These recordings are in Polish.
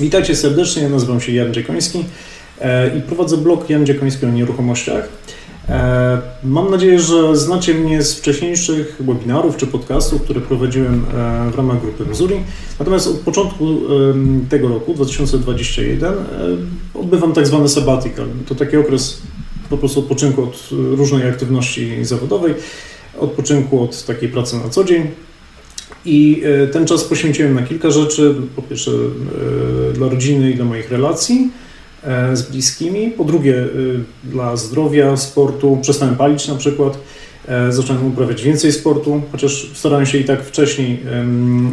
Witajcie serdecznie, ja nazywam się Jan Dziekoński e, i prowadzę blog Jan Dziekoński o nieruchomościach. E, mam nadzieję, że znacie mnie z wcześniejszych webinarów czy podcastów, które prowadziłem e, w ramach grupy Missouri. Natomiast od początku tego roku, 2021, odbywam tak zwany sabbatical. To taki okres po prostu odpoczynku od różnej aktywności zawodowej, odpoczynku od takiej pracy na co dzień. I ten czas poświęciłem na kilka rzeczy. Po pierwsze dla rodziny i dla moich relacji E, z bliskimi. Po drugie, e, dla zdrowia, sportu. Przestałem palić na przykład. E, zacząłem uprawiać więcej sportu, chociaż starałem się i tak wcześniej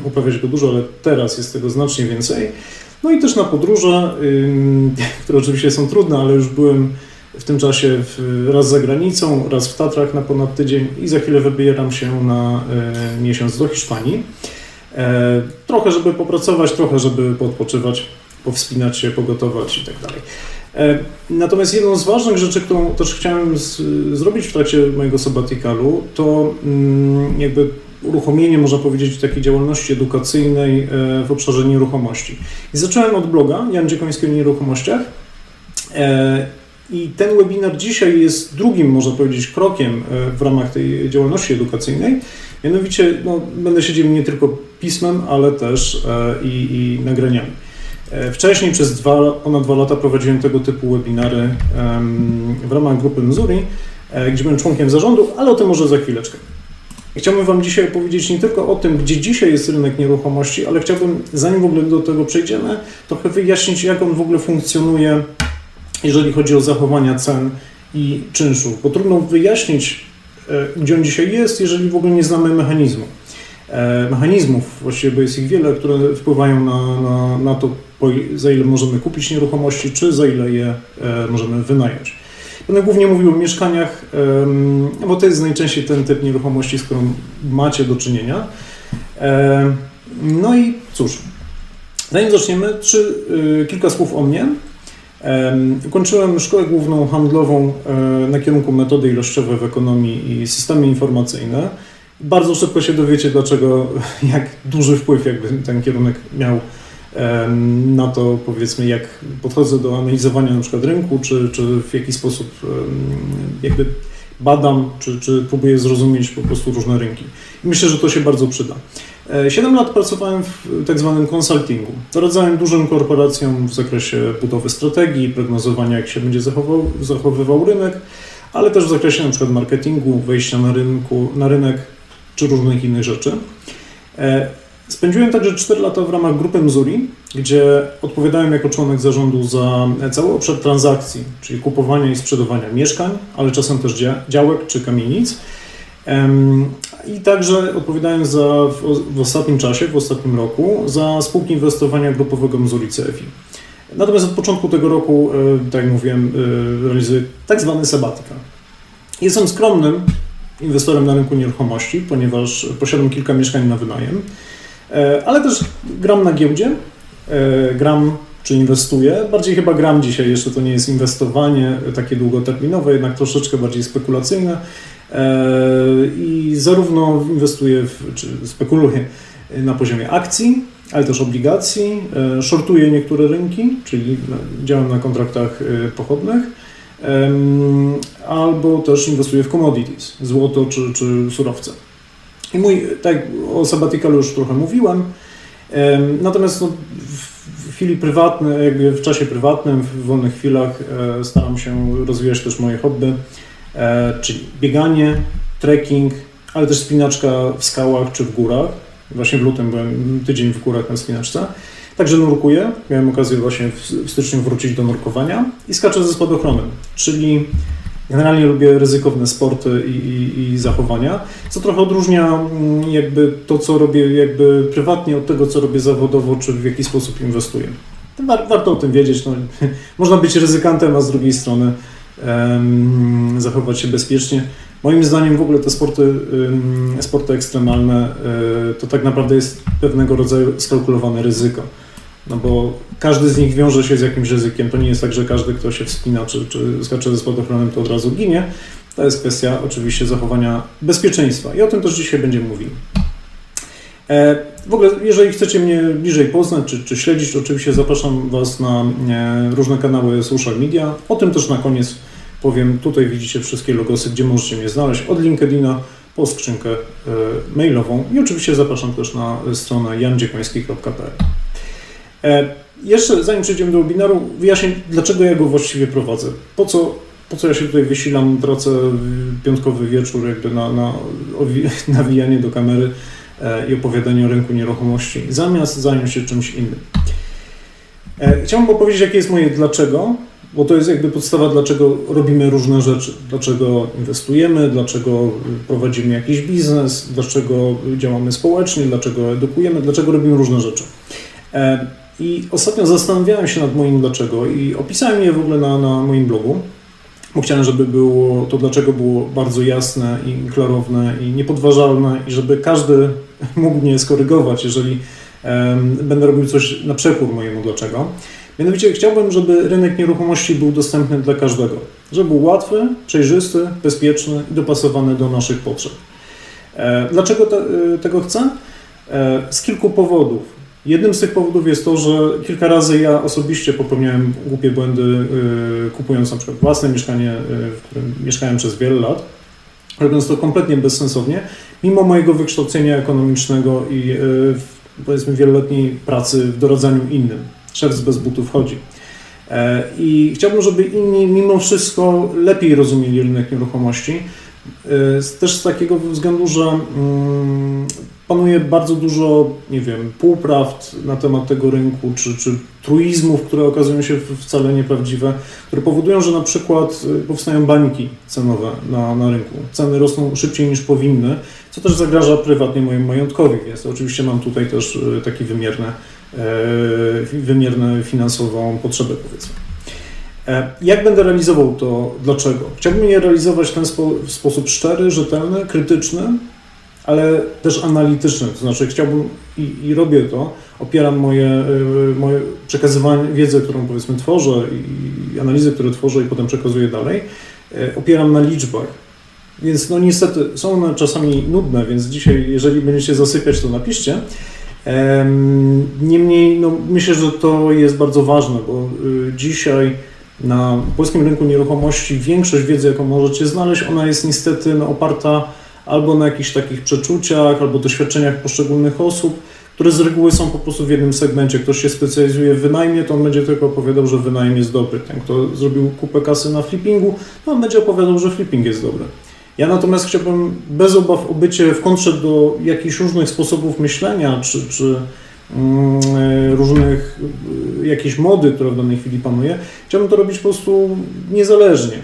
uprawiać go dużo, ale teraz jest tego znacznie więcej. No i też na podróże, które oczywiście są trudne, ale już byłem w tym czasie raz za granicą, raz w Tatrach na ponad tydzień i za chwilę wybieram się na miesiąc do Hiszpanii. Trochę, żeby popracować, trochę, żeby podpoczywać powspinać się, pogotować i tak dalej. E, natomiast jedną z ważnych rzeczy, którą też chciałem z, zrobić w trakcie mojego sabbaticalu, to mm, jakby uruchomienie, można powiedzieć, takiej działalności edukacyjnej e, w obszarze nieruchomości. I zacząłem od bloga Jan Dziekoński o nieruchomościach. E, I ten webinar dzisiaj jest drugim, można powiedzieć, krokiem w ramach tej działalności edukacyjnej. Mianowicie no, będę się dzielił nie tylko pismem, ale też i, i nagraniami. E, wcześniej przez dwa, ponad dwa lata prowadziłem tego typu webinary w ramach grupy e, gdzie byłem członkiem zarządu, ale o tym może za chwileczkę. Chciałbym Wam dzisiaj opowiedzieć nie tylko o tym, gdzie dzisiaj jest rynek nieruchomości, ale chciałbym, zanim w ogóle do tego przejdziemy, trochę wyjaśnić, jak on w ogóle funkcjonuje, jeżeli chodzi o zachowania cen i czynszów, bo trudno wyjaśnić, e, gdzie on dzisiaj jest, jeżeli w ogóle nie znamy mechanizmu. Mechanizmów, właściwie, bo jest ich wiele, które wpływają na, na, na to, za ile możemy kupić nieruchomości, czy za ile je e, możemy wynająć. Będę głównie mówił o mieszkaniach, bo to jest najczęściej ten typ nieruchomości, z którą macie do czynienia. E, no i cóż, zanim zaczniemy, trzy, e, kilka słów o mnie. Ukończyłem szkołę główną handlową na kierunku metody ilościowe w ekonomii i systemy informacyjne. Bardzo szybko się dowiecie, dlaczego, jak duży wpływ jakby ten kierunek miał na to, powiedzmy, jak podchodzę do analizowania na przykład rynku, czy, czy w jaki sposób jakby badam, czy, czy próbuję zrozumieć po prostu różne rynki. I myślę, że to się bardzo przyda. E, siedem lat pracowałem w tak zwanym konsultingu. Doradzałem dużym korporacjom w zakresie budowy strategii, prognozowania, jak się będzie zachował, zachowywał rynek, ale też w zakresie przykład marketingu, wejścia na, rynku, na rynek, czy różnych innych rzeczy. Spędziłem także 4 lata w ramach grupy Missouri, gdzie odpowiadałem jako członek zarządu za cały obszar transakcji, czyli kupowania i sprzedawania mieszkań, ale czasem też działek czy kamienic. I także odpowiadałem za, w, ostatnim czasie, w ostatnim roku, za spółki inwestowania grupowego Missouri CFI. Natomiast od początku tego roku, e, tak jak mówiłem, e, realizuję tak zwany sabbatical. Jestem skromnym inwestorem na rynku nieruchomości, ponieważ posiadam kilka mieszkań na wynajem. E, ale też gram na giełdzie, e, gram czy inwestuję. Bardziej chyba gram dzisiaj, jeszcze to nie jest inwestowanie takie długoterminowe, jednak troszeczkę bardziej spekulacyjne. E, I zarówno inwestuję, w, czy spekuluję na poziomie akcji, ale też obligacji, shortuję niektóre rynki, czyli działam na kontraktach pochodnych, albo też inwestuję w commodities, złoto czy, czy surowce. I mój, tak o sabbaticalu już trochę mówiłem, natomiast no, w chwili prywatnej, jakby w czasie prywatnym, w wolnych chwilach e, staram się rozwijać też moje hobby, e, czyli bieganie, trekking, ale też spinaczka w skałach czy w górach. Właśnie w lutym byłem tydzień w górach na spinaczce. Także nurkuję. Miałem okazję właśnie w styczniu wrócić do nurkowania i skaczę ze spadochronem, czyli Generalnie lubię ryzykowne sporty i, i, i, zachowania, co trochę odróżnia mm, jakby to, co robię jakby prywatnie od tego, co robię zawodowo, czy w jaki sposób inwestuję. War, warto o tym wiedzieć. No, można być ryzykantem, a z drugiej strony um, zachować się bezpiecznie. Moim zdaniem w ogóle te sporty, sporty ekstremalne um, to tak naprawdę jest pewnego rodzaju skalkulowane ryzyko. No bo każdy z nich wiąże się z jakimś ryzykiem. To nie jest tak, że każdy, kto się wspina czy, czy skacze ze spadochronem, to od razu ginie. To jest kwestia oczywiście zachowania bezpieczeństwa i o tym też dzisiaj będziemy mówili. E, w ogóle, jeżeli chcecie mnie bliżej poznać czy, czy śledzić, oczywiście zapraszam Was na e, różne kanały social media. O tym też na koniec powiem. Tutaj widzicie wszystkie logosy, gdzie możecie mnie znaleźć, od LinkedIna po skrzynkę e, mailową i oczywiście zapraszam też na stronę jandziekoński.pl. Jeszcze zanim przejdziemy do webinaru, wyjaśnię, dlaczego ja go właściwie prowadzę. Po co, po co ja się tutaj wysilam, tracę piątkowy wieczór jakby na, na nawijanie do kamery E, i opowiadanie o rynku nieruchomości, zamiast zająć się czymś innym. E, chciałbym opowiedzieć, jakie jest moje dlaczego, bo to jest jakby podstawa, dlaczego robimy różne rzeczy, dlaczego inwestujemy, dlaczego prowadzimy jakiś biznes, dlaczego działamy społecznie, dlaczego edukujemy, dlaczego robimy różne rzeczy. I ostatnio zastanawiałem się nad moim dlaczego i opisałem je w ogóle na, na moim blogu bo chciałem, żeby było to dlaczego było bardzo jasne i klarowne i niepodważalne i żeby każdy mógł mnie skorygować, jeżeli um, będę robił coś na przekór mojemu dlaczego. Mianowicie chciałbym, żeby rynek nieruchomości był dostępny dla każdego, żeby był łatwy, przejrzysty, bezpieczny i dopasowany do naszych potrzeb. E, dlaczego te, e, tego chcę? E, z kilku powodów. Jednym z tych powodów jest to, że kilka razy ja osobiście popełniałem głupie błędy, yy, kupując na przykład własne mieszkanie, yy, w którym mieszkałem przez wiele lat, robiąc to kompletnie bezsensownie, mimo mojego wykształcenia ekonomicznego i yy, powiedzmy wieloletniej pracy w doradzaniu innym. Szef bez butów chodzi. E, I chciałbym, żeby inni mimo wszystko lepiej rozumieli rynek nieruchomości. Też z takiego względu, że mm, panuje bardzo dużo, nie wiem, półprawd na temat tego rynku, czy, czy truizmów, które okazują się wcale nieprawdziwe, które powodują, że na przykład y, powstają bańki cenowe na, na rynku. Ceny rosną szybciej niż powinny, co też zagraża prywatnie mojemu majątkowi, więc oczywiście mam tutaj też y, taki wymierny, e, wymierny finansową potrzebę, powiedzmy. E, jak będę realizował to? Dlaczego? Chciałbym je realizować w ten spo, w sposób szczery, rzetelny, krytyczny, ale też analityczny, to znaczy chciałbym i, i robię to, opieram moje, y, moje przekazywanie, wiedzę, którą powiedzmy tworzę i analizy, które tworzę i potem przekazuję dalej, y, opieram na liczbach. Więc no niestety są one czasami nudne, więc dzisiaj, jeżeli będziecie zasypiać, to napiszcie. Niemniej no, myślę, że to jest bardzo ważne, bo y, dzisiaj na polskim rynku nieruchomości większość wiedzy, jaką możecie znaleźć, ona jest niestety no, oparta albo na jakichś takich przeczuciach, albo doświadczeniach poszczególnych osób, które z reguły są po prostu w jednym segmencie. Ktoś się specjalizuje w wynajmie, to on będzie tylko opowiadał, że wynajem jest dobry. Ten, kto zrobił kupę kasy na flippingu, to on będzie opowiadał, że flipping jest dobry. Ja natomiast chciałbym bez obaw o bycie w kontrze do jakichś różnych sposobów myślenia, czy, czy mm, różnych y, jakiejś mody, która w danej chwili panuje, chciałbym to robić po prostu niezależnie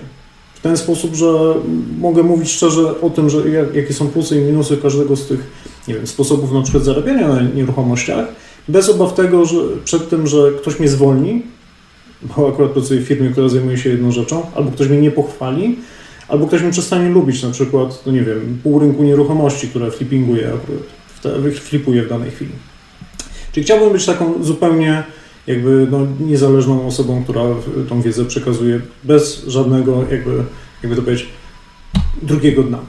ten sposób, że mogę mówić szczerze o tym, że jak, jakie są plusy i minusy każdego z tych nie wiem, sposobów na przykład zarabiania na nieruchomościach, bez obaw tego, że przed tym, że ktoś mnie zwolni, bo akurat pracuję w firmie, która zajmuje się jedną rzeczą, albo ktoś mnie nie pochwali, albo ktoś mnie przestanie lubić, na przykład, no nie wiem, pół rynku nieruchomości, które flippinguje akurat, flipuje w danej chwili. Czyli chciałbym być taką zupełnie jakby no, niezależną osobą, która tą wiedzę przekazuje bez żadnego, jakby, jakby to powiedzieć, drugiego dna.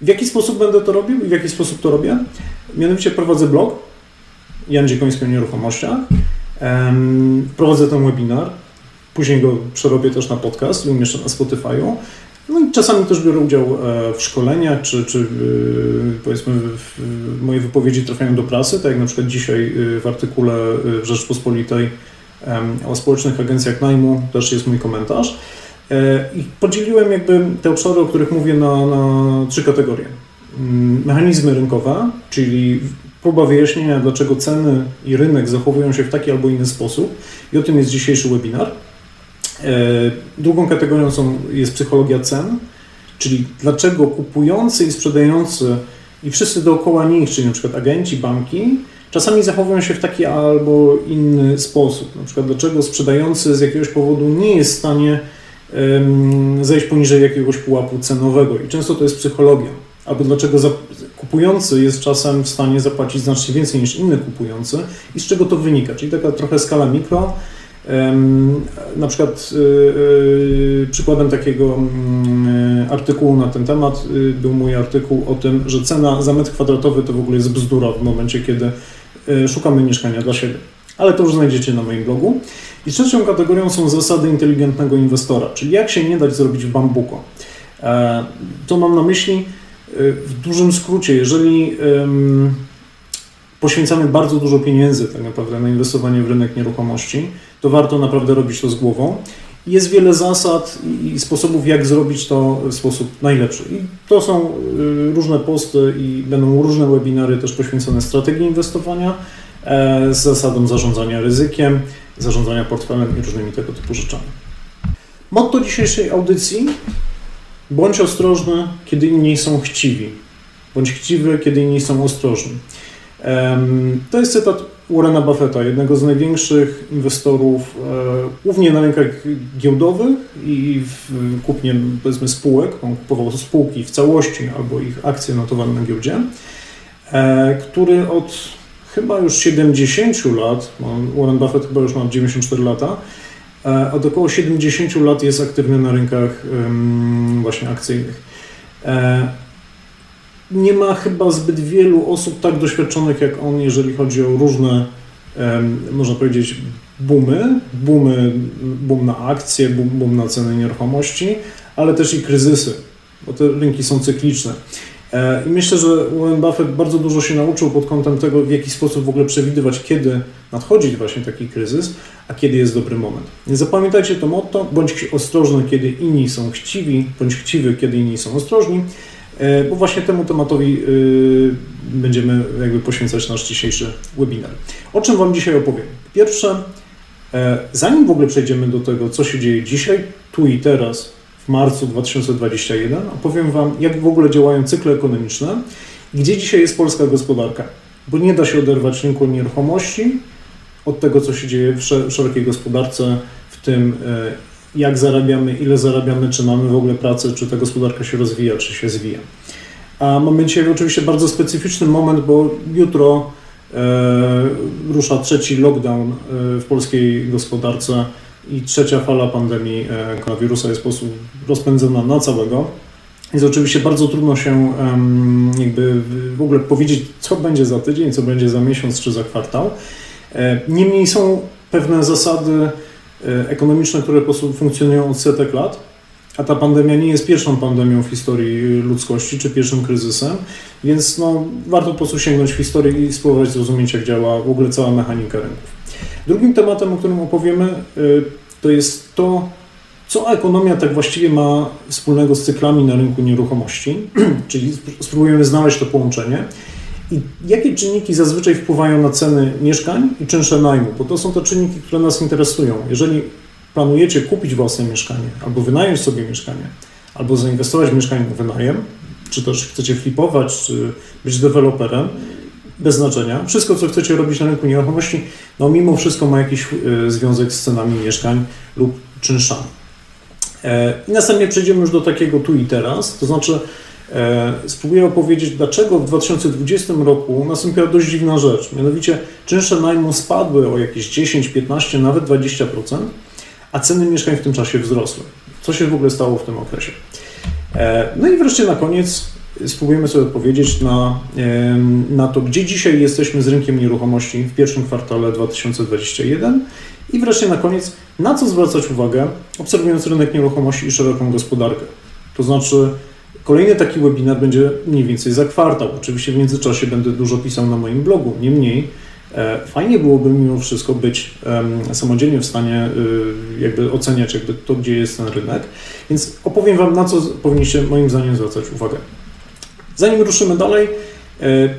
W jaki sposób będę to robił i w jaki sposób to robię? Mianowicie prowadzę blog Jan Dziekoński o nieruchomościach. Prowadzę ten webinar. Później go przerobię też na podcast i umieszczę na Spotify'u. No i czasami też biorę udział e, w szkoleniach, czy, czy e, powiedzmy moje wypowiedzi trafiają do prasy, tak jak na przykład dzisiaj e, w artykule w Rzeczpospolitej o społecznych agencjach najmu też jest mój komentarz. I podzieliłem jakby te obszary, o których mówię, na, na trzy kategorie. Mm, mechanizmy rynkowe, czyli próba wyjaśnienia, dlaczego ceny i rynek zachowują się w taki albo inny sposób i o tym jest dzisiejszy webinar. Drugą kategorią są, jest psychologia cen, czyli dlaczego kupujący i sprzedający i wszyscy dookoła nich, czyli przykład agenci, banki, czasami zachowują się w taki albo inny sposób. Na przykład dlaczego sprzedający z jakiegoś powodu nie jest w stanie zejść poniżej jakiegoś pułapu cenowego i często to jest psychologia. Albo dlaczego kupujący jest czasem w stanie zapłacić znacznie więcej niż inny kupujący i z czego to wynika. Czyli taka trochę skala mikro, na przykład y, y, przykładem takiego mm, artykułu na ten temat y, był mój artykuł o tym, że cena za metr kwadratowy to w ogóle jest bzdura w momencie, kiedy szukamy mieszkania dla siebie. Ale to już znajdziecie na moim blogu. I trzecią kategorią są zasady inteligentnego inwestora, czyli jak się nie dać zrobić w bambuko. E, to mam na myśli w dużym skrócie, jeżeli poświęcamy bardzo dużo pieniędzy tak naprawdę na inwestowanie w rynek nieruchomości, to warto naprawdę robić to z głową. Jest wiele zasad i sposobów, jak zrobić to w sposób najlepszy. I to są y, różne posty i będą różne webinary też poświęcone strategii inwestowania e, z zasadą zarządzania ryzykiem, zarządzania portfelem i różnymi tego typu rzeczami. Motto dzisiejszej audycji: bądź ostrożny, kiedy inni są chciwi. Bądź chciwy, kiedy inni są ostrożni. To jest cytat Warrena Buffetta, jednego z największych inwestorów, e, głównie na rynkach giełdowych i w kupnie powiedzmy spółek. On kupował spółki w całości albo ich akcje notowane na giełdzie, e, który od chyba już 70 lat, Warren Buffett chyba już ma 94 lata, e, od około 70 lat jest aktywny na rynkach właśnie akcyjnych nie ma chyba zbyt wielu osób tak doświadczonych jak on, jeżeli chodzi o różne, można powiedzieć, boomy, boomy, boom na akcje, boom, boom na ceny nieruchomości, ale też i kryzysy, bo te rynki są cykliczne. E, I myślę, że Warren Buffett bardzo dużo się nauczył pod kątem tego, w jaki sposób w ogóle przewidywać, kiedy nadchodzi właśnie taki kryzys, a kiedy jest dobry moment. Zapamiętajcie to motto, bądź ostrożny, kiedy inni są chciwi, bądź chciwy, kiedy inni są ostrożni. E, bo właśnie temu tematowi e, będziemy jakby poświęcać nasz dzisiejszy webinar. O czym Wam dzisiaj opowiem? Pierwsze, e, zanim w ogóle przejdziemy do tego, co się dzieje dzisiaj, tu i teraz, w marcu 2021, opowiem Wam, jak w ogóle działają cykle ekonomiczne, gdzie dzisiaj jest polska gospodarka, bo nie da się oderwać rynku nieruchomości od tego, co się dzieje w szerokiej gospodarce, w tym jak zarabiamy, ile zarabiamy, czy mamy w ogóle pracę, czy ta gospodarka się rozwija, czy się zwija. A mamy dzisiaj oczywiście bardzo specyficzny moment, bo jutro e, rusza trzeci lockdown e, w polskiej gospodarce i trzecia fala pandemii e, koronawirusa jest w sposób rozpędzona na całego. Jest oczywiście bardzo trudno się jakby w ogóle powiedzieć, co będzie za tydzień, co będzie za miesiąc czy za kwartał. E, niemniej są pewne zasady, ekonomiczne, które funkcjonują od setek lat, a ta pandemia nie jest pierwszą pandemią w historii ludzkości, czy pierwszym kryzysem, więc no, warto po prostu sięgnąć w historię i spróbować zrozumieć, jak działa w ogóle cała mechanika rynków. Drugim tematem, o którym opowiemy, e, to jest to, co ekonomia tak właściwie ma wspólnego z cyklami na rynku nieruchomości, czyli spróbujemy znaleźć to połączenie i jakie czynniki zazwyczaj wpływają na ceny mieszkań i czynsze najmu? Bo to są te czynniki, które nas interesują. Jeżeli planujecie kupić własne mieszkanie, albo wynająć sobie mieszkanie, albo zainwestować w mieszkanie na wynajem, czy też chcecie flipować, czy być deweloperem, bez znaczenia. Wszystko, co chcecie robić na rynku nieruchomości, no mimo wszystko ma jakiś y, związek z cenami mieszkań lub czynszami. E, I następnie przejdziemy już do takiego tu i teraz, to znaczy E, spróbuję opowiedzieć, dlaczego w 2020 roku nastąpiła dość dziwna rzecz. Mianowicie czynsze najmu spadły o jakieś 10, 15, nawet 20%, a ceny mieszkań w tym czasie wzrosły. Co się w ogóle stało w tym okresie? E, no i wreszcie na koniec spróbujemy sobie odpowiedzieć na, na to, gdzie dzisiaj jesteśmy z rynkiem nieruchomości w pierwszym kwartale 2021 i wreszcie na koniec, na co zwracać uwagę, obserwując rynek nieruchomości i szeroką gospodarkę. To znaczy, Kolejny taki webinar będzie mniej więcej za kwartał. Oczywiście w międzyczasie będę dużo pisał na moim blogu. Niemniej e, fajnie byłoby mimo wszystko być samodzielnie w stanie y, jakby oceniać jakby to, gdzie jest ten rynek. Więc opowiem Wam, na co powinniście moim zdaniem zwracać uwagę. Zanim ruszymy dalej, E,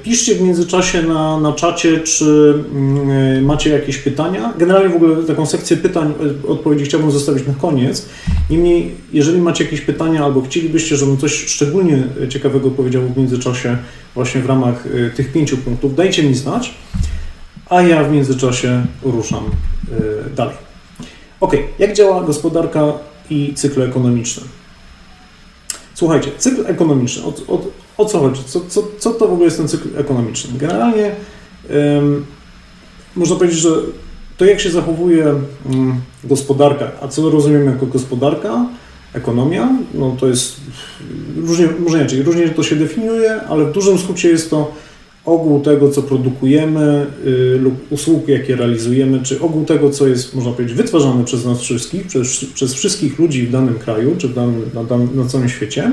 piszcie w międzyczasie na, na czacie, czy mm, macie jakieś pytania. Generalnie w ogóle taką sekcję pytań, e, odpowiedzi chciałbym zostawić na koniec. Niemniej, jeżeli macie jakieś pytania albo chcielibyście, żebym coś szczególnie ciekawego powiedział w międzyczasie właśnie w ramach e, tych pięciu punktów, dajcie mi znać, a ja w międzyczasie ruszam dalej. Ok, jak działa gospodarka i cykle ekonomiczne? Słuchajcie, cykl ekonomiczny, o, o, o co chodzi? Co, co, co to w ogóle jest ten cykl ekonomiczny? Generalnie można powiedzieć, że to jak się zachowuje um, gospodarka, a co rozumiemy jako gospodarka, ekonomia, no to jest różnie, może inaczej, różnie to się definiuje, ale w dużym skrócie jest to ogół tego, co produkujemy y, lub usług, jakie realizujemy, czy ogół tego, co jest, można powiedzieć, wytwarzane przez nas wszystkich, przez, przez wszystkich ludzi w danym kraju, czy w danym, na, na całym świecie,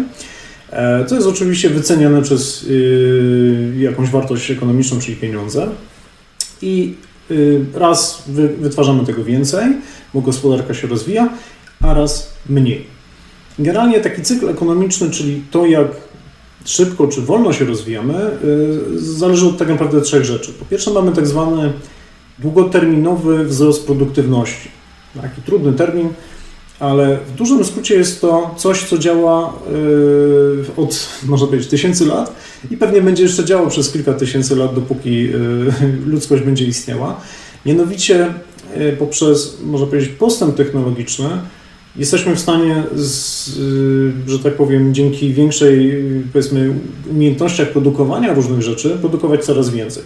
co jest oczywiście wyceniane przez y, jakąś wartość ekonomiczną, czyli pieniądze. I y, raz wy, wytwarzamy tego więcej, bo gospodarka się rozwija, a raz mniej. Generalnie taki cykl ekonomiczny, czyli to, jak szybko czy wolno się rozwijamy, y, zależy od tak naprawdę trzech rzeczy. Po pierwsze mamy tak zwany długoterminowy wzrost produktywności. Taki trudny termin, ale w dużym skrócie jest to coś, co działa y, od, można powiedzieć, tysięcy lat i pewnie będzie jeszcze działało przez kilka tysięcy lat, dopóki y, ludzkość będzie istniała. Mianowicie poprzez, można powiedzieć, postęp technologiczny jesteśmy w stanie, z, y, że tak powiem, dzięki większej, powiedzmy, umiejętnościach produkowania różnych rzeczy, produkować coraz więcej.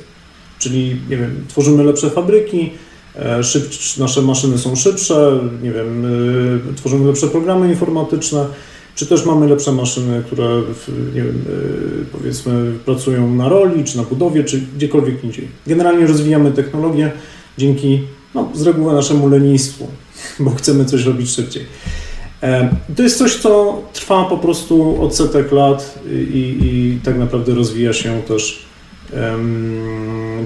Czyli, nie wiem, tworzymy lepsze fabryki, e, szyb, nasze maszyny są szybsze, nie wiem, y, tworzymy lepsze programy informatyczne, czy też mamy lepsze maszyny, które, nie wiem, y, powiedzmy, pracują na roli, czy na budowie, czy gdziekolwiek indziej. Generalnie rozwijamy technologię dzięki, no, z reguły naszemu lenistwu, bo chcemy coś robić szybciej. E, to jest coś, co trwa po prostu od setek lat i, i tak naprawdę rozwija się też,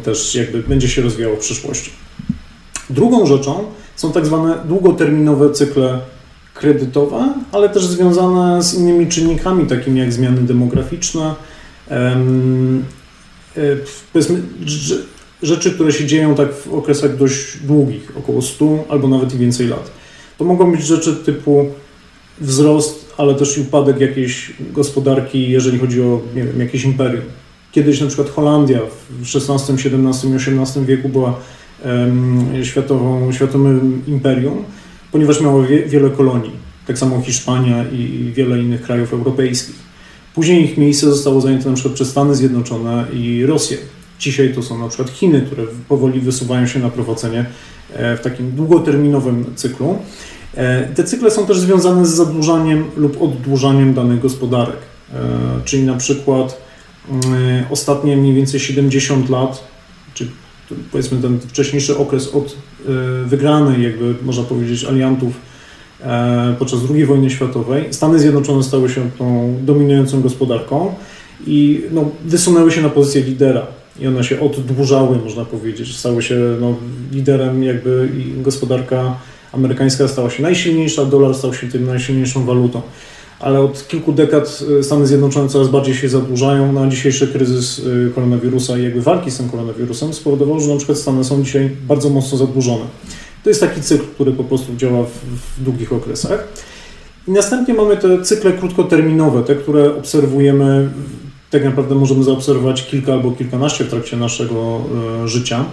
też jakby będzie się rozwijało w przyszłości. Drugą rzeczą są tak zwane długoterminowe cykle kredytowe, ale też związane z innymi czynnikami, takimi jak zmiany demograficzne, um, powiedzmy, rzeczy, które się dzieją tak w okresach dość długich, około 100 albo nawet i więcej lat. To mogą być rzeczy typu wzrost, ale też i upadek jakiejś gospodarki, jeżeli chodzi o nie wiem, jakieś imperium. Kiedyś na przykład Holandia w XVI, XVII XVIII wieku była światową, światowym imperium, ponieważ miała wie, wiele kolonii. Tak samo Hiszpania i, wiele innych krajów europejskich. Później ich miejsce zostało zajęte przykład przez Stany Zjednoczone i Rosję. Dzisiaj to są przykład Chiny, które powoli wysuwają się na prowadzenie e, w takim długoterminowym cyklu. E, te cykle są też związane z zadłużaniem lub oddłużaniem danych gospodarek, e, czyli na przykład ostatnie mniej więcej 70 lat, czy powiedzmy ten wcześniejszy okres od wygranej, jakby można powiedzieć, aliantów podczas II wojny światowej, Stany Zjednoczone stały się tą dominującą gospodarką i no, wysunęły się na pozycję lidera i one się oddłużały, można powiedzieć. Stały się no, liderem, jakby gospodarka amerykańska stała się najsilniejsza, dolar stał się tym najsilniejszą walutą. Ale od kilku dekad y, Stany Zjednoczone coraz bardziej się zadłużają. Na dzisiejszy kryzys y, koronawirusa i jakby walki z tym koronawirusem spowodował, że na przykład Stany są dzisiaj bardzo mocno zadłużone. To jest taki cykl, który po prostu działa w, w długich okresach. I następnie mamy te cykle krótkoterminowe, te, które obserwujemy tak naprawdę możemy zaobserwować kilka albo kilkanaście w trakcie naszego e, życia,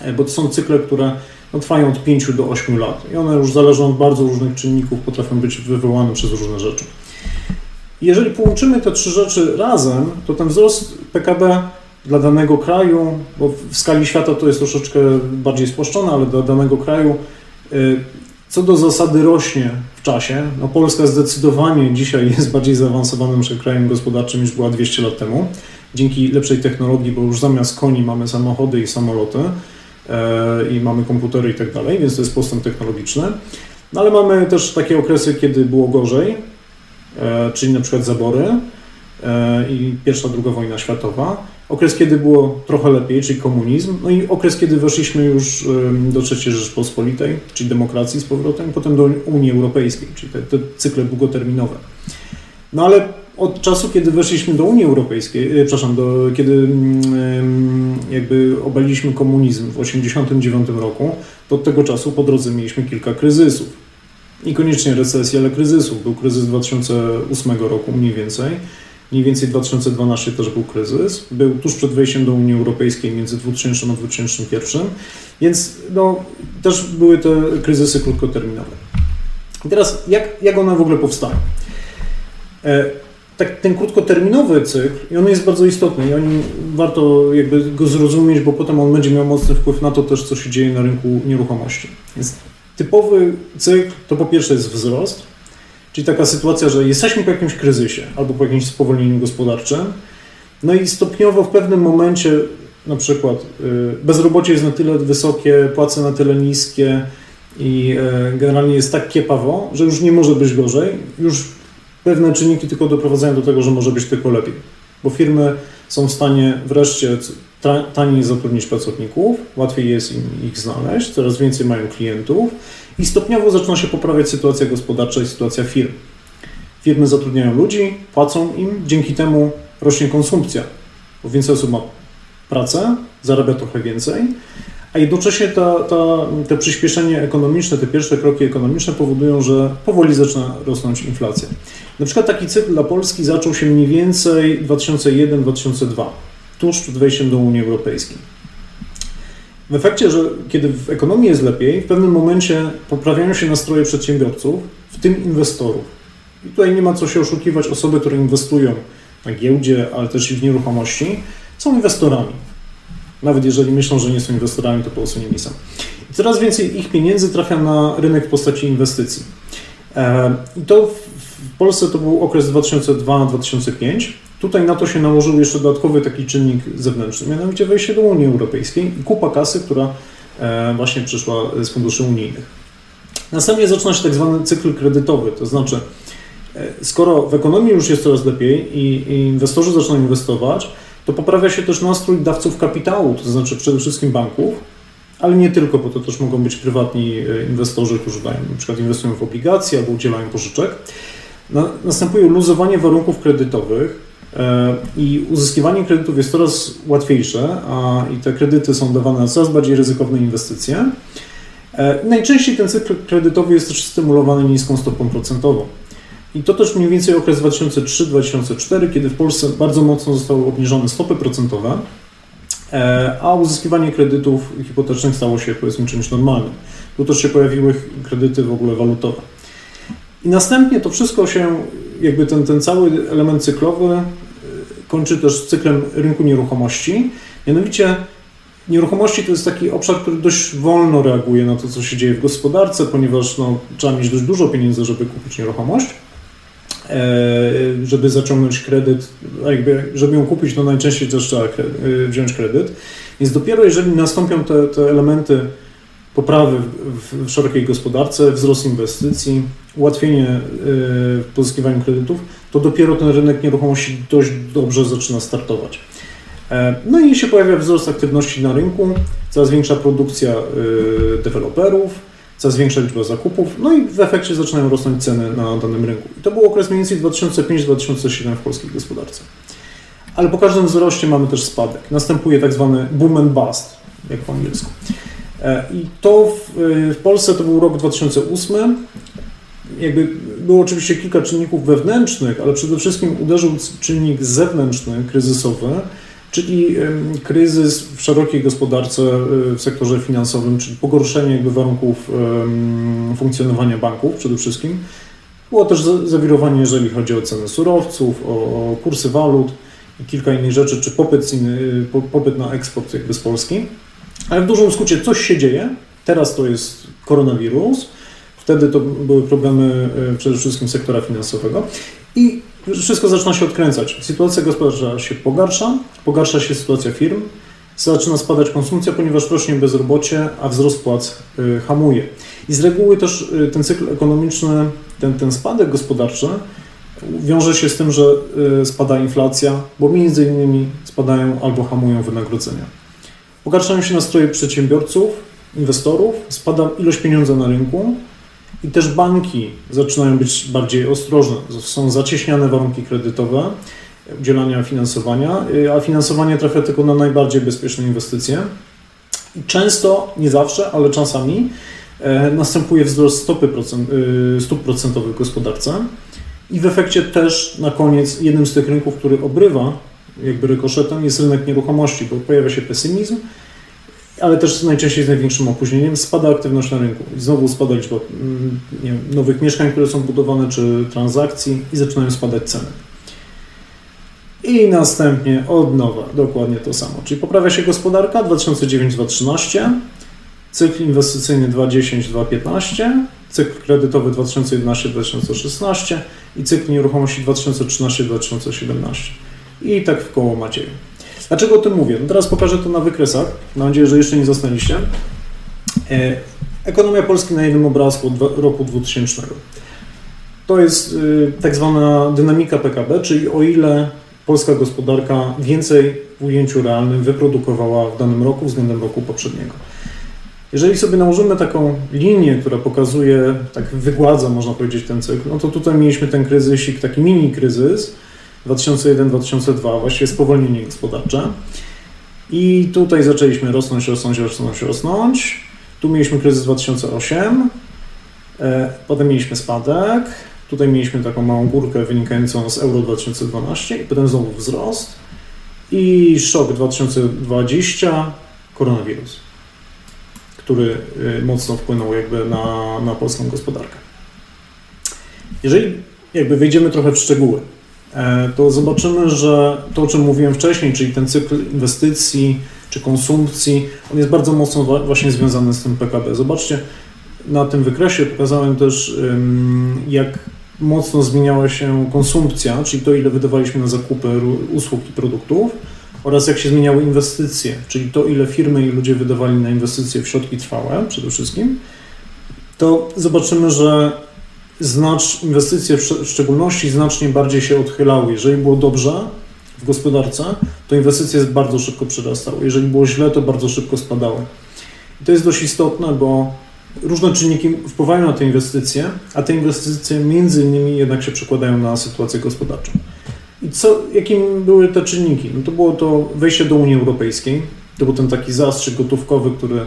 e, bo to są cykle, które no, trwają od 5 do 8 lat i one już zależą od bardzo różnych czynników, potrafią być wywołane przez różne rzeczy. Jeżeli połączymy te trzy rzeczy razem, to ten wzrost PKB dla danego kraju, bo w skali świata to jest troszeczkę bardziej spłaszczone, ale dla danego kraju e, co do zasady rośnie w czasie. No Polska zdecydowanie dzisiaj jest bardziej zaawansowanym krajem gospodarczym niż była 200 lat temu. Dzięki lepszej technologii, bo już zamiast koni mamy samochody i samoloty i mamy komputery i tak dalej, więc to jest postęp technologiczny. No ale mamy też takie okresy, kiedy było gorzej, e, czyli na przykład zabory e, i pierwsza, druga wojna światowa okres, kiedy było trochę lepiej, czyli komunizm, no i okres, kiedy weszliśmy już do III Rzeczpospolitej, czyli demokracji z powrotem, potem do Unii Europejskiej, czyli te, te cykle długoterminowe. No ale od czasu, kiedy weszliśmy do Unii Europejskiej, e, przepraszam, do, kiedy mm, jakby obaliliśmy komunizm w 1989 roku, to od tego czasu po drodze mieliśmy kilka kryzysów. Niekoniecznie recesji, ale kryzysów. Był kryzys 2008 roku mniej więcej. Mniej więcej 2012 też był kryzys. Był tuż przed wejściem do Unii Europejskiej między 2000 a 2001, więc no, też były te kryzysy krótkoterminowe. I teraz jak, jak one w ogóle powstają? Tak, ten krótkoterminowy cykl, i on jest bardzo istotny i on, warto jakby go zrozumieć, bo potem on będzie miał mocny wpływ na to też, co się dzieje na rynku nieruchomości. Więc typowy cykl to po pierwsze jest wzrost, czyli taka sytuacja, że jesteśmy po jakimś kryzysie albo po jakimś spowolnieniu gospodarczym, no i stopniowo w pewnym momencie, na przykład y, bezrobocie jest na tyle wysokie, płace na tyle niskie i y, generalnie jest tak kiepawo, że już nie może być gorzej, już pewne czynniki tylko doprowadzają do tego, że może być tylko lepiej, bo firmy są w stanie wreszcie taniej zatrudnić pracowników, łatwiej jest im ich znaleźć, coraz więcej mają klientów i stopniowo zaczyna się poprawiać sytuacja gospodarcza i sytuacja firm. Firmy zatrudniają ludzi, płacą im, dzięki temu rośnie konsumpcja, bo więcej osób ma pracę, zarabia trochę więcej, a jednocześnie to przyspieszenie ekonomiczne, te pierwsze kroki ekonomiczne powodują, że powoli zaczyna rosnąć inflacja. Na przykład taki cykl dla Polski zaczął się mniej więcej 2001-2002, tuż przed wejściem do Unii Europejskiej. W efekcie, że kiedy w ekonomii jest lepiej, w pewnym momencie poprawiają się nastroje przedsiębiorców, w tym inwestorów. I tutaj nie ma co się oszukiwać, osoby, które inwestują na giełdzie, ale też i w nieruchomości, są inwestorami. Nawet jeżeli myślą, że nie są inwestorami, to po prostu nimi są. I coraz więcej ich pieniędzy trafia na rynek w postaci inwestycji. E, I to w Polsce to był okres 2002-2005. Tutaj na to się nałożył jeszcze dodatkowy taki czynnik zewnętrzny, mianowicie wejście do Unii Europejskiej i kupa kasy, która e, właśnie przyszła z funduszy unijnych. Następnie zaczyna się tak zwany cykl kredytowy, to znaczy e, skoro w ekonomii już jest coraz lepiej i, i inwestorzy zaczynają inwestować, to poprawia się też nastrój dawców kapitału, to znaczy przede wszystkim banków, ale nie tylko, bo to też mogą być prywatni e, inwestorzy, którzy na przykład inwestują w obligacje albo udzielają pożyczek. Następuje luzowanie warunków kredytowych e, i uzyskiwanie kredytów jest coraz łatwiejsze, a i te kredyty są dawane na coraz bardziej ryzykowne inwestycje. E, najczęściej ten cykl kredytowy jest też stymulowany niską stopą procentową. I to też mniej więcej okres 2003-2004, kiedy w Polsce bardzo mocno zostały obniżone stopy procentowe, e, a uzyskiwanie kredytów hipotecznych stało się powiedzmy czymś normalnym. Tu też się pojawiły kredyty w ogóle walutowe. I następnie to wszystko się, jakby ten, ten cały element cyklowy e, kończy też cyklem rynku nieruchomości. Mianowicie nieruchomości to jest taki obszar, który dość wolno reaguje na to, co się dzieje w gospodarce, ponieważ no, trzeba mieć dość dużo pieniędzy, żeby kupić nieruchomość. E, żeby zaciągnąć kredyt, jakby, żeby ją kupić, no najczęściej też trzeba e, wziąć kredyt. Więc dopiero jeżeli nastąpią te, te elementy poprawy w, w szerokiej gospodarce, wzrost inwestycji, ułatwienie e, w pozyskiwaniu kredytów, to dopiero ten rynek nieruchomości dość dobrze zaczyna startować. No i się pojawia wzrost aktywności na rynku, coraz większa produkcja deweloperów, coraz większa liczba zakupów, no i w efekcie zaczynają rosnąć ceny na danym rynku. I to był okres mniej więcej 2005-2007 w polskiej gospodarce. Ale po każdym wzroście mamy też spadek. Następuje tak zwany boom and bust, jak po angielsku. E, I to w, w Polsce to był rok 2008. Jakby było oczywiście kilka czynników wewnętrznych, ale przede wszystkim uderzył czynnik zewnętrzny, kryzysowy, czyli kryzys w szerokiej gospodarce w sektorze finansowym, czyli pogorszenie jakby warunków funkcjonowania banków przede wszystkim. Było też zawirowanie, jeżeli chodzi o ceny surowców, o kursy walut i kilka innych rzeczy, czy popyt, popyt na eksport jakby z Polski. Ale w dużym skrócie coś się dzieje. Teraz to jest koronawirus. Wtedy to były problemy e, przede wszystkim sektora finansowego. I wszystko zaczyna się odkręcać. Sytuacja gospodarcza się pogarsza, pogarsza się sytuacja firm, zaczyna spadać konsumpcja, ponieważ rośnie bezrobocie, a wzrost płac y, hamuje. I z reguły też y, ten cykl ekonomiczny, ten, ten spadek gospodarczy wiąże się z tym, że y, spada inflacja, bo między innymi spadają albo hamują wynagrodzenia. Pogarszają się nastroje przedsiębiorców, inwestorów, spada ilość pieniądza na rynku i też banki zaczynają być bardziej ostrożne. Są zacieśniane warunki kredytowe udzielania finansowania, a finansowanie trafia tylko na najbardziej bezpieczne inwestycje. I często, nie zawsze, ale czasami e, następuje wzrost stopy procent, e, stóp procentowych w gospodarce i w efekcie też na koniec jednym z tych rynków, który obrywa jakby rykoszetem jest rynek nieruchomości, bo pojawia się pesymizm, ale też najczęściej z największym opóźnieniem spada aktywność na rynku. I znowu spada liczba mm, wiem, nowych mieszkań, które są budowane, czy transakcji i zaczynają spadać ceny. I następnie od nowa dokładnie to samo. Czyli poprawia się gospodarka 2009-2013, cykl inwestycyjny 2010-2015, cykl kredytowy 2011-2016 i cykl nieruchomości 2013-2017. I tak w koło Macieju. Dlaczego o tym mówię? No teraz pokażę to na wykresach. Mam nadzieję, że jeszcze nie zostaliście. E, ekonomia Polski na jednym obrazku od roku 2000. To jest y, tak zwana dynamika PKB, czyli o ile polska gospodarka więcej w ujęciu realnym wyprodukowała w danym roku względem roku poprzedniego. Jeżeli sobie nałożymy taką linię, która pokazuje, tak wygładza, można powiedzieć, ten cykl, no to tutaj mieliśmy ten kryzysik, taki mini kryzys 2001-2002, właściwie spowolnienie gospodarcze. I tutaj zaczęliśmy rosnąć, rosnąć, rosnąć, rosnąć. Tu mieliśmy kryzys 2008, e, potem mieliśmy spadek, tutaj mieliśmy taką małą górkę wynikającą z Euro 2012 i potem znowu wzrost i szok 2020, koronawirus który y, mocno wpłynął jakby na, na polską gospodarkę. Jeżeli jakby wejdziemy trochę w szczegóły, e, to zobaczymy, że to, o czym mówiłem wcześniej, czyli ten cykl inwestycji czy konsumpcji, on jest bardzo mocno właśnie związany z tym PKB. Zobaczcie, na tym wykresie pokazałem też, jak mocno zmieniała się konsumpcja, czyli to, ile wydawaliśmy na zakupy usług i produktów, oraz jak się zmieniały inwestycje, czyli to, ile firmy i ludzie wydawali na inwestycje w środki trwałe przede wszystkim, to zobaczymy, że znacz, inwestycje w szczególności znacznie bardziej się odchylały. Jeżeli było dobrze w gospodarce, to inwestycje bardzo szybko przyrastały. Jeżeli było źle, to bardzo szybko spadały. I to jest dość istotne, bo różne czynniki wpływają na te inwestycje, a te inwestycje między innymi jednak się przekładają na sytuację gospodarczą. I co, jakim były te czynniki? No to było to wejście do Unii Europejskiej. To był ten taki zastrzyk gotówkowy, który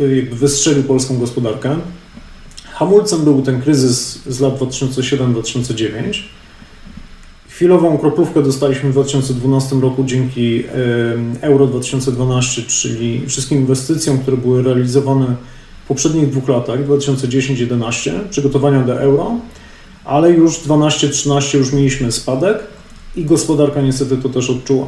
y, jakby wystrzelił polską gospodarkę. Hamulcem był ten kryzys z lat 2007-2009. Chwilową kroplówkę dostaliśmy w 2012 roku dzięki Euro 2012, czyli wszystkim inwestycjom, które były realizowane w poprzednich dwóch latach, 2010-2011, przygotowania do euro, ale już 12-13 już mieliśmy spadek i gospodarka niestety to też odczuła.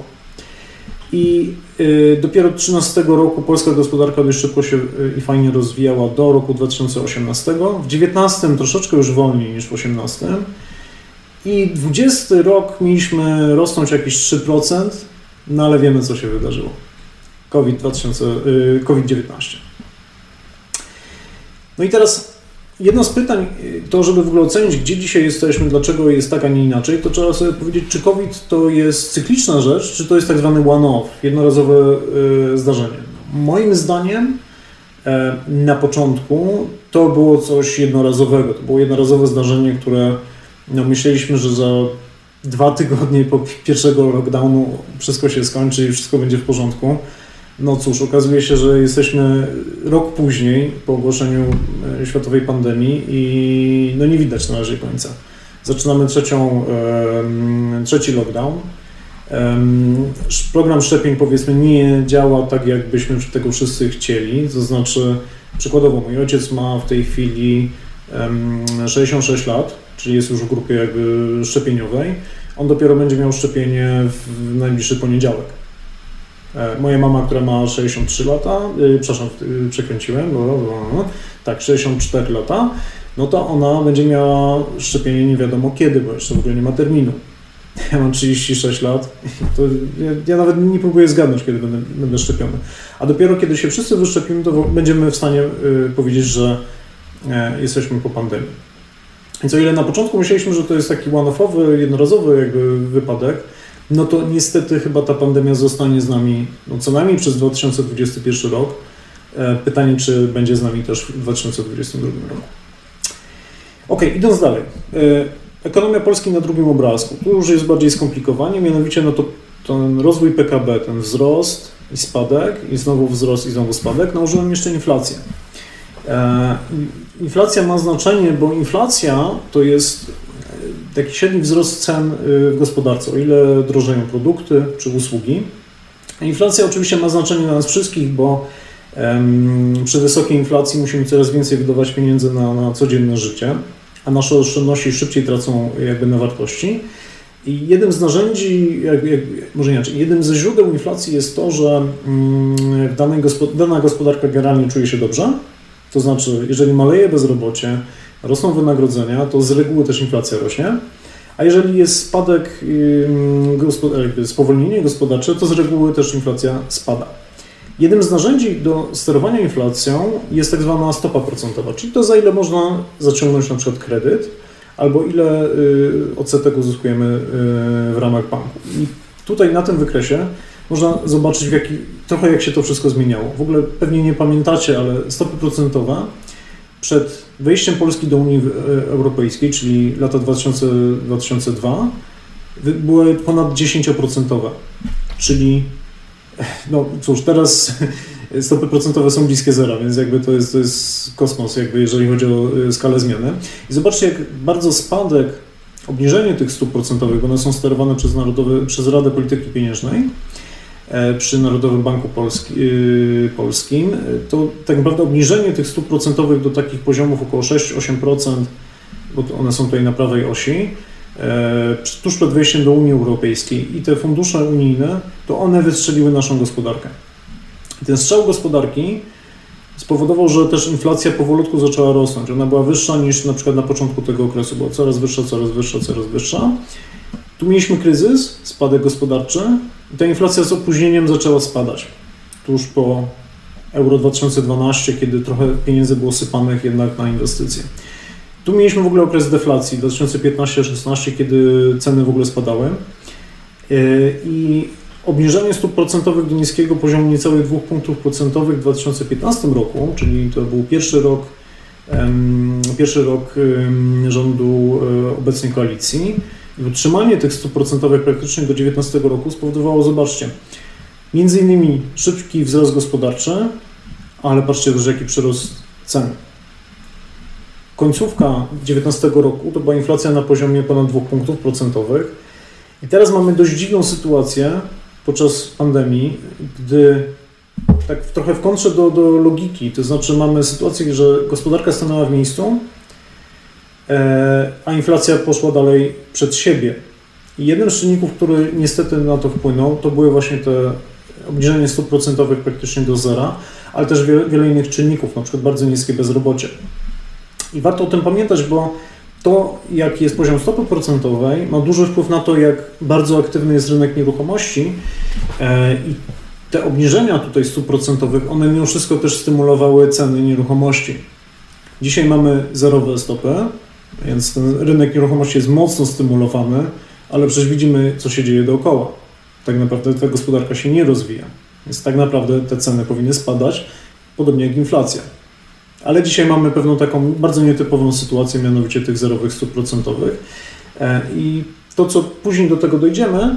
I y, dopiero 13 roku polska gospodarka dość szybko się y, i fajnie rozwijała do roku 2018. W 19 troszeczkę już wolniej niż w 18. I 20 rok mieliśmy rosnąć jakieś 3%, no ale wiemy co się wydarzyło. COVID-19. Y, COVID no i teraz Jedno z pytań, y, to żeby w ogóle ocenić, gdzie dzisiaj jesteśmy, dlaczego jest tak, a nie inaczej, to trzeba sobie powiedzieć, czy COVID to jest cykliczna rzecz, czy to jest tak zwany one-off, jednorazowe y, zdarzenie. Moim zdaniem e, na początku to było coś jednorazowego, to było jednorazowe zdarzenie, które no, myśleliśmy, że za dwa tygodnie po pierwszego lockdownu wszystko się skończy i wszystko będzie w porządku. No cóż, okazuje się, że jesteśmy rok później po ogłoszeniu e, światowej pandemii i no nie widać na razie końca. Zaczynamy trzecią, trzeci lockdown. Program szczepień powiedzmy nie działa tak, jakbyśmy tego wszyscy chcieli. To znaczy, przykładowo mój ojciec ma w tej chwili 66 lat, czyli jest już w grupie jakby szczepieniowej. On dopiero będzie miał szczepienie w najbliższy poniedziałek. E, moja mama, która ma 63 lata, yy, przepraszam, yy, przekręciłem, bo, bo, tak, 64 lata, no to ona będzie miała szczepienie nie wiadomo kiedy, bo jeszcze w ogóle nie ma terminu. Ja mam 36 lat, to ja, ja nawet nie próbuję zgadnąć, kiedy będę, będę szczepiony. A dopiero kiedy się wszyscy wyszczepimy, to będziemy w stanie yy, powiedzieć, że e, jesteśmy po pandemii. Więc o ile na początku myśleliśmy, że to jest taki one-offowy, jednorazowy jakby wypadek, no to niestety chyba ta pandemia zostanie z nami no co najmniej przez 2021 rok. E, pytanie, czy będzie z nami też w 2022 roku. Ok, idąc dalej. Ekonomia Polski na drugim obrazku. Tu już jest bardziej skomplikowanie, mianowicie no to ten rozwój PKB, ten wzrost i spadek, i znowu wzrost i znowu spadek, nałożyłem jeszcze inflację. E, inflacja ma znaczenie, bo inflacja to jest taki średni wzrost cen y, w gospodarce, o ile drożeją produkty czy usługi. Inflacja oczywiście ma znaczenie dla nas wszystkich, bo przy wysokiej inflacji musimy coraz więcej wydawać pieniędzy na, na codzienne życie, a nasze oszczędności szybciej tracą jakby na wartości. I jednym z narzędzi, jak, jak, może inaczej, jednym ze źródeł inflacji jest to, że mm, dana gospodarka generalnie czuje się dobrze. To znaczy, jeżeli maleje bezrobocie, rosną wynagrodzenia, to z reguły też inflacja rośnie. A jeżeli jest spadek, jakby spowolnienie gospodarcze, to z reguły też inflacja spada. Jednym z narzędzi do sterowania inflacją jest tak zwana stopa procentowa, czyli to za ile można zaciągnąć na przykład kredyt, albo ile y, odsetek uzyskujemy y, w ramach banku. I tutaj na tym wykresie można zobaczyć, jaki, trochę jak się to wszystko zmieniało. W ogóle pewnie nie pamiętacie, ale stopy procentowe przed wejściem Polski do Unii Europejskiej, czyli lata 2000, 2002, były ponad 10%. Czyli, no cóż, teraz stopy procentowe są bliskie zera, więc jakby to jest, to jest kosmos, jakby jeżeli chodzi o e, skalę zmiany. I zobaczcie, jak bardzo spadek, obniżenie tych stóp procentowych, bo one są sterowane przez, Narodowy, przez Radę Polityki Pieniężnej, przy Narodowym Banku y, Polskim, to tak naprawdę obniżenie tych stóp procentowych do takich poziomów około 6-8%, bo one są tutaj na prawej osi, e, tuż przed wejściem do Unii Europejskiej i te fundusze unijne, to one wystrzeliły naszą gospodarkę. Ten strzał gospodarki spowodował, że też inflacja powolutku zaczęła rosnąć. Ona była wyższa niż na przykład na początku tego okresu, była coraz wyższa, coraz wyższa, coraz wyższa. Tu mieliśmy kryzys, spadek gospodarczy i ta inflacja z opóźnieniem zaczęła spadać. Tuż po Euro 2012, kiedy trochę pieniędzy było sypanych jednak na inwestycje. Tu mieliśmy w ogóle okres deflacji 2015-16, kiedy ceny w ogóle spadały. E, I obniżenie stóp procentowych do niskiego poziomu niecałych 2 punktów procentowych w 2015 roku, czyli to był pierwszy rok, pierwszy rok rządu e, obecnej koalicji, i utrzymanie tych stóp procentowych praktycznie do 2019 roku spowodowało, zobaczcie, między innymi szybki wzrost gospodarczy, ale patrzcie też jaki przyrost cen. Końcówka 2019 roku to była inflacja na poziomie ponad 2 punktów procentowych i teraz mamy dość dziwną sytuację podczas pandemii, gdy tak trochę w kontrze do, do logiki, to znaczy mamy sytuację, że gospodarka stanęła w miejscu, a inflacja poszła dalej przed siebie. I jednym z czynników, który niestety na to wpłynął, to były właśnie te obniżenie stóp procentowych praktycznie do zera, ale też wiele, wiele innych czynników, na przykład bardzo niskie bezrobocie. I warto o tym pamiętać, bo to, jaki jest poziom stopy procentowej, ma duży wpływ na to, jak bardzo aktywny jest rynek nieruchomości e, i te obniżenia tutaj stóp procentowych, one mimo wszystko też stymulowały ceny nieruchomości. Dzisiaj mamy zerowe stopy, więc ten rynek nieruchomości jest mocno stymulowany, ale przecież widzimy, co się dzieje dookoła. Tak naprawdę ta gospodarka się nie rozwija. Więc tak naprawdę te ceny powinny spadać, podobnie jak inflacja. Ale dzisiaj mamy pewną taką bardzo nietypową sytuację, mianowicie tych zerowych stóp procentowych. E, I to, co później do tego dojdziemy,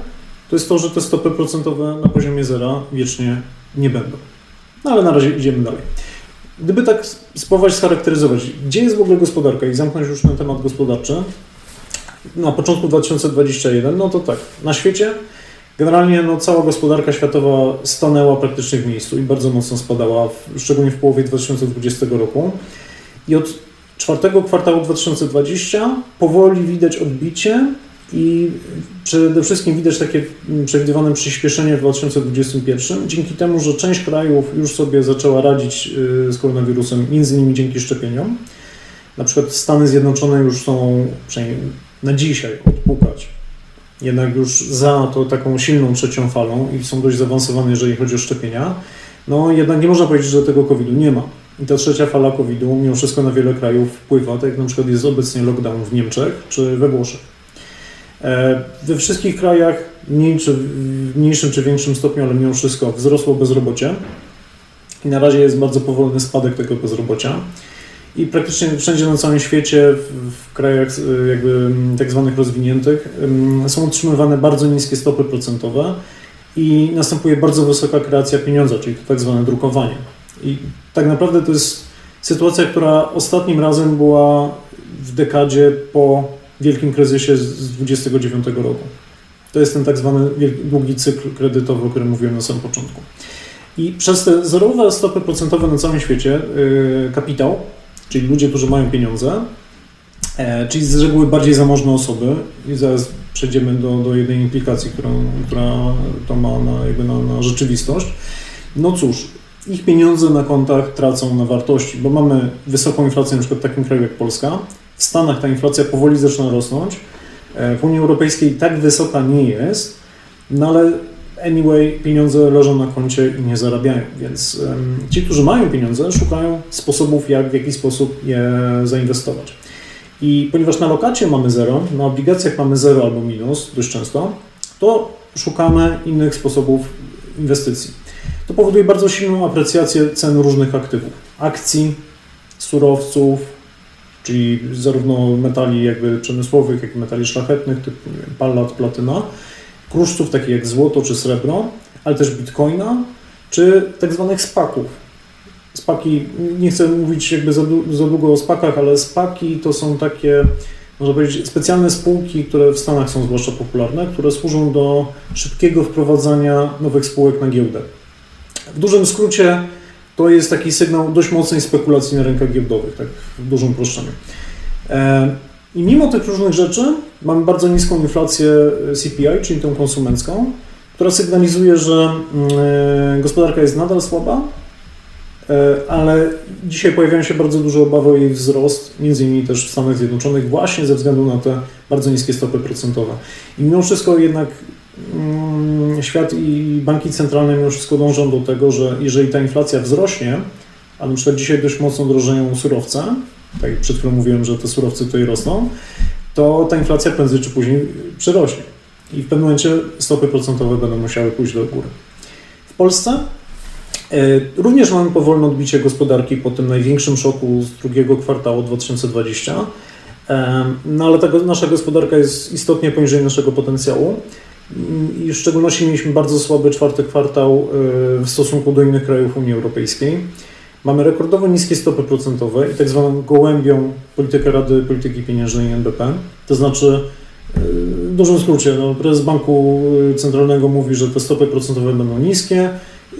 to jest to, że te stopy procentowe na poziomie zera wiecznie nie będą. No ale na razie idziemy dalej. Gdyby tak spróbować scharakteryzować, gdzie jest w ogóle gospodarka i zamknąć już ten temat gospodarczy, na początku 2021, no to tak, na świecie generalnie no, cała gospodarka światowa stanęła praktycznie w miejscu i bardzo mocno spadała, szczególnie w połowie 2020 roku. I od czwartego kwartału 2020 powoli widać odbicie i przede wszystkim widać takie przewidywane przyspieszenie w 2021, dzięki temu, że część krajów już sobie zaczęła radzić y, z koronawirusem, między innymi dzięki szczepieniom. Na przykład Stany Zjednoczone już są, przynajmniej na dzisiaj, odpukać. Jednak już za to taką silną trzecią falą i są dość zaawansowane, jeżeli chodzi o szczepienia. No jednak nie można powiedzieć, że tego COVID-u nie ma. I ta trzecia fala COVID-u mimo wszystko na wiele krajów wpływa, tak jak na przykład jest obecnie lockdown w Niemczech czy we Włoszech. E, we wszystkich krajach, mniej czy, w mniejszym czy większym stopniu, ale mimo wszystko wzrosło bezrobocie i na razie jest bardzo powolny spadek tego bezrobocia. i praktycznie wszędzie na całym świecie, w, krajach jakby tak zwanych rozwiniętych, są utrzymywane bardzo niskie stopy procentowe i następuje bardzo wysoka kreacja pieniądza, czyli to tak zwane drukowanie. I tak naprawdę to jest sytuacja, która ostatnim razem była w dekadzie po wielkim kryzysie z 29 roku. To jest ten tak zwany długi cykl kredytowy, o którym mówiłem na samym początku. I przez te zerowe stopy procentowe na całym świecie yy, kapitał, czyli ludzie, którzy mają pieniądze, e, czyli z reguły bardziej zamożne osoby, i zaraz przejdziemy do, do jednej implikacji, którą, która to ma na, jakby na, na rzeczywistość. No cóż, ich pieniądze na kontach tracą na wartości, bo mamy wysoką inflację na przykład w takim kraju jak Polska. W Stanach ta inflacja powoli zaczyna rosnąć. E, w Unii Europejskiej tak wysoka nie jest, no ale anyway, pieniądze leżą na koncie i nie zarabiają, więc ci, którzy mają pieniądze, szukają sposobów, jak w jaki sposób je zainwestować. I ponieważ na lokacie mamy zero, na obligacjach mamy zero albo minus dość często, to szukamy innych sposobów inwestycji. To powoduje bardzo silną aprecjację cen różnych aktywów. Akcji, surowców, czyli zarówno metali jakby przemysłowych, jak i metali szlachetnych, typu pallat, platyna, kruszców takich jak złoto czy srebro, ale też bitcoina, czy tak zwanych spaków. Spaki, nie chcę mówić jakby za, za długo o spakach, ale spaki to są takie, można powiedzieć, specjalne spółki, które w Stanach są zwłaszcza popularne, które służą do szybkiego wprowadzania nowych spółek na giełdę. W dużym skrócie to jest taki sygnał dość mocnej spekulacji na rynkach giełdowych, tak w dużym uproszczeniu. E, I mimo tych różnych rzeczy mamy bardzo niską inflację CPI, czyli tą konsumencką, która sygnalizuje, że mm, e, gospodarka jest nadal słaba, e, ale dzisiaj pojawiają się bardzo duże obawy o jej wzrost, między innymi też w Stanach Zjednoczonych, właśnie ze względu na te bardzo niskie stopy procentowe. I mimo wszystko jednak świat i banki centralne mimo wszystko dążą do tego, że jeżeli ta inflacja wzrośnie, a na przykład dzisiaj dość mocno drożeją surowce, tak jak przed chwilą mówiłem, że te surowce tutaj rosną, to ta inflacja prędzej czy później przyrośnie. I w pewnym momencie stopy procentowe będą musiały pójść do góry. W Polsce e, również mamy powolne odbicie gospodarki po tym największym szoku z drugiego kwartału 2020, e, no ale ta nasza gospodarka jest istotnie poniżej naszego potencjału. I w szczególności mieliśmy bardzo słaby czwarty kwartał y, w stosunku do innych krajów Unii Europejskiej. Mamy rekordowo niskie stopy procentowe i tak zwaną gołębią politykę Rady Polityki Pieniężnej NBP. To znaczy, y, w dużym skrócie, no, prezes Banku Centralnego mówi, że te stopy procentowe będą niskie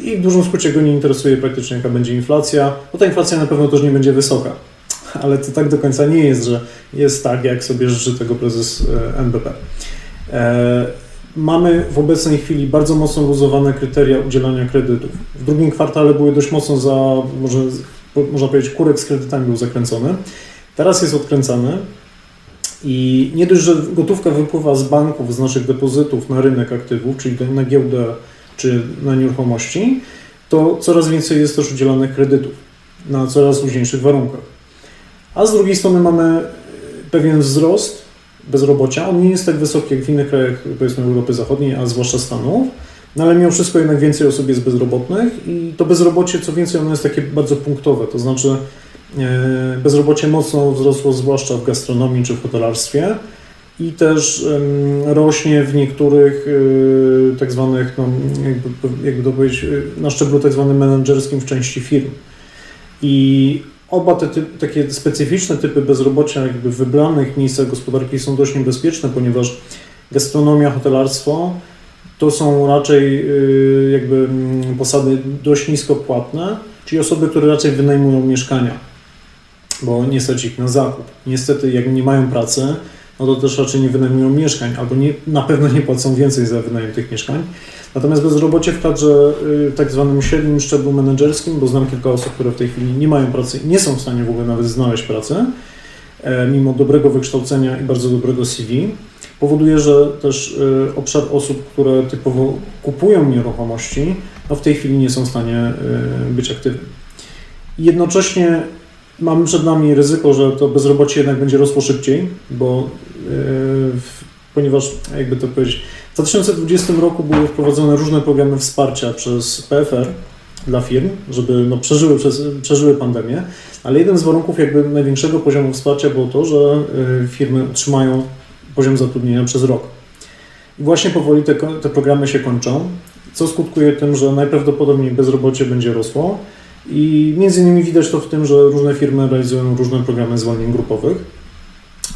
i w dużym skrócie go nie interesuje praktycznie jaka będzie inflacja, bo ta inflacja na pewno też nie będzie wysoka. Ale to tak do końca nie jest, że jest tak, jak sobie życzy tego prezes y, NBP. Mamy w obecnej chwili bardzo mocno luzowane kryteria udzielania kredytów. W drugim kwartale były dość mocno za, może, można powiedzieć, kurek z kredytami był zakręcony. Teraz jest odkręcany i nie dość, że gotówka wypływa z banków, z naszych depozytów na rynek aktywów, czyli na giełdę czy na nieruchomości, to coraz więcej jest też udzielanych kredytów na coraz luźniejszych warunkach. A z drugiej strony mamy pewien wzrost bezrobocia. On nie jest tak wysoki jak w innych krajach, powiedzmy Europy Zachodniej, a zwłaszcza Stanów, no ale mimo wszystko jednak więcej osób jest bezrobotnych i to bezrobocie, co więcej, ono jest takie bardzo punktowe, to znaczy e, bezrobocie mocno wzrosło zwłaszcza w gastronomii czy w hotelarstwie i też rośnie w niektórych e, tak zwanych, no, jakby, jakby to powiedzieć, e, na szczeblu tak zwanym menedżerskim w części firm. I Oba te typy, takie specyficzne typy bezrobocia jakby w wybranych miejscach gospodarki są dość niebezpieczne, ponieważ gastronomia, hotelarstwo to są raczej y, jakby mm, posady dość nisko płatne, czyli osoby, które raczej wynajmują mieszkania, bo nie stać ich na zakup. Niestety, jak nie mają pracy, no to też raczej nie wynajmują mieszkań, albo nie, na pewno nie płacą więcej za wynajem tych mieszkań. Natomiast bezrobocie w kadrze y, tak zwanym średnim szczeblu menedżerskim, bo znam kilka osób, które w tej chwili nie mają pracy i nie są w stanie w ogóle nawet znaleźć pracy, e, mimo dobrego wykształcenia i bardzo dobrego CV, powoduje, że też y, obszar osób, które typowo kupują nieruchomości, no w tej chwili nie są w stanie y, być aktywni. jednocześnie mamy przed nami ryzyko, że to bezrobocie jednak będzie rosło szybciej, bo ponieważ, jakby to powiedzieć, w 2020 roku były wprowadzone różne programy wsparcia przez PFR dla firm, żeby no, przeżyły, przez, przeżyły pandemię, ale jeden z warunków jakby największego poziomu wsparcia było to, że y, firmy utrzymają poziom zatrudnienia przez rok. I właśnie powoli te, te programy się kończą, co skutkuje tym, że najprawdopodobniej bezrobocie będzie rosło i między innymi widać to w tym, że różne firmy realizują różne programy zwolnień grupowych.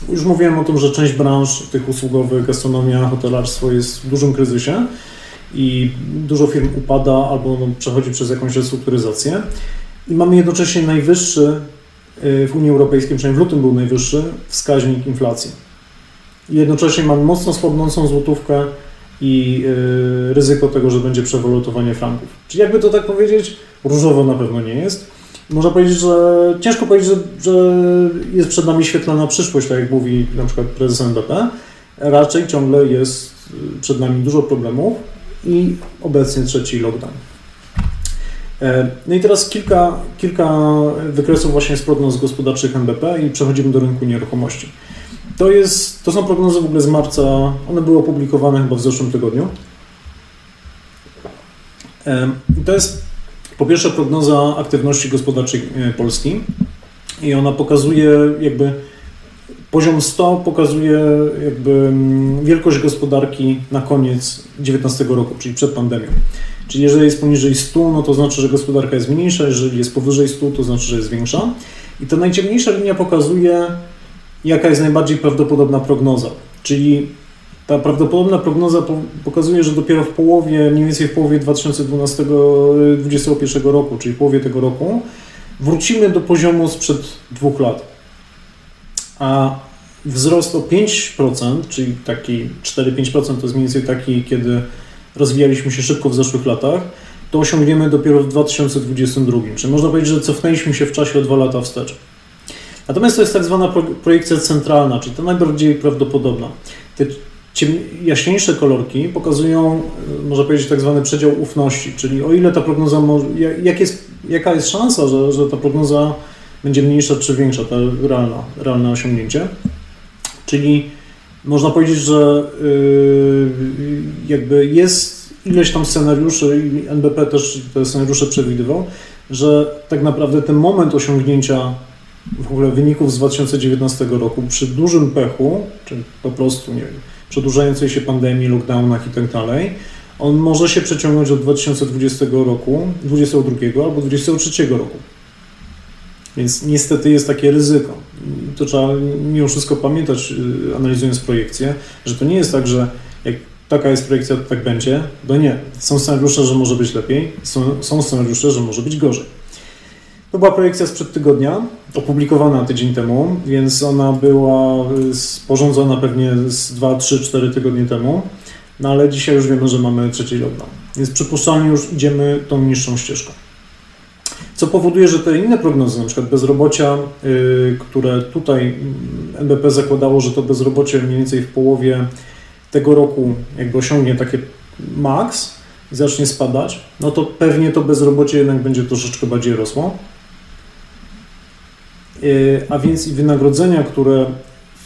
Już mówiłem o tym, że część branż tych usługowych, gastronomia, hotelarstwo jest w dużym kryzysie i dużo firm upada albo no, przechodzi przez jakąś restrukturyzację. I mamy jednocześnie najwyższy y, w Unii Europejskiej, przynajmniej w lutym był najwyższy, wskaźnik inflacji. Jednocześnie mamy mocno słabnącą złotówkę i y, ryzyko tego, że będzie przewalutowanie franków. Czyli jakby to tak powiedzieć, różowo na pewno nie jest. Można powiedzieć, że ciężko powiedzieć, że, że jest przed nami świetlana przyszłość, tak jak mówi na przykład prezes NBP. Raczej ciągle jest y, przed nami dużo problemów i obecnie trzeci lockdown. E, no i teraz kilka, kilka wykresów właśnie z prognoz gospodarczych NBP i przechodzimy do rynku nieruchomości. To, jest, to są prognozy w ogóle z marca, one były opublikowane chyba w zeszłym tygodniu. E, to jest po pierwsze prognoza aktywności gospodarczej e, Polski i ona pokazuje jakby poziom 100 pokazuje jakby mm, wielkość gospodarki na koniec 2019 roku, czyli przed pandemią. Czyli jeżeli jest poniżej 100, no to znaczy, że gospodarka jest mniejsza, jeżeli jest powyżej 100, to znaczy, że jest większa. I ta najciemniejsza linia pokazuje, jaka jest najbardziej prawdopodobna prognoza. Czyli ta prawdopodobna prognoza pokazuje, że dopiero w połowie, mniej więcej w połowie 2021 roku, czyli połowie tego roku, wrócimy do poziomu sprzed dwóch lat. A wzrost o 5%, czyli taki 4-5% to jest mniej więcej taki, kiedy rozwijaliśmy się szybko w zeszłych latach, to osiągniemy dopiero w 2022. Czyli można powiedzieć, że cofnęliśmy się w czasie o dwa lata wstecz. Natomiast to jest tak zwana projekcja centralna, czyli ta najbardziej prawdopodobna. Jaśniejsze kolorki pokazują, e, można powiedzieć, tak zwany przedział ufności, czyli o ile ta prognoza, jak jest, jaka jest szansa, że, że ta prognoza będzie mniejsza czy większa, ta realna, realne osiągnięcie. Czyli można powiedzieć, że yy, jakby jest ileś tam scenariuszy i NBP też te scenariusze przewidywał, że tak naprawdę ten moment osiągnięcia w ogóle wyników z 2019 roku przy dużym pechu, czy po prostu, nie wiem, przedłużającej się pandemii, lockdownach i tak dalej, on może się przeciągnąć od 2020 roku, 2022 albo 2023 roku. Więc niestety jest takie ryzyko. To trzeba mimo wszystko pamiętać, y, analizując projekcję, że to nie jest tak, że jak taka jest projekcja, to tak będzie. No nie. Są scenariusze, że może być lepiej, są, są scenariusze, że może być gorzej. To była projekcja sprzed tygodnia, opublikowana tydzień temu, więc ona była y, sporządzona pewnie z 2, 3, 4 tygodnie temu. No ale dzisiaj już wiemy, że mamy trzeci lockdown. Więc przypuszczalnie już idziemy tą niższą ścieżką. Co powoduje, że te inne prognozy, na przykład bezrobocia, yy, które tutaj NBP zakładało, że to bezrobocie mniej więcej w połowie tego roku jakby osiągnie takie maks zacznie spadać, no to pewnie to bezrobocie jednak będzie troszeczkę bardziej rosło. A więc i wynagrodzenia, które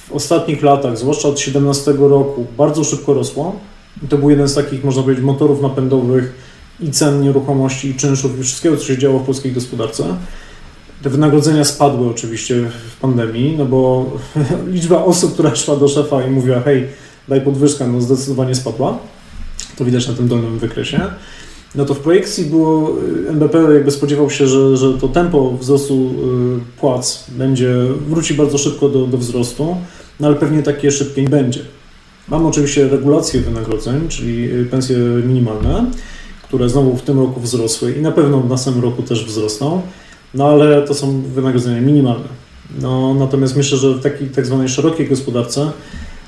w ostatnich latach, zwłaszcza od 2017 roku, bardzo szybko rosło, i to był jeden z takich, można powiedzieć, motorów napędowych i cen nieruchomości, i czynszów, i wszystkiego, co się działo w polskiej gospodarce. Te wynagrodzenia spadły oczywiście w pandemii, no bo liczba osób, która szła do szefa i mówiła, hej, daj podwyżkę, no zdecydowanie spadła. To widać na tym dolnym wykresie. No to w projekcji było, NBP jakby spodziewał się, że, że to tempo wzrostu y, płac będzie, wróci bardzo szybko do, do wzrostu, no ale pewnie takie szybkie nie będzie. Mamy oczywiście regulacje wynagrodzeń, czyli y, pensje minimalne, które znowu w tym roku wzrosły i na pewno w następnym roku też wzrosną, no ale to są wynagrodzenia minimalne. No, natomiast myślę, że w takiej tak zwanej szerokiej gospodarce,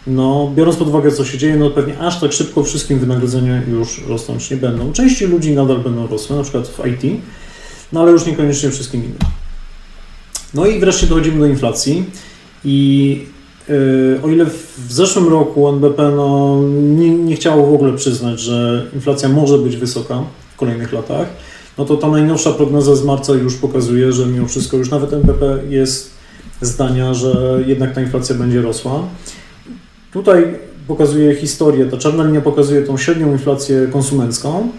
no, biorąc pod uwagę, co się dzieje, no pewnie aż tak szybko wszystkim wynagrodzenia już rosnąć nie będą. Części ludzi nadal będą rosły, na przykład w IT, no ale już niekoniecznie wszystkim innym. No i wreszcie dochodzimy do inflacji i Yy, o ile w zeszłym roku NBP no, nie, nie chciało w ogóle przyznać, że inflacja może być wysoka w kolejnych latach, no to ta najnowsza prognoza z marca już pokazuje, że mimo wszystko już nawet NBP jest zdania, że jednak ta inflacja będzie rosła. Tutaj pokazuje historię, ta czarna linia pokazuje tą średnią inflację konsumencką,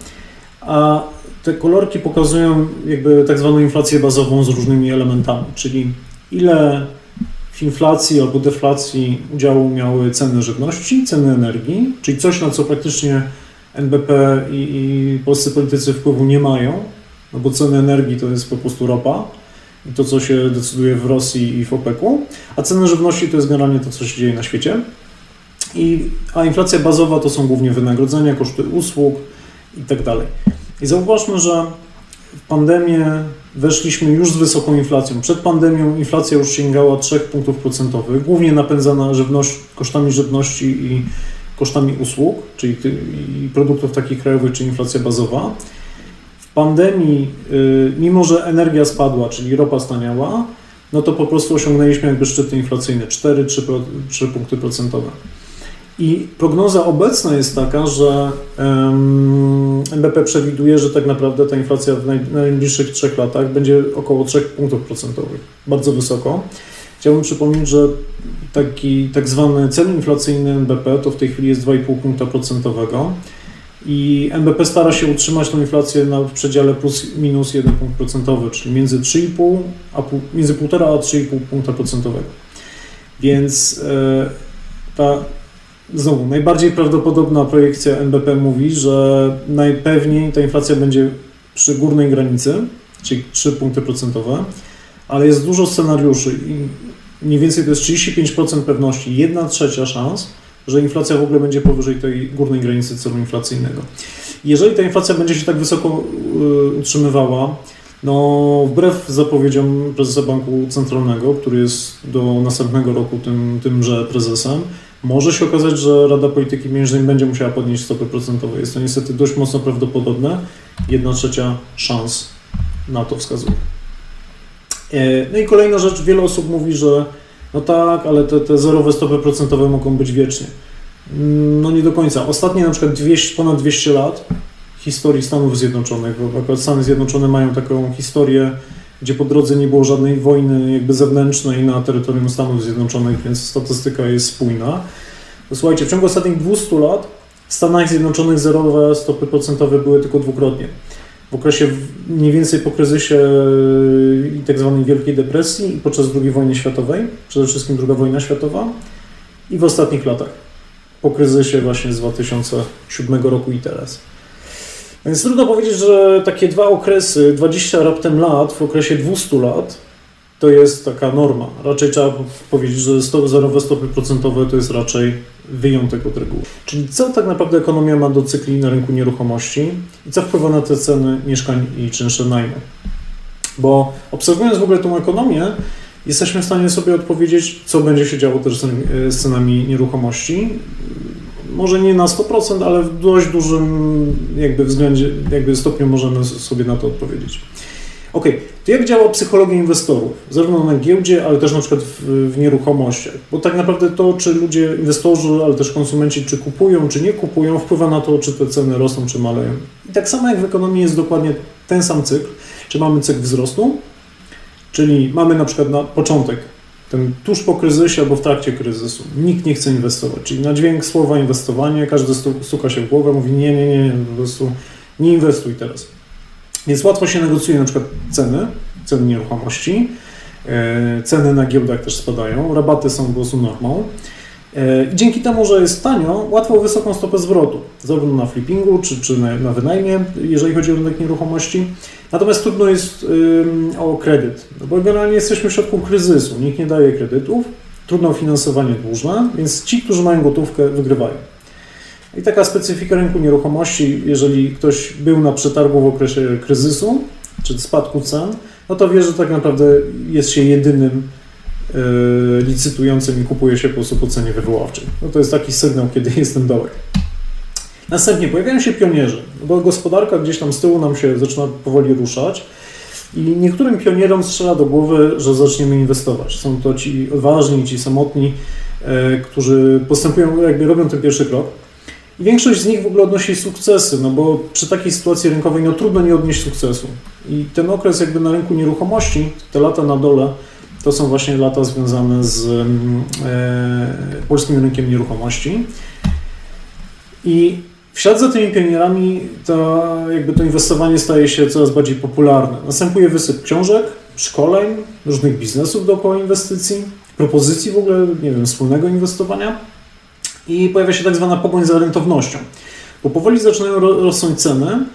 a te kolorki pokazują jakby tak zwaną inflację bazową z różnymi elementami, czyli ile w inflacji albo deflacji udziału miały ceny żywności, ceny energii, czyli coś, na co praktycznie NBP i, i polscy politycy wpływu nie mają, no bo ceny energii to jest po prostu ropa i to, co się decyduje w Rosji i w OPEC-u, a ceny żywności to jest generalnie to, co się dzieje na świecie. I, a inflacja bazowa to są głównie wynagrodzenia, koszty usług i tak. I zauważmy, że w pandemię weszliśmy już z wysoką inflacją. Przed pandemią inflacja już sięgała 3 punktów procentowych, głównie napędzana żywność, kosztami żywności i kosztami usług, czyli produktów takich krajowych, czy inflacja bazowa. W pandemii, y, mimo że energia spadła, czyli ropa staniała, no to po prostu osiągnęliśmy jakby szczyty inflacyjne 4-3 punkty procentowe. I prognoza obecna jest taka, że NBP przewiduje, że tak naprawdę ta inflacja w najbliższych trzech latach będzie około 3 punktów procentowych. Bardzo wysoko. Chciałbym przypomnieć, że taki tak zwany cel inflacyjny NBP to w tej chwili jest 2,5 punkta procentowego i NBP stara się utrzymać tą inflację na, w przedziale plus minus 1 punkt procentowy, czyli między 3,5 a między 1,5 a 3,5 punkta procentowego. Więc e, ta Znowu, najbardziej prawdopodobna projekcja NBP mówi, że najpewniej ta inflacja będzie przy górnej granicy, czyli 3 punkty procentowe, ale jest dużo scenariuszy i mniej więcej to jest 35% pewności, 1 trzecia szans, że inflacja w ogóle będzie powyżej tej górnej granicy celu inflacyjnego. Jeżeli ta inflacja będzie się tak wysoko y, utrzymywała, no, wbrew zapowiedziom prezesa Banku Centralnego, który jest do następnego roku tym, tymże prezesem, może się okazać, że Rada Polityki Pieniężnej będzie musiała podnieść stopy procentowe. Jest to niestety dość mocno prawdopodobne. Jedna trzecia szans na to wskazuje. E, no i kolejna rzecz, wiele osób mówi, że no tak, ale te, te zerowe stopy procentowe mogą być wiecznie. Mm, no nie do końca. Ostatnie na przykład 200, ponad 200 lat historii Stanów Zjednoczonych, bo akurat Stany Zjednoczone mają taką historię gdzie po drodze nie było żadnej wojny jakby zewnętrznej na terytorium Stanów Zjednoczonych, więc statystyka jest spójna. Słuchajcie, w ciągu ostatnich 200 lat w Stanach Zjednoczonych zerowe stopy procentowe były tylko dwukrotnie. W okresie mniej więcej po kryzysie yy, i tak Wielkiej Depresji i podczas II wojny światowej, przede wszystkim II wojna światowa i w ostatnich latach, po kryzysie właśnie z 2007 roku i teraz. Więc trudno powiedzieć, że takie dwa okresy, 20 raptem lat w okresie 200 lat, to jest taka norma. Raczej trzeba powiedzieć, że stopy, zerowe stopy procentowe to jest raczej wyjątek od reguły. Czyli co tak naprawdę ekonomia ma do cykli na rynku nieruchomości i co wpływa na te ceny mieszkań i czynsze najmu? Bo obserwując w ogóle tą ekonomię, jesteśmy w stanie sobie odpowiedzieć, co będzie się działo też z cenami nieruchomości może nie na 100%, ale w dość dużym jakby względzie, jakby stopniu możemy sobie na to odpowiedzieć. Ok, to jak działa psychologia inwestorów? Zarówno na giełdzie, ale też na przykład w, w, nieruchomościach. Bo tak naprawdę to, czy ludzie, inwestorzy, ale też konsumenci, czy kupują, czy nie kupują, wpływa na to, czy te ceny rosną, czy maleją. I tak samo jak w ekonomii jest dokładnie ten sam cykl. Czy mamy cykl wzrostu, czyli mamy na przykład na początek ten tuż po kryzysie albo w trakcie kryzysu. Nikt nie chce inwestować. Czyli na dźwięk słowa inwestowanie, każdy stuka się w głowę, mówi nie, nie, nie, po prostu nie inwestuj teraz. Więc łatwo się negocjuje na przykład ceny, ceny nieruchomości, e, ceny na giełdach też spadają, rabaty są po prostu normą. E, I dzięki temu, że jest tanio, łatwo wysoką stopę zwrotu, zarówno na flippingu, czy, czy na, na wynajmie, jeżeli chodzi o rynek nieruchomości. Natomiast trudno jest o kredyt, no bo generalnie jesteśmy w środku kryzysu, nikt nie daje kredytów, trudno o finansowanie dłużne, więc ci, którzy mają gotówkę, wygrywają. I taka specyfika rynku nieruchomości, jeżeli ktoś był na przetargu w okresie kryzysu, czy spadku cen, no to wie, że tak naprawdę jest się jedynym licytującym i kupuje się po prostu po cenie wywoławczej. No to jest taki sygnał, kiedy jest ten. Następnie pojawiają się pionierzy, bo gospodarka gdzieś tam z tyłu nam się zaczyna powoli ruszać i niektórym pionierom strzela do głowy, że zaczniemy inwestować. Są to ci odważni, ci samotni, e, którzy postępują, jakby robią ten pierwszy krok. I większość z nich w ogóle odnosi sukcesy, no bo przy takiej sytuacji rynkowej no trudno nie odnieść sukcesu. I ten okres jakby na rynku nieruchomości, te lata na dole, to są właśnie lata związane z mm, e, polskim rynkiem nieruchomości. I w ślad za tymi pionierami to, jakby to inwestowanie staje się coraz bardziej popularne. Następuje wysyp książek, szkoleń, różnych biznesów dookoła inwestycji, propozycji w ogóle, nie wiem, wspólnego inwestowania i pojawia się tak zwana pogoń za rentownością. Bo powoli zaczynają rosnąć ceny,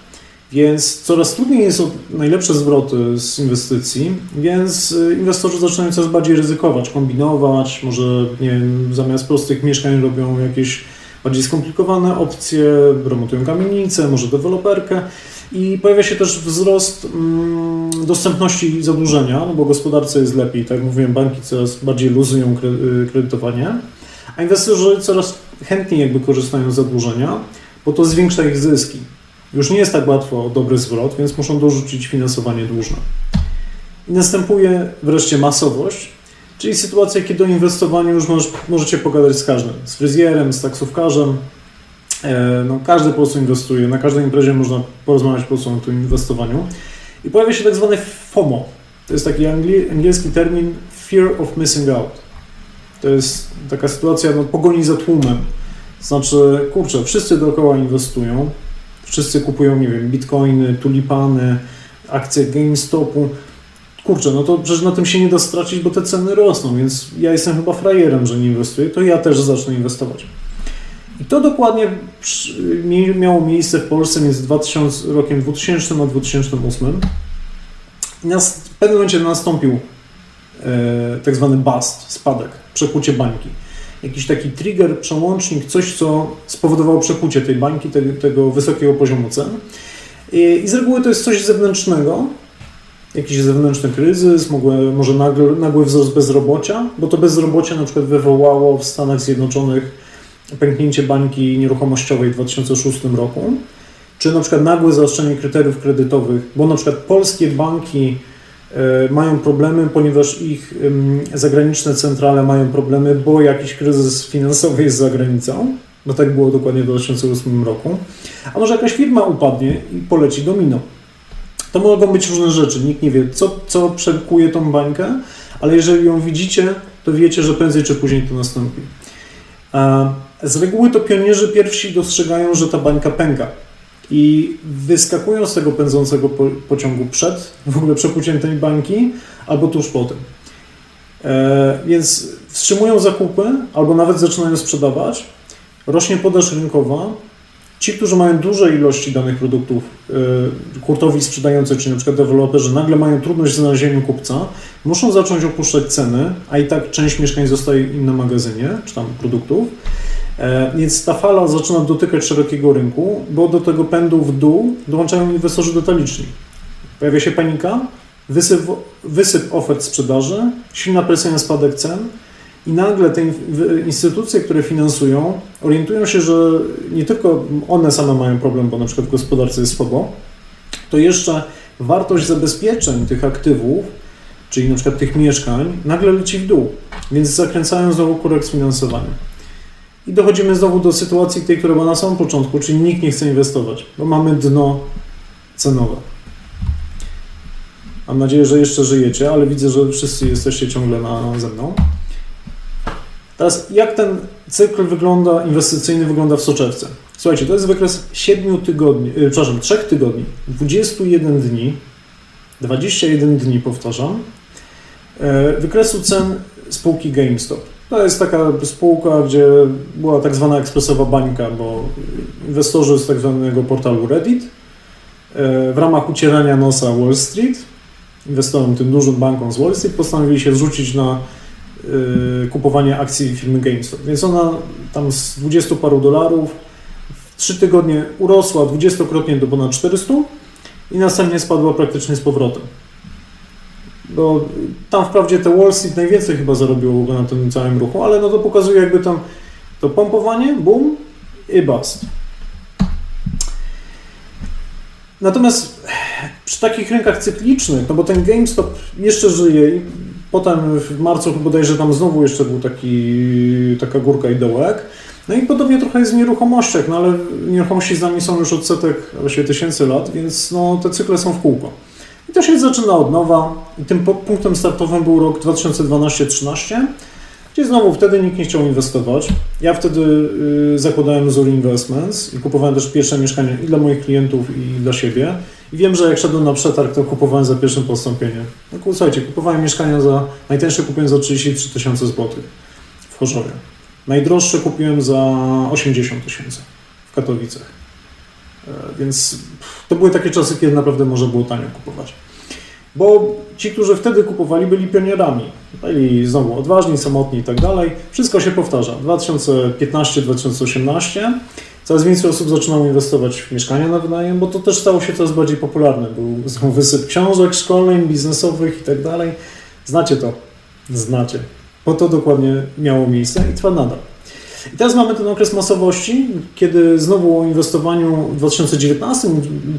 więc coraz trudniej o najlepsze zwroty z inwestycji, więc y, inwestorzy zaczynają coraz bardziej ryzykować, kombinować, może nie wiem, zamiast prostych mieszkań robią jakieś bardziej skomplikowane opcje, remontują kamienicę, może deweloperkę i pojawia się też wzrost mm, dostępności zadłużenia, no bo gospodarce jest lepiej, tak jak mówiłem, banki coraz bardziej luzują y, kredytowanie, a inwestorzy coraz chętniej jakby korzystają z zadłużenia, bo to zwiększa ich zyski. Już nie jest tak łatwo o dobry zwrot, więc muszą dorzucić finansowanie dłużne. I następuje wreszcie masowość, czyli sytuacja, kiedy o inwestowaniu już możecie pogadać z każdym. Z fryzjerem, z taksówkarzem. E, no, każdy po prostu inwestuje. Na każdej imprezie można porozmawiać po prostu o tym inwestowaniu. I pojawia się tak zwane FOMO. To jest taki angielski termin Fear of Missing Out. To jest taka sytuacja no, pogoni za tłumem. Znaczy, kurczę, wszyscy dookoła inwestują, wszyscy kupują, nie wiem, bitcoiny, tulipany, akcje GameStopu. Kurczę, no to przecież na tym się nie da stracić, bo te ceny rosną, więc ja jestem chyba frajerem, że nie inwestuję, to ja też zacznę inwestować. I to dokładnie miało miejsce w Polsce między 2000, rokiem 2000 a 2008. I nas, w pewnym momencie nastąpił e, tak zwany bust, spadek, przekucie bańki jakiś taki trigger, przełącznik, coś, co spowodowało przekucie tej bańki, tego, tego wysokiego poziomu cen. I, z reguły to jest coś zewnętrznego, jakiś zewnętrzny kryzys, może nagły, nagły wzrost bezrobocia, bo to bezrobocie na przykład wywołało w Stanach Zjednoczonych pęknięcie bańki nieruchomościowej w 2006 roku, czy na przykład nagłe zaostrzenie kryteriów kredytowych, bo na przykład polskie banki mają problemy, ponieważ ich zagraniczne centrale mają problemy, bo jakiś kryzys finansowy jest za granicą. No tak było dokładnie w 2008 roku. A może jakaś firma upadnie i poleci domino. To mogą być różne rzeczy. Nikt nie wie, co, co przekuje tą bańkę, ale jeżeli ją widzicie, to wiecie, że prędzej czy później to nastąpi. Z reguły to pionierzy pierwsi dostrzegają, że ta bańka pęka i wyskakują z tego pędzącego pociągu przed w ogóle tej bańki albo tuż po tym. E, więc wstrzymują zakupy albo nawet zaczynają sprzedawać, rośnie podaż rynkowa. Ci, którzy mają duże ilości danych produktów, e, hurtowi sprzedający, czy na przykład deweloperzy, nagle mają trudność w znalezieniu kupca, muszą zacząć opuszczać ceny, a i tak część mieszkań zostaje im na magazynie, czy tam produktów więc ta fala zaczyna dotykać szerokiego rynku, bo do tego pędu w dół dołączają inwestorzy detaliczni. Pojawia się panika, wysyp, wysyp ofert sprzedaży, silna presja na spadek cen i nagle te instytucje, które finansują, orientują się, że nie tylko one same mają problem, bo na przykład w gospodarce jest słabo, to jeszcze wartość zabezpieczeń tych aktywów, czyli na przykład tych mieszkań, nagle leci w dół, więc zakręcają znowu korekt finansowania. I dochodzimy znowu do sytuacji tej, która była na samym początku, czyli nikt nie chce inwestować, bo mamy dno cenowe. Mam nadzieję, że jeszcze żyjecie, ale widzę, że wszyscy jesteście ciągle na, ze mną. Teraz, jak ten cykl wygląda, inwestycyjny wygląda w soczewce? Słuchajcie, to jest wykres 7 tygodni, yy, przepraszam, 3 tygodni, 21 dni, 21 dni powtarzam, yy, wykresu cen spółki GameStop. To jest taka spółka, gdzie była tak zwana ekspresowa bańka, bo inwestorzy z tak zwanego portalu Reddit e, w ramach ucierania nosa Wall Street, inwestorom tym dużym bankom z Wall Street, postanowili się zrzucić na e, kupowanie akcji firmy GameStop. Więc ona tam z 20 paru dolarów w 3 tygodnie urosła dwudziestokrotnie do ponad 400 i następnie spadła praktycznie z powrotem. Bo tam wprawdzie te Wall Street najwięcej chyba zarobiło na tym całym ruchu, ale no to pokazuje jakby tam to pompowanie, boom i bust. Natomiast przy takich rynkach cyklicznych, no bo ten GameStop jeszcze żyje i potem w marcu bodajże tam znowu jeszcze był taki, taka górka i dołek. No i podobnie trochę jest w nieruchomościach, no ale nieruchomości z nami są już od setek, właściwie tysięcy lat, więc no, te cykle są w kółko to się zaczyna od nowa tym punktem startowym był rok 2012-13, Gdzie znowu wtedy nikt nie chciał inwestować. Ja wtedy y, zakładałem Zuri Investments i kupowałem też pierwsze mieszkanie i dla moich klientów, i dla siebie. I wiem, że jak szedłem na przetarg, to kupowałem za pierwszym postąpieniem. No słuchajcie, kupowałem mieszkania za, najtańsze kupiłem za 33 tysiące złotych w Chorzowie. Najdroższe kupiłem za 80 tysięcy w Katowicach. E, więc to były takie czasy, kiedy naprawdę można było tanio kupować. Bo ci, którzy wtedy kupowali, byli pionierami. Byli znowu odważni, samotni i tak dalej. Wszystko się powtarza. 2015-2018 coraz więcej osób zaczynało inwestować w mieszkania na wynajem, bo to też stało się coraz bardziej popularne. Był znowu wysyp książek szkolnych, biznesowych i tak dalej. Znacie to. Znacie. Bo to dokładnie miało miejsce i trwa nadal. I teraz mamy ten okres masowości, kiedy znowu o inwestowaniu w 2019,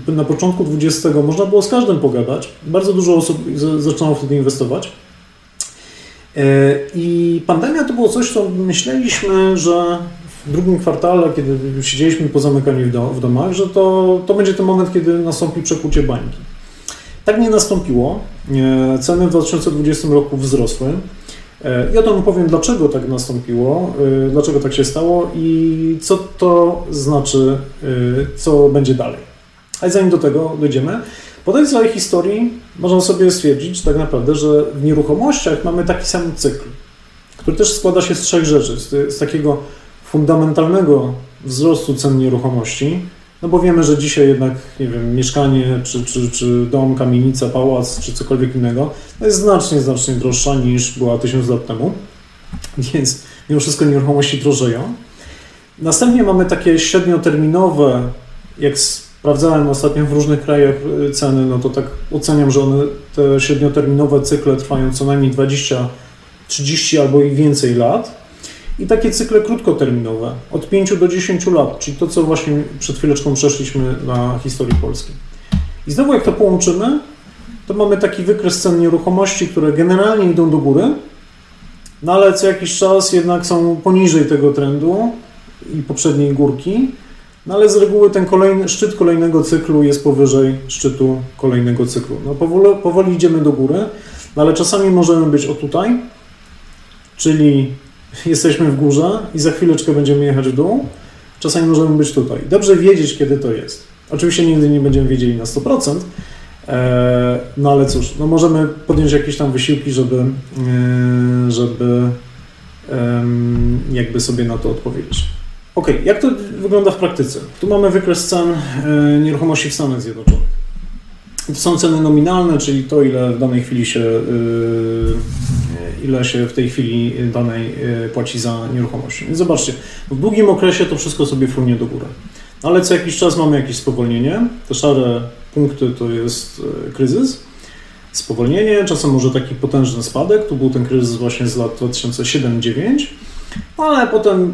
na początku 2020 można było z każdym pogadać. Bardzo dużo osób zaczynało wtedy inwestować. E, I pandemia to było coś, co myśleliśmy, że w drugim kwartale, kiedy siedzieliśmy pozamykani w, w domach, że to, to będzie ten moment, kiedy nastąpi przekucie bańki. Tak nie nastąpiło. E, ceny w 2020 roku wzrosły. E, I o tym powiem, dlaczego tak nastąpiło, e, dlaczego tak się stało i co to znaczy, e, co będzie dalej. Ale zanim do tego dojdziemy, po tej całej historii można sobie stwierdzić tak naprawdę, że w nieruchomościach mamy taki sam cykl, który też składa się z trzech rzeczy. Z, z takiego fundamentalnego wzrostu cen nieruchomości, no bo wiemy, że dzisiaj jednak, nie wiem, mieszkanie, czy, czy, czy dom, kamienica, pałac, czy cokolwiek innego, jest znacznie, znacznie droższa niż była tysiąc lat temu, więc mimo wszystko nieruchomości drożeją. Następnie mamy takie średnioterminowe, jak sprawdzałem ostatnio w różnych krajach y, ceny, no to tak oceniam, że one, te średnioterminowe cykle trwają co najmniej 20, 30 albo i więcej lat. I takie cykle krótkoterminowe, od 5 do 10 lat, czyli to, co właśnie przed chwileczką przeszliśmy na historii Polski. I znowu, jak to połączymy, to mamy taki wykres cen nieruchomości, które generalnie idą do góry, no ale co jakiś czas jednak są poniżej tego trendu i poprzedniej górki, no ale z reguły ten kolejny, szczyt kolejnego cyklu jest powyżej szczytu kolejnego cyklu. No powoli, powoli idziemy do góry, no ale czasami możemy być o tutaj, czyli jesteśmy w górze i za chwileczkę będziemy jechać w dół. Czasami możemy być tutaj. Dobrze wiedzieć, kiedy to jest. Oczywiście nigdy nie będziemy wiedzieli na 100%, e, no ale cóż, no możemy podjąć jakieś tam wysiłki, żeby, e, żeby jakby sobie na to odpowiedzieć. Ok, jak to wygląda w praktyce? Tu mamy wykres cen e, nieruchomości w Stanach Zjednoczonych. Są ceny nominalne, czyli to, ile w danej chwili się ile się w tej chwili danej e, płaci za nieruchomość. Więc zobaczcie, w długim okresie to wszystko sobie frunie do góry. Ale co jakiś czas mamy jakieś spowolnienie. Te szare punkty to jest e, kryzys, spowolnienie, czasem może taki potężny spadek. Tu był ten kryzys właśnie z lat 2007-2009, ale potem,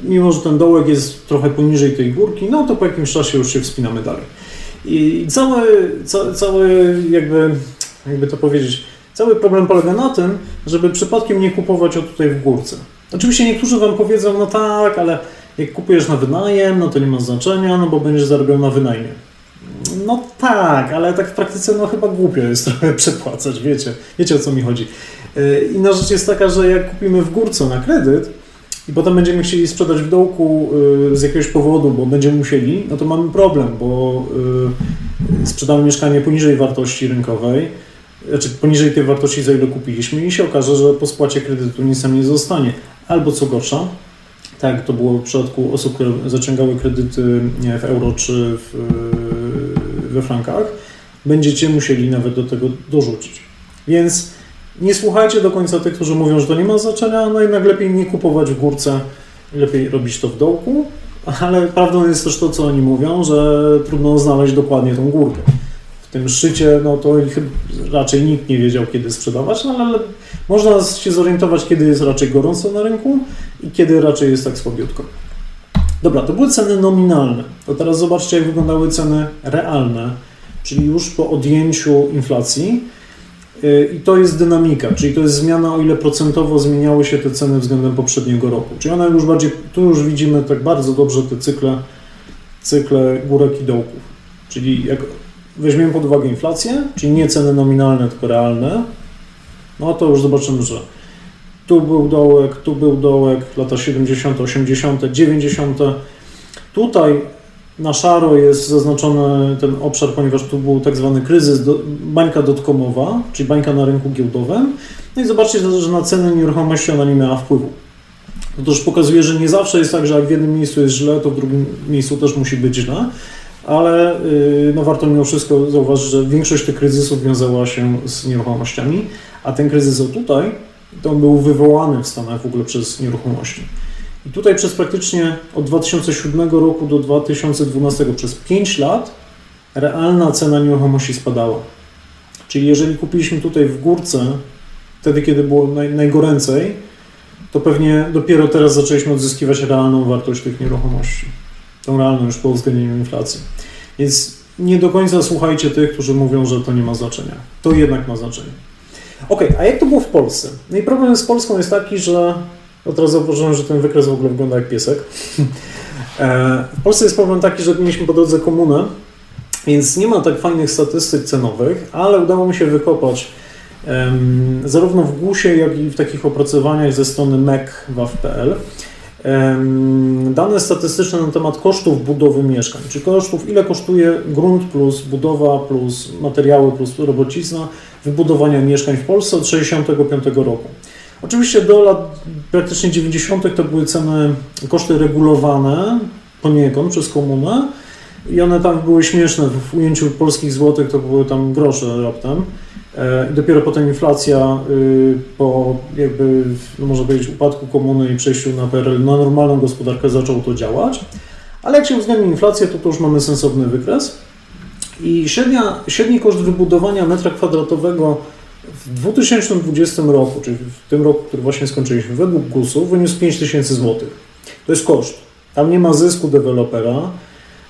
mimo że ten dołek jest trochę poniżej tej górki, no to po jakimś czasie już się wspinamy dalej. I cały, ca, cały jakby, jakby to powiedzieć, Cały problem polega na tym, żeby przypadkiem nie kupować o tutaj w górce. Oczywiście niektórzy Wam powiedzą, no tak, ale jak kupujesz na wynajem, no to nie ma znaczenia, no bo będziesz zarabiał na wynajmie. No tak, ale tak w praktyce no chyba głupio jest trochę przepłacać, wiecie, wiecie o co mi chodzi. Y, inna rzecz jest taka, że jak kupimy w górce na kredyt i potem będziemy chcieli sprzedać w dołku y, z jakiegoś powodu, bo będziemy musieli, no to mamy problem, bo y, sprzedamy mieszkanie poniżej wartości rynkowej, znaczy poniżej tej wartości, za ile kupiliśmy i się okaże, że po spłacie kredytu nic nam nie zostanie. Albo co gorsza, tak to było w przypadku osób, które zaciągały kredyty w euro czy w, we frankach, będziecie musieli nawet do tego dorzucić. Więc nie słuchajcie do końca tych, którzy mówią, że to nie ma znaczenia, no jednak lepiej nie kupować w górce, lepiej robić to w dołku, ale prawdą jest też to, co oni mówią, że trudno znaleźć dokładnie tą górkę tym szczycie, no to raczej nikt nie wiedział, kiedy sprzedawać, no ale można się zorientować, kiedy jest raczej gorąco na rynku i kiedy raczej jest tak słabiutko. Dobra, to były ceny nominalne. To teraz zobaczcie, jak wyglądały ceny realne, czyli już po odjęciu inflacji. Y, I to jest dynamika, czyli to jest zmiana, o ile procentowo zmieniały się te ceny względem poprzedniego roku. Czyli one już bardziej, tu już widzimy tak bardzo dobrze te cykle, cykle górek i dołków. Czyli jak weźmiemy pod uwagę inflację, czyli nie ceny nominalne, tylko realne, no to już zobaczymy, że tu był dołek, tu był dołek, lata 70., 80., 90. Tutaj na szaro jest zaznaczony ten obszar, ponieważ tu był tak zwany kryzys, do, bańka dotkomowa, czyli bańka na rynku giełdowym. No i zobaczcie, że na ceny nieruchomości ona nie miała wpływu. To już pokazuje, że nie zawsze jest tak, że jak w jednym miejscu jest źle, to w drugim miejscu też musi być źle, ale yy, no warto mimo wszystko zauważyć, że większość tych kryzysów wiązała się z nieruchomościami, a ten kryzys o tutaj, to on był wywołany w Stanach w ogóle przez nieruchomości. I tutaj przez praktycznie od 2007 roku do 2012, przez 5 lat, realna cena nieruchomości spadała. Czyli jeżeli kupiliśmy tutaj w górce, wtedy kiedy było naj, najgoręcej, to pewnie dopiero teraz zaczęliśmy odzyskiwać realną wartość tych nieruchomości. Tą realną już po uwzględnieniu inflacji. Więc nie do końca słuchajcie tych, którzy mówią, że to nie ma znaczenia. To jednak ma znaczenie. Ok, a jak to było w Polsce? No i problem z Polską jest taki, że no teraz zauważyłem, że ten wykres w ogóle wygląda jak piesek. E, w Polsce jest problem taki, że mieliśmy po drodze komunę, więc nie ma tak fajnych statystyk cenowych, ale udało mi się wykopać um, zarówno w GUS-ie, jak i w takich opracowaniach ze strony MEC.waw.pl um, dane statystyczne na temat kosztów budowy mieszkań, czy kosztów, ile kosztuje grunt plus budowa plus materiały plus robocizna wybudowania mieszkań w Polsce od 1965 roku. Oczywiście do lat praktycznie 90. to były ceny, koszty regulowane poniekąd przez komunę i one tam były śmieszne. W ujęciu polskich złotych to były tam grosze raptem. E, I dopiero potem inflacja y, po jakby, no można powiedzieć, upadku komuny i przejściu na PRL na normalną gospodarkę zaczął to działać. Ale jak się uwzględni inflację, to to już mamy sensowny wykres. I średnia, średni koszt wybudowania metra kwadratowego w 2020 roku, czyli w tym roku, który właśnie skończyliśmy, według GUS-u wyniósł 5000 zł. To jest koszt. Tam nie ma zysku dewelopera,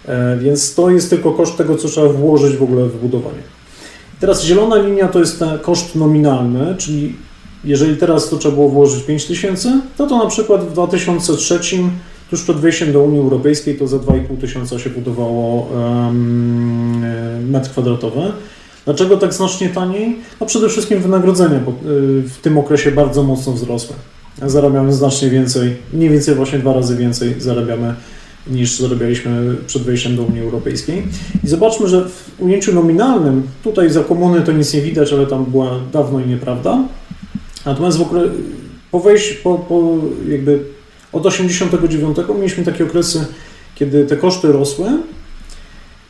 e, więc to jest tylko koszt tego, co trzeba włożyć w ogóle w wybudowanie. Teraz zielona linia to jest koszt nominalny, czyli jeżeli teraz to trzeba było włożyć 5000, to to na przykład w 2003, tuż przed wejściem do Unii Europejskiej, to za 2,5 tysiąca się budowało um, metr kwadratowy. Dlaczego tak znacznie taniej? No przede wszystkim wynagrodzenia bo y, w tym okresie bardzo mocno wzrosły. Zarabiamy znacznie więcej, mniej więcej właśnie dwa razy więcej zarabiamy niż zarabialiśmy przed wejściem do Unii Europejskiej. I zobaczmy, że w ujęciu nominalnym, tutaj za komuny to nic nie widać, ale tam była dawno i nieprawda. Natomiast w po wejściu, po, po jakby od 89 mieliśmy takie okresy, kiedy te koszty rosły,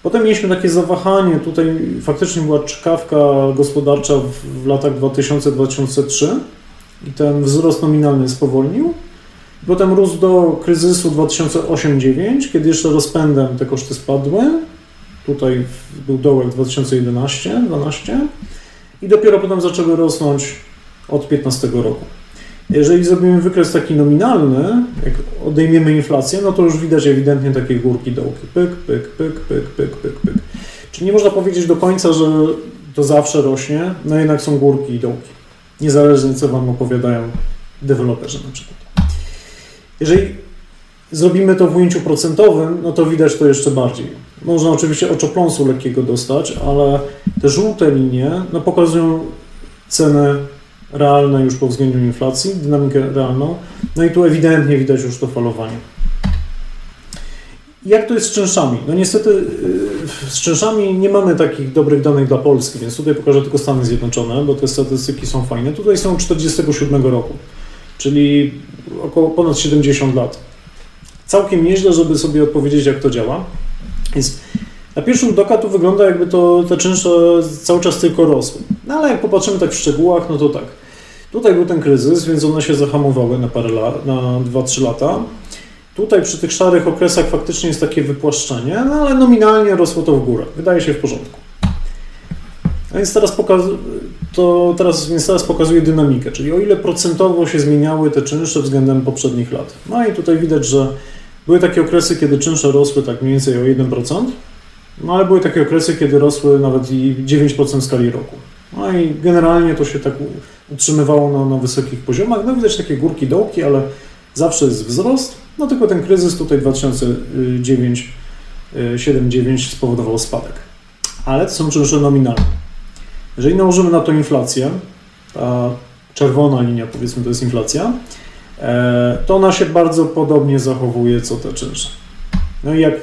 Potem mieliśmy takie zawahanie, tutaj faktycznie była czkawka gospodarcza w, w latach 2000-2003 i ten wzrost nominalny spowolnił. Potem rósł do kryzysu 2008-2009, kiedy jeszcze rozpędem te koszty spadły. Tutaj był dołek 2011-2012 i dopiero potem zaczęły rosnąć od 2015 roku. Jeżeli zrobimy wykres taki nominalny, jak odejmiemy inflację, no to już widać ewidentnie takie górki dołki. Pyk, pyk, pyk, pyk, pyk, pyk, pyk. Czyli nie można powiedzieć do końca, że to zawsze rośnie, no jednak są górki i dołki. Niezależnie co Wam opowiadają deweloperzy na przykład. Jeżeli zrobimy to w ujęciu procentowym, no to widać to jeszcze bardziej. Można oczywiście oczopląsu lekkiego dostać, ale te żółte linie no, pokazują cenę realne już po uwzględnieniu inflacji, dynamikę realną. No i tu ewidentnie widać już to falowanie. Jak to jest z czynszami? No niestety y, z czynszami nie mamy takich dobrych danych dla Polski, więc tutaj pokażę tylko Stany Zjednoczone, bo te statystyki są fajne. Tutaj są 47 roku, czyli około ponad 70 lat. Całkiem nieźle, żeby sobie odpowiedzieć, jak to działa. Więc na pierwszy rzut oka wygląda, jakby to te czynsze cały czas tylko rosły. No ale jak popatrzymy tak w szczegółach, no to tak. Tutaj był ten kryzys, więc one się zahamowały na parę lat, na 2-3 lata. Tutaj przy tych szarych okresach faktycznie jest takie wypłaszczenie, no ale nominalnie rosło to w górę. Wydaje się w porządku. A więc teraz, pokaz- to teraz, więc teraz pokazuje dynamikę, czyli o ile procentowo się zmieniały te czynsze względem poprzednich lat. No i tutaj widać, że były takie okresy, kiedy czynsze rosły tak mniej więcej o 1%, no ale były takie okresy, kiedy rosły nawet i 9% w skali roku. No i generalnie to się tak utrzymywało na, na wysokich poziomach. No widać takie górki, dołki, ale zawsze jest wzrost. No tylko ten kryzys tutaj 2009 7-9 spowodował spadek. Ale to są czynsze nominalne. Jeżeli nałożymy na to inflację, ta czerwona linia powiedzmy to jest inflacja, e, to ona się bardzo podobnie zachowuje co te czynsze. No i jak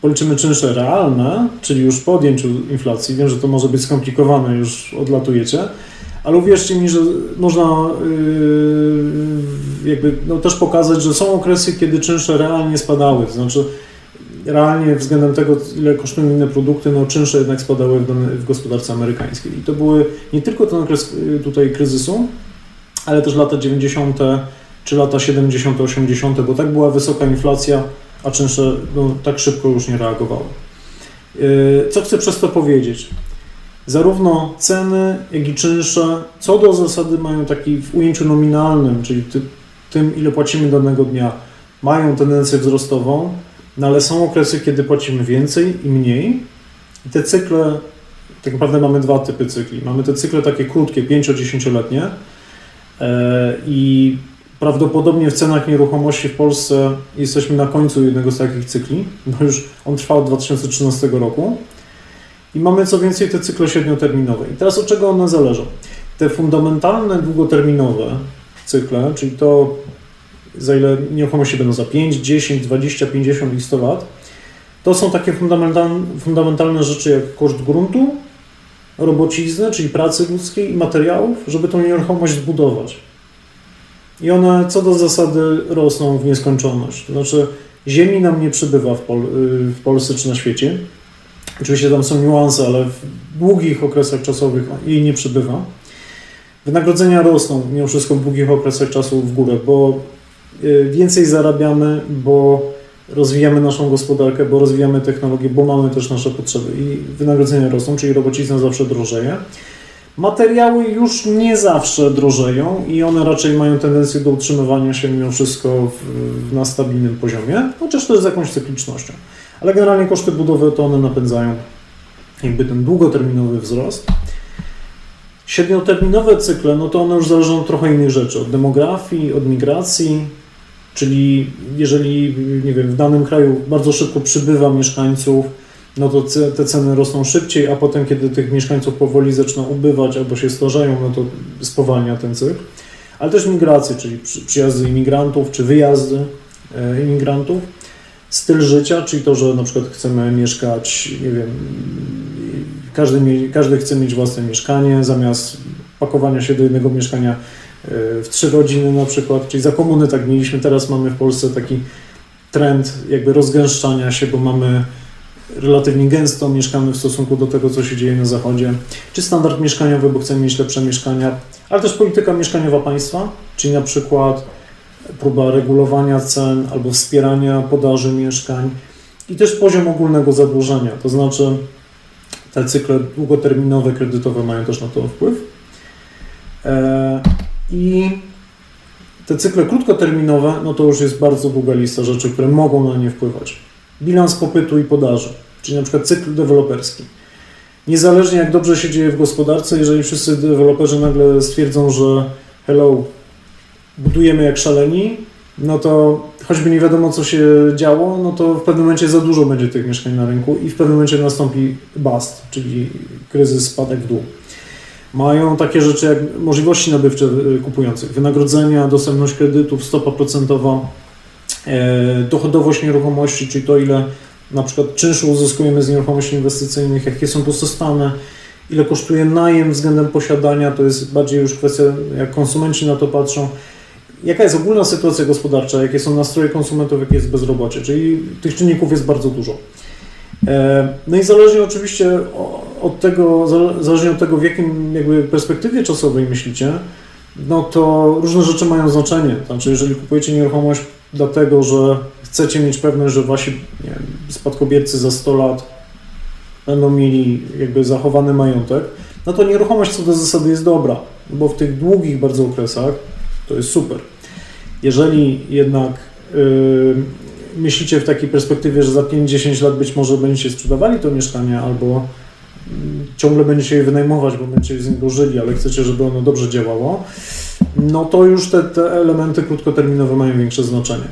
policzymy czynsze realne, czyli już po odjęciu inflacji, wiem, że to może być skomplikowane, już odlatujecie, ale uwierzcie mi, że można yy, jakby no, też pokazać, że są okresy, kiedy czynsze realnie spadały, to znaczy realnie względem tego, ile kosztują inne produkty, no czynsze jednak spadały w, w gospodarce amerykańskiej. I to były nie tylko ten okres yy, tutaj kryzysu, ale też lata 90. czy lata 70., 80., bo tak była wysoka inflacja, a czynsze no, tak szybko już nie reagowały. Yy, co chcę przez to powiedzieć? Zarówno ceny, jak i czynsze, co do zasady mają taki w ujęciu nominalnym, czyli ty, tym, ile płacimy danego dnia, mają tendencję wzrostową, no ale są okresy, kiedy płacimy więcej i mniej. I te cykle, tak naprawdę mamy dwa typy cykli. Mamy te cykle takie krótkie, 5-10-letnie yy, i Prawdopodobnie w cenach nieruchomości w Polsce jesteśmy na końcu jednego z takich cykli, bo już on trwa od 2013 roku. I mamy co więcej te cykle średnioterminowe. I teraz od czego one zależą? Te fundamentalne, długoterminowe cykle, czyli to za ile nieruchomości będą za 5, 10, 20, 50 i 100 lat, to są takie fundamentalne, fundamentalne rzeczy jak koszt gruntu, robocizny, czyli pracy ludzkiej i materiałów, żeby tą nieruchomość zbudować. I one co do zasady rosną w nieskończoność. To znaczy, ziemi nam nie przybywa w, Pol w Polsce czy na świecie. Oczywiście tam są niuanse, ale w długich okresach czasowych jej nie przybywa. Wynagrodzenia rosną mimo wszystko w długich okresach czasu w górę, bo y, więcej zarabiamy, bo rozwijamy naszą gospodarkę, bo rozwijamy technologię, bo mamy też nasze potrzeby i wynagrodzenia rosną, czyli robocizna zawsze drożeje. Materiały już nie zawsze drożeją i one raczej mają tendencję do utrzymywania się mimo wszystko w, na stabilnym poziomie, chociaż też z jakąś cyklicznością. Ale generalnie koszty budowy to one napędzają jakby ten długoterminowy wzrost. Średnioterminowe cykle, no to one już zależą od trochę innych rzeczy, od demografii, od migracji, czyli jeżeli, nie wiem, w danym kraju bardzo szybko przybywa mieszkańców, no to te ceny rosną szybciej, a potem, kiedy tych mieszkańców powoli zaczyna ubywać albo się starzeją, no to spowalnia ten cykl. Ale też migracje, czyli przyjazdy imigrantów, czy wyjazdy e, imigrantów. Styl życia, czyli to, że na przykład chcemy mieszkać, nie wiem, każdy, każdy chce mieć własne mieszkanie, zamiast pakowania się do jednego mieszkania e, w trzy rodziny na przykład, czyli za komuny tak mieliśmy, teraz mamy w Polsce taki trend jakby rozgęszczania się, bo mamy relatywnie gęsto mieszkamy w stosunku do tego, co się dzieje na zachodzie, czy standard mieszkaniowy, bo chcemy mieć lepsze mieszkania, ale też polityka mieszkaniowa państwa, czyli na przykład próba regulowania cen albo wspierania podaży mieszkań i też poziom ogólnego zadłużenia, to znaczy te cykle długoterminowe, kredytowe mają też na to wpływ. E, I te cykle krótkoterminowe, no to już jest bardzo długa lista rzeczy, które mogą na nie wpływać bilans popytu i podaży, czyli na przykład cykl deweloperski. Niezależnie jak dobrze się dzieje w gospodarce, jeżeli wszyscy deweloperzy nagle stwierdzą, że hello, budujemy jak szaleni, no to choćby nie wiadomo co się działo, no to w pewnym momencie za dużo będzie tych mieszkań na rynku i w pewnym momencie nastąpi bust, czyli kryzys, spadek w dół. Mają takie rzeczy jak możliwości nabywcze y, kupujących, wynagrodzenia, dostępność kredytów, stopa procentowa, E, dochodowość nieruchomości, czyli to ile na przykład czynszu uzyskujemy z nieruchomości inwestycyjnych, jakie są pustostany, ile kosztuje najem względem posiadania, to jest bardziej już kwestia, jak konsumenci na to patrzą. Jaka jest ogólna sytuacja gospodarcza, jakie są nastroje konsumentów, jakie jest bezrobocie, czyli tych czynników jest bardzo dużo. E, no i zależnie oczywiście od tego, zależnie od tego, w jakim jakby perspektywie czasowej myślicie, no to różne rzeczy mają znaczenie. Znaczy, jeżeli kupujecie nieruchomość dlatego że chcecie mieć pewność, że wasi nie wiem, spadkobiercy za 100 lat będą mieli jakby zachowany majątek, no to nieruchomość co do zasady jest dobra, bo w tych długich bardzo okresach to jest super. Jeżeli jednak yy, myślicie w takiej perspektywie, że za 5-10 lat być może będziecie sprzedawali to mieszkanie albo yy, ciągle będziecie je wynajmować, bo będziecie z niego żyli, ale chcecie, żeby ono dobrze działało, no to już te, te elementy krótkoterminowe mają większe znaczenie.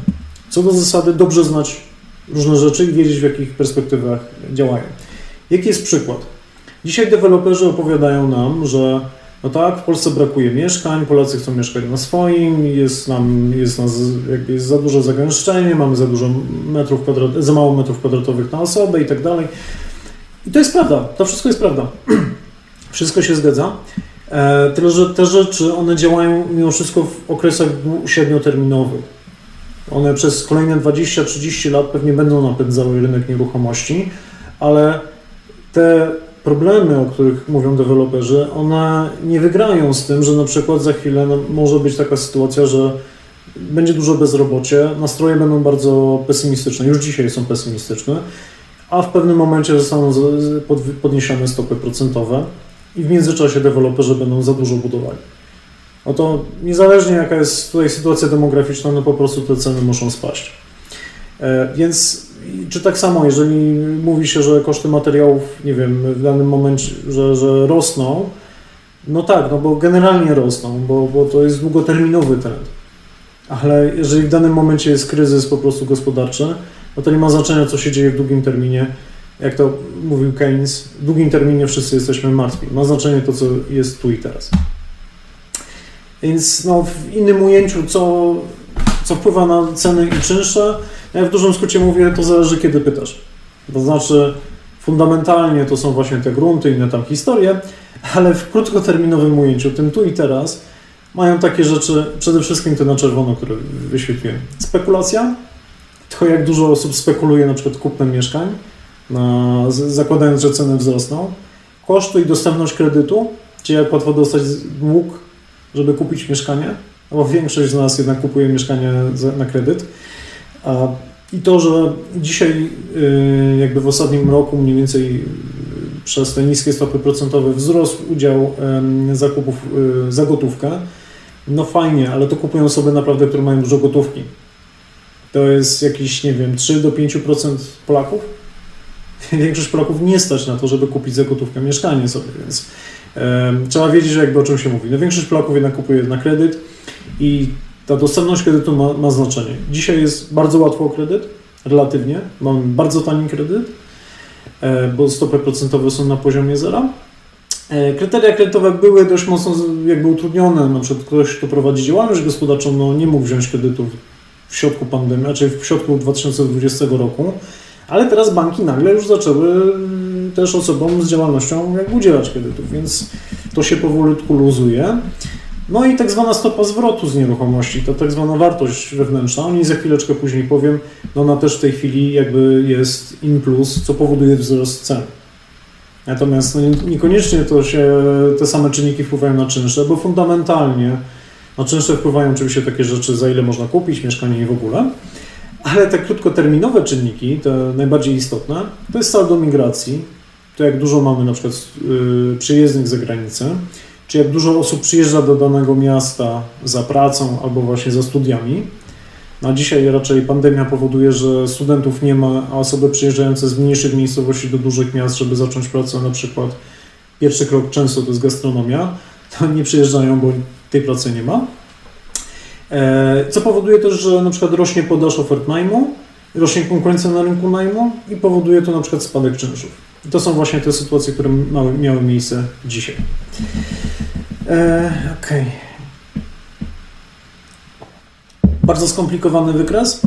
Co do zasady, dobrze znać różne rzeczy i wiedzieć, w jakich perspektywach działają. Jaki jest przykład? Dzisiaj deweloperzy opowiadają nam, że No tak, w Polsce brakuje mieszkań, Polacy chcą mieszkać na swoim, jest nam, jest nas, jakby jest za duże zagęszczenie, mamy za dużo metrów kwadratowych, za mało metrów kwadratowych na osobę i tak dalej. I to jest prawda, to wszystko jest prawda. wszystko się zgadza. E, tyle, że te rzeczy, one działają mimo wszystko w okresach średnioterminowych. One przez kolejne 20-30 lat pewnie będą napędzały rynek nieruchomości, ale te problemy, o których mówią deweloperzy, one nie wygrają z tym, że na przykład za chwilę no, może być taka sytuacja, że będzie dużo bezrobocie, nastroje będą bardzo pesymistyczne, już dzisiaj są pesymistyczne, a w pewnym momencie zostaną podniesione stopy procentowe i w międzyczasie deweloperzy będą za dużo budowali. No to niezależnie jaka jest tutaj sytuacja demograficzna, no po prostu te ceny muszą spaść. E, więc czy tak samo, jeżeli mówi się, że koszty materiałów, nie wiem, w danym momencie, że, że rosną, no tak, no bo generalnie rosną, bo, bo to jest długoterminowy trend. Ale jeżeli w danym momencie jest kryzys po prostu gospodarczy, no to nie ma znaczenia, co się dzieje w długim terminie. Jak to mówił Keynes, w długim terminie wszyscy jesteśmy martwi. Ma znaczenie to, co jest tu i teraz. Więc no, w innym ujęciu, co, co wpływa na ceny i czynsze, ja w dużym skrócie mówię, to zależy kiedy pytasz. To znaczy, fundamentalnie to są właśnie te grunty, inne tam historie, ale w krótkoterminowym ujęciu, tym tu i teraz, mają takie rzeczy, przede wszystkim te na czerwono, które wyświetliłem. Spekulacja, to jak dużo osób spekuluje na przykład kupnem mieszkań, zakładając, że ceny wzrosną. Koszty i dostępność kredytu, czyli jak łatwo dostać dług, żeby kupić mieszkanie, bo większość z nas jednak kupuje mieszkanie na kredyt. I to, że dzisiaj y, jakby w ostatnim roku mniej więcej y, przez te niskie stopy procentowe wzrósł udział zakupów y, za gotówkę, no fajnie, ale to kupują osoby naprawdę, które mają dużo gotówki. To jest jakieś, nie wiem, 3 do 5% Polaków. Większość Polaków nie stać na to, żeby kupić za gotówkę mieszkanie sobie, więc trzeba wiedzieć, jakby o czym się mówi. No większość Polaków jednak kupuje na kredyt i ta dostępność kredytu ma, ma znaczenie. Dzisiaj jest bardzo łatwo o kredyt, relatywnie. Mamy bardzo tani kredyt, e, bo stopy procentowe są na poziomie zera. E, kryteria kredytowe były dość mocno jakby utrudnione. Na przykład ktoś, kto prowadzi działalność gospodarczą, no nie mógł wziąć kredytu w środku pandemii, znaczy w środku 2020 roku, ale teraz banki nagle już zaczęły też osobom z działalnością jakby udzielać kredytów, więc to się powolutku luzuje. No i tak zwana stopa zwrotu z nieruchomości, to tak zwana wartość wewnętrzna, o niej za chwileczkę później powiem, no ona też w tej chwili jakby jest in plus, co powoduje wzrost cen. Natomiast no, niekoniecznie to się, te same czynniki wpływają na czynsze, bo fundamentalnie na czynsze wpływają oczywiście takie rzeczy, za ile można kupić mieszkanie i w ogóle, ale te krótkoterminowe czynniki, te najbardziej istotne, to jest saldo migracji, to jak dużo mamy na przykład yy, przyjezdnych za granicę, czy jak dużo osób przyjeżdża do danego miasta za pracą albo właśnie za studiami. Na dzisiaj raczej pandemia powoduje, że studentów nie ma, a osoby przyjeżdżające z mniejszych miejscowości do dużych miast, żeby zacząć pracę, na przykład pierwszy krok często to jest gastronomia, to nie przyjeżdżają, bo tej pracy nie ma. E, co powoduje też, że na przykład rośnie podaż ofert najmu, rośnie konkurencja na rynku najmu i powoduje to na przykład spadek czynszów. I to są właśnie te sytuacje, które miały, miały miejsce dzisiaj. E, Okej. Okay. Bardzo skomplikowany wykres,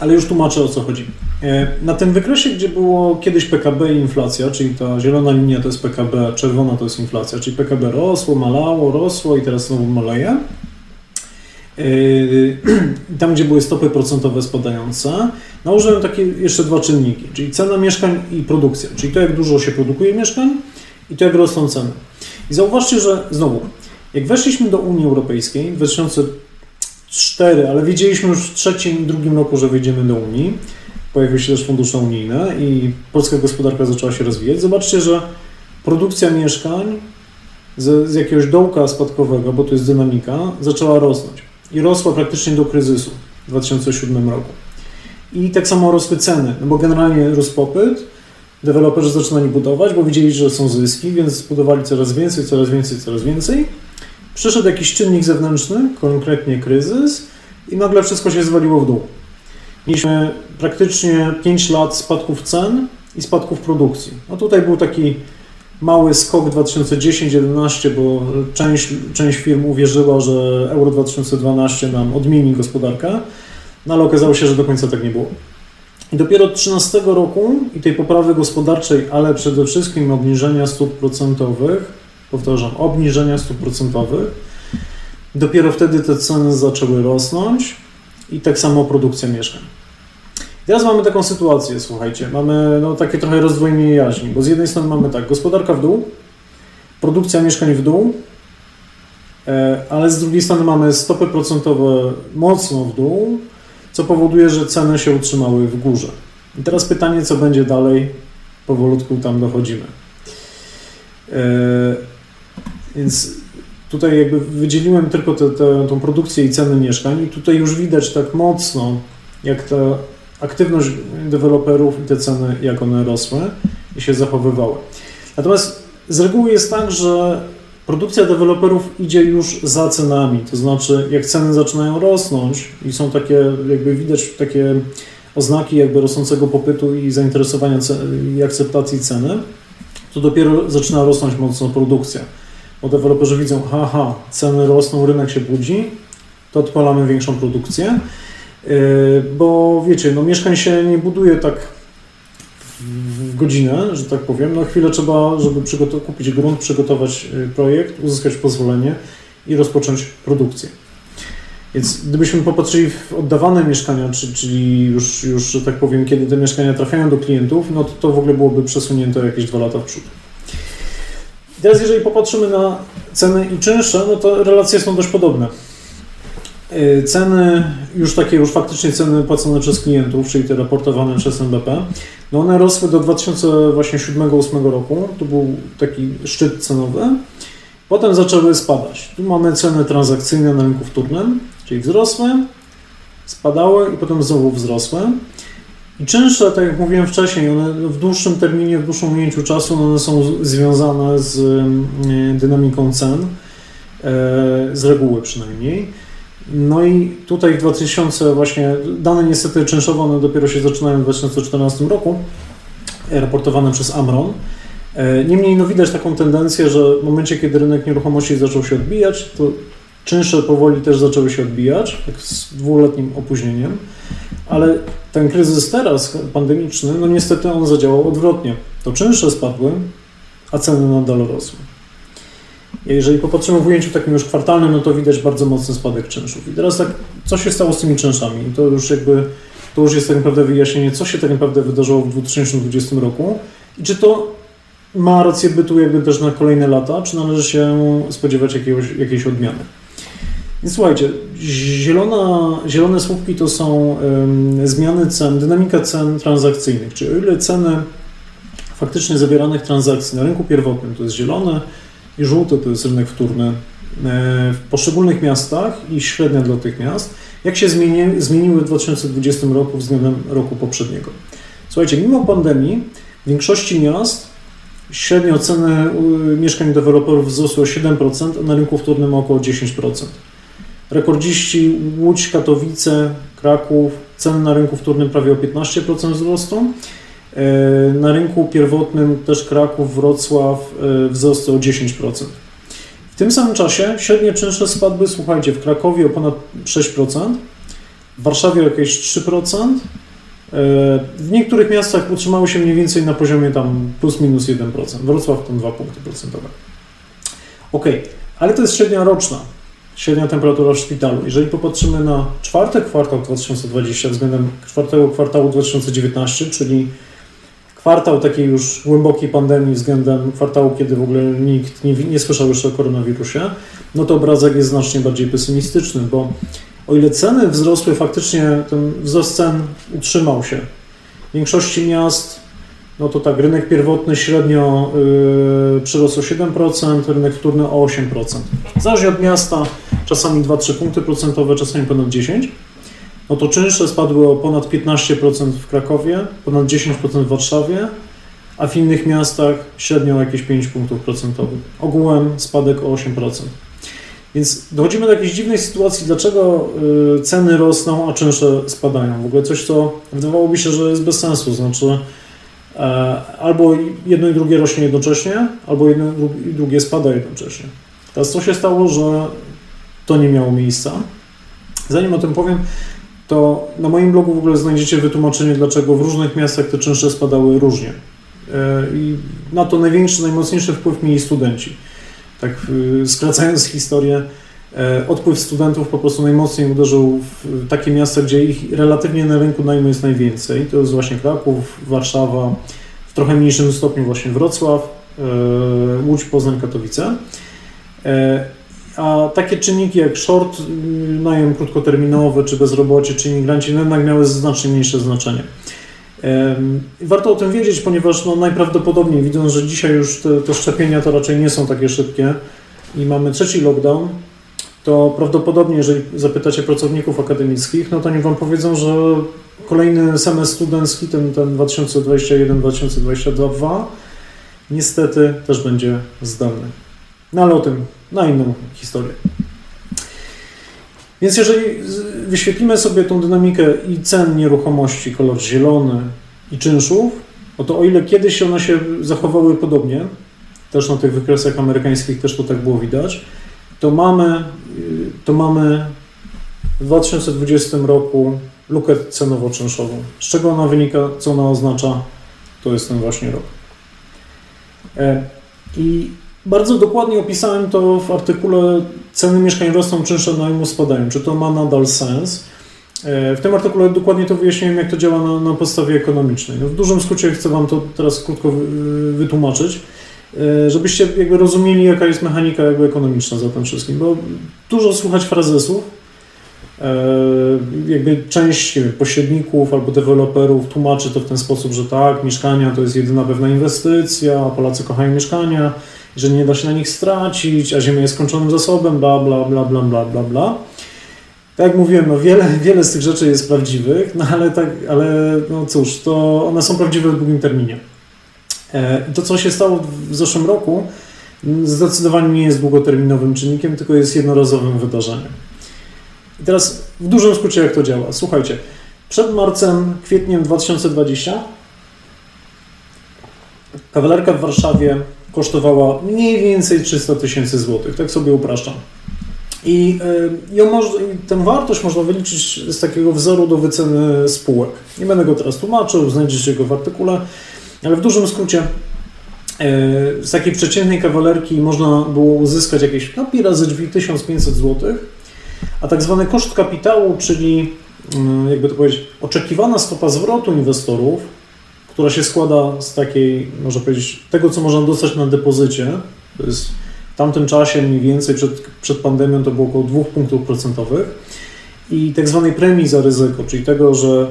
ale już tłumaczę o co chodzi. E, na tym wykresie, gdzie było kiedyś PKB i inflacja, czyli ta zielona linia to jest PKB, czerwona to jest inflacja, czyli PKB rosło, malało, rosło i teraz znowu maleje. E, tam, gdzie były stopy procentowe spadające, nałożyłem takie jeszcze dwa czynniki, czyli cena mieszkań i produkcja, czyli to, jak dużo się produkuje mieszkań i to, jak rosną ceny. I zauważcie, że znowu, jak weszliśmy do Unii Europejskiej w 2004, ale wiedzieliśmy już w trzecim i drugim roku, że wejdziemy do Unii, pojawiły się też fundusze unijne i polska gospodarka zaczęła się rozwijać. Zobaczcie, że produkcja mieszkań z, z jakiegoś dołka spadkowego, bo to jest dynamika, zaczęła rosnąć. I rosła praktycznie do kryzysu w 2007 roku. I tak samo rosły ceny, no bo generalnie rósł popyt, deweloperzy zaczynali budować, bo widzieli, że są zyski, więc budowali coraz więcej, coraz więcej, coraz więcej. Przyszedł jakiś czynnik zewnętrzny, konkretnie kryzys, i nagle wszystko się zwaliło w dół. Mieliśmy praktycznie 5 lat spadków cen i spadków produkcji. No tutaj był taki mały skok 2010-2011, bo część, część firm uwierzyła, że Euro 2012 nam odmieni gospodarkę, no ale okazało się, że do końca tak nie było. I dopiero od 2013 roku i tej poprawy gospodarczej, ale przede wszystkim obniżenia stóp procentowych, powtarzam, obniżenia stóp procentowych, dopiero wtedy te ceny zaczęły rosnąć i tak samo produkcja mieszkań. Teraz mamy taką sytuację, słuchajcie, mamy no, takie trochę rozdwojenie jaźni, bo z jednej strony mamy tak, gospodarka w dół, produkcja mieszkań w dół, e, ale z drugiej strony mamy stopy procentowe mocno w dół, co powoduje, że ceny się utrzymały w górze. I teraz pytanie, co będzie dalej, powolutku tam dochodzimy. E, więc tutaj jakby wydzieliłem tylko tę produkcję i ceny mieszkań i tutaj już widać tak mocno, jak ta aktywność deweloperów i te ceny, jak one rosły i się zachowywały. Natomiast z reguły jest tak, że produkcja deweloperów idzie już za cenami, to znaczy jak ceny zaczynają rosnąć i są takie, jakby widać takie oznaki jakby rosnącego popytu i zainteresowania i akceptacji ceny, to dopiero zaczyna rosnąć mocno produkcja. Bo deweloperzy widzą, haha, ceny rosną, rynek się budzi, to odpalamy większą produkcję. Yy, bo wiecie, no mieszkań się nie buduje tak w godzinę, że tak powiem. No chwilę trzeba, żeby kupić grunt, przygotować y, projekt, uzyskać pozwolenie i rozpocząć produkcję. Więc gdybyśmy popatrzyli w oddawane mieszkania, czyli już, już, że tak powiem, kiedy te mieszkania trafiają do klientów, no to to w ogóle byłoby przesunięte jakieś dwa lata w przód. Teraz jeżeli popatrzymy na ceny i czynsze, no to relacje są dość podobne. Y, ceny, już takie już faktycznie ceny płacone przez klientów, czyli te raportowane przez NBP, no one rosły do 2007-2008 roku, to był taki szczyt cenowy. Potem zaczęły spadać. Tu mamy ceny transakcyjne na rynku wtórnym, czyli wzrosły, spadały i potem znowu wzrosły. I czynsze, tak jak mówiłem wcześniej, one w dłuższym terminie, w dłuższym ujęciu czasu, one są związane z y, dynamiką cen, e, z reguły przynajmniej. No i tutaj w 2000 właśnie, dane niestety czynszowe, one dopiero się zaczynają w 2014 roku, e, raportowane przez Amron. E, niemniej no widać taką tendencję, że w momencie, kiedy rynek nieruchomości zaczął się odbijać, to czynsze powoli też zaczęły się odbijać, tak z dwuletnim opóźnieniem, ale ten kryzys teraz pandemiczny, no niestety on zadziałał odwrotnie. To czynsze spadły, a ceny nadal rosły. Jeżeli popatrzymy w ujęciu takim już kwartalnym, no to widać bardzo mocny spadek czynszów. I teraz tak, co się stało z tymi czynszami? To już jakby, to już jest tak naprawdę wyjaśnienie, co się tak naprawdę wydarzyło w 2020 roku i czy to ma rację bytu jakby też na kolejne lata, czy należy się spodziewać jakiegoś, jakiejś odmiany. Więc słuchajcie, zielona, zielone słupki to są um, zmiany cen, dynamika cen transakcyjnych, czyli o ile ceny faktycznie zawieranych transakcji na rynku pierwotnym to jest zielone, i żółty to jest rynek wtórny e, w poszczególnych miastach i średnia dla tych miast, jak się zmieni, zmieniły w 2020 roku względem roku poprzedniego. Słuchajcie, mimo pandemii w większości miast średnio ceny mieszkań deweloperów wzrosły o 7%, a na rynku wtórnym około 10%. Rekordziści Łódź, Katowice, Kraków, ceny na rynku wtórnym prawie o 15% wzrostą, E, na rynku pierwotnym też Kraków, Wrocław e, wzrosty o 10%. W tym samym czasie średnie czynsze spadły, słuchajcie, w Krakowie o ponad 6%, w Warszawie o jakieś 3%, e, w niektórych miastach utrzymały się mniej więcej na poziomie tam plus minus 1%. Wrocław to 2 punkty procentowe. Ok, ale to jest średnia roczna, średnia temperatura w szpitalu. Jeżeli popatrzymy na czwarty kwartał 2020 względem czwartego kwartału 2019, czyli kwartał takiej już głębokiej pandemii względem kwartału, kiedy w ogóle nikt nie, nie słyszał jeszcze o koronawirusie, no to obrazek jest znacznie bardziej pesymistyczny, bo o ile ceny wzrosły, faktycznie ten wzrost cen utrzymał się. W większości miast, no to tak, rynek pierwotny średnio yy, przyrosł o 7%, rynek wtórny o 8%. Zależy od miasta, czasami 2-3 punkty procentowe, czasami ponad 10% no to czynsze spadły o ponad 15% w Krakowie, ponad 10% w Warszawie, a w innych miastach średnio jakieś 5 punktów procentowych. Ogółem spadek o 8%. Więc dochodzimy do jakiejś dziwnej sytuacji, dlaczego y, ceny rosną, a czynsze spadają. W ogóle coś, co wydawałoby się, że jest bez sensu. Znaczy, albo jedno i drugie rośnie jednocześnie, albo jedno i drugie spada jednocześnie. Teraz co się stało, że to nie miało miejsca? Zanim o tym powiem, to na moim blogu w ogóle znajdziecie wytłumaczenie, dlaczego w różnych miastach te czynsze spadały różnie. E, I na to największy, najmocniejszy wpływ mieli studenci. Tak y, skracając historię, e, odpływ studentów po prostu najmocniej uderzył w takie miasta, gdzie ich relatywnie na rynku najmu jest najwięcej. To jest właśnie Kraków, Warszawa, w trochę mniejszym stopniu właśnie Wrocław, e, Łódź, Poznań, Katowice. A takie czynniki jak short, y, najem krótkoterminowy, czy bezrobocie, czy imigranci no jednak miały znacznie mniejsze znaczenie. Warto o tym wiedzieć, ponieważ no najprawdopodobniej, widząc, że dzisiaj już te, te szczepienia to raczej nie są takie szybkie i mamy trzeci lockdown, to prawdopodobnie, jeżeli zapytacie pracowników akademickich, no to oni Wam powiedzą, że kolejny semestr studencki, ten, ten 2021-2022, niestety też będzie zdalny. No ale o tym na inną historię. Więc jeżeli wyświetlimy sobie tą dynamikę i cen nieruchomości, kolor zielony i czynszów, no to o ile kiedyś one się zachowały podobnie, też na tych wykresach amerykańskich też to tak było widać, to mamy, to mamy w 2020 roku lukę cenowo-czynszową. Z czego ona wynika, co ona oznacza, to jest ten właśnie rok. E, I bardzo dokładnie opisałem to w artykule Ceny mieszkań rosną, czynsze najmu spadają. Czy to ma nadal sens? E, w tym artykule dokładnie to wyjaśniłem, jak to działa na, na podstawie ekonomicznej. No w dużym skrócie chcę Wam to teraz krótko wytłumaczyć, e, żebyście jakby rozumieli, jaka jest mechanika jakby ekonomiczna za tym wszystkim, bo dużo słuchać frazesów, e, jakby część pośredników albo deweloperów tłumaczy to w ten sposób, że tak, mieszkania to jest jedyna pewna inwestycja, Polacy kochają mieszkania, że nie da się na nich stracić, a Ziemia jest skończonym zasobem, bla, bla, bla, bla, bla, bla, bla. Tak jak mówiłem, no wiele, wiele z tych rzeczy jest prawdziwych, no ale, tak, ale no cóż, to one są prawdziwe w długim terminie. E, to, co się stało w zeszłym roku, zdecydowanie nie jest długoterminowym czynnikiem, tylko jest jednorazowym wydarzeniem. I teraz w dużym skrócie jak to działa. Słuchajcie, przed marcem, kwietniem 2020 kawalerka w Warszawie kosztowała mniej więcej 300 tysięcy złotych, tak sobie upraszczam. I e, ją moż, tę wartość można wyliczyć z takiego wzoru do wyceny spółek. Nie będę go teraz tłumaczył, znajdziecie go w artykule, ale w dużym skrócie e, z takiej przeciętnej kawalerki można było uzyskać jakieś no, pi razy drzwi 1500 zł, a tak zwany koszt kapitału, czyli mm, jakby to powiedzieć, oczekiwana stopa zwrotu inwestorów która się składa z takiej, można powiedzieć, tego, co można dostać na depozycie. To jest w tamtym czasie mniej więcej przed, przed pandemią to było około 2 punktów procentowych i tak zwanej premii za ryzyko, czyli tego, że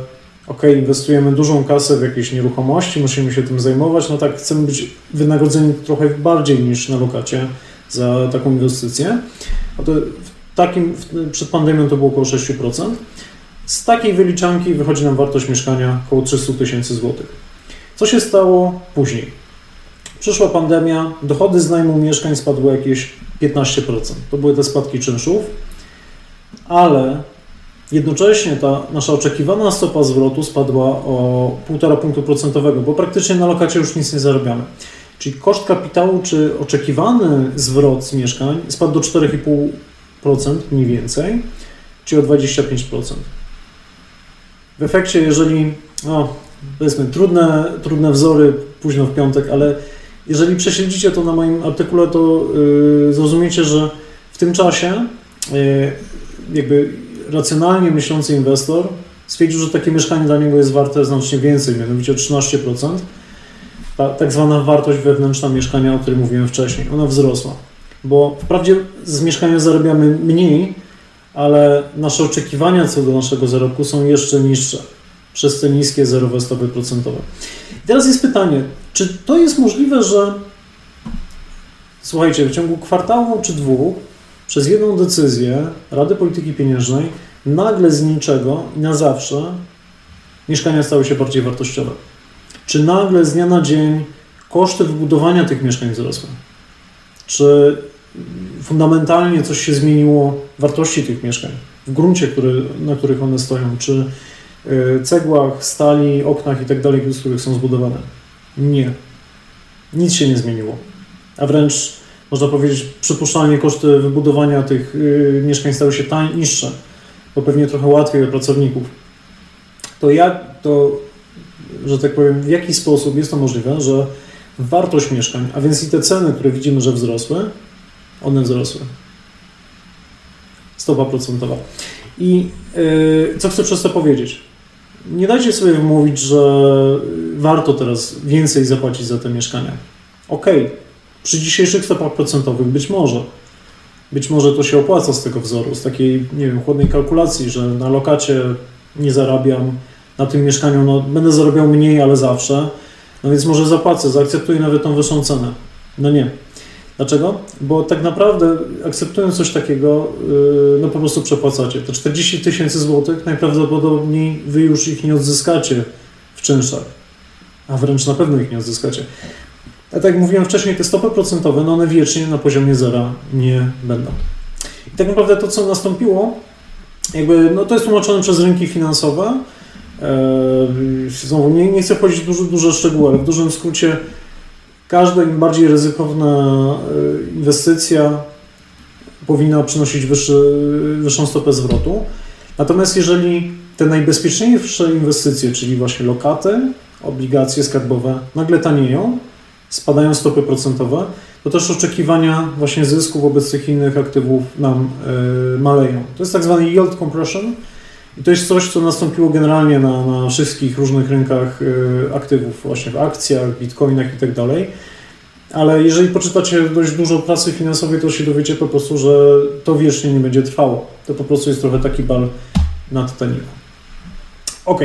ok, inwestujemy dużą kasę w jakieś nieruchomości, musimy się tym zajmować, no tak, chcemy być wynagrodzeni trochę bardziej niż na lokacie za taką inwestycję. A to w takim, przed pandemią to było około 6%. Z takiej wyliczanki wychodzi nam wartość mieszkania około 300 tysięcy złotych. Co się stało później? Przyszła pandemia, dochody z najmu mieszkań spadły jakieś 15%. To były te spadki czynszów, ale jednocześnie ta nasza oczekiwana stopa zwrotu spadła o 1,5 punktu procentowego, bo praktycznie na lokacie już nic nie zarabiamy. Czyli koszt kapitału czy oczekiwany zwrot z mieszkań spadł do 4,5% mniej więcej, czyli o 25%. W efekcie, jeżeli no, powiedzmy, trudne, trudne wzory późno w piątek, ale jeżeli prześledzicie to na moim artykule, to yy, zrozumiecie, że w tym czasie yy, jakby racjonalnie myślący inwestor stwierdził, że takie mieszkanie dla niego jest warte znacznie więcej, mianowicie o 13%. Ta tak zwana wartość wewnętrzna mieszkania, o której mówiłem wcześniej, ona wzrosła. Bo wprawdzie z mieszkania zarabiamy mniej, ale nasze oczekiwania co do naszego zarobku są jeszcze niższe przez te niskie zerowe stopy procentowe. I teraz jest pytanie, czy to jest możliwe, że słuchajcie, w ciągu kwartału czy dwóch przez jedną decyzję Rady Polityki Pieniężnej nagle z niczego i na zawsze mieszkania stały się bardziej wartościowe? Czy nagle z dnia na dzień koszty wybudowania tych mieszkań wzrosły? Czy fundamentalnie coś się zmieniło w wartości tych mieszkań, w gruncie, który, na których one stoją? Czy cegłach, stali, oknach i tak dalej, z których są zbudowane. Nie. Nic się nie zmieniło. A wręcz można powiedzieć, przypuszczalnie koszty wybudowania tych yy, mieszkań stały się tań, niższe, bo pewnie trochę łatwiej dla pracowników. To jak to, że tak powiem, w jaki sposób jest to możliwe, że wartość mieszkań, a więc i te ceny, które widzimy, że wzrosły, one wzrosły. Stopa procentowa. I yy, co chcę przez to powiedzieć? Nie dajcie sobie wmówić, że warto teraz więcej zapłacić za te mieszkania. Okej, okay. przy dzisiejszych stopach procentowych być może. Być może to się opłaca z tego wzoru, z takiej, nie wiem, chłodnej kalkulacji, że na lokacie nie zarabiam, na tym mieszkaniu no, będę zarabiał mniej, ale zawsze. No więc może zapłacę, zaakceptuję nawet tą wyższą cenę. No nie. Dlaczego? Bo tak naprawdę akceptując coś takiego, yy, no po prostu przepłacacie. Te 40 tysięcy złotych najprawdopodobniej wy już ich nie odzyskacie w czynszach, a wręcz na pewno ich nie odzyskacie. A tak jak mówiłem wcześniej, te stopy procentowe, no one wiecznie na poziomie zera nie będą. I tak naprawdę to, co nastąpiło, jakby, no to jest tłumaczone przez rynki finansowe. Eee, znowu nie, nie chcę wchodzić w duże, duże szczegóły, ale w dużym skrócie każda im bardziej ryzykowna e, inwestycja powinna przynosić wyższy, wyższą stopę zwrotu. Natomiast jeżeli te najbezpieczniejsze inwestycje, czyli właśnie lokaty, obligacje skarbowe, nagle tanieją, spadają stopy procentowe, to też oczekiwania właśnie zysku wobec tych innych aktywów nam yy, maleją. To jest tak zwany yield compression i to jest coś, co nastąpiło generalnie na, na wszystkich różnych rynkach yy, aktywów, właśnie w akcjach, bitcoinach i tak dalej. Ale jeżeli poczytacie dość dużo pracy finansowej, to się dowiecie po prostu, że to wiecznie nie będzie trwało. To po prostu jest trochę taki bal na Titanicu. Ok.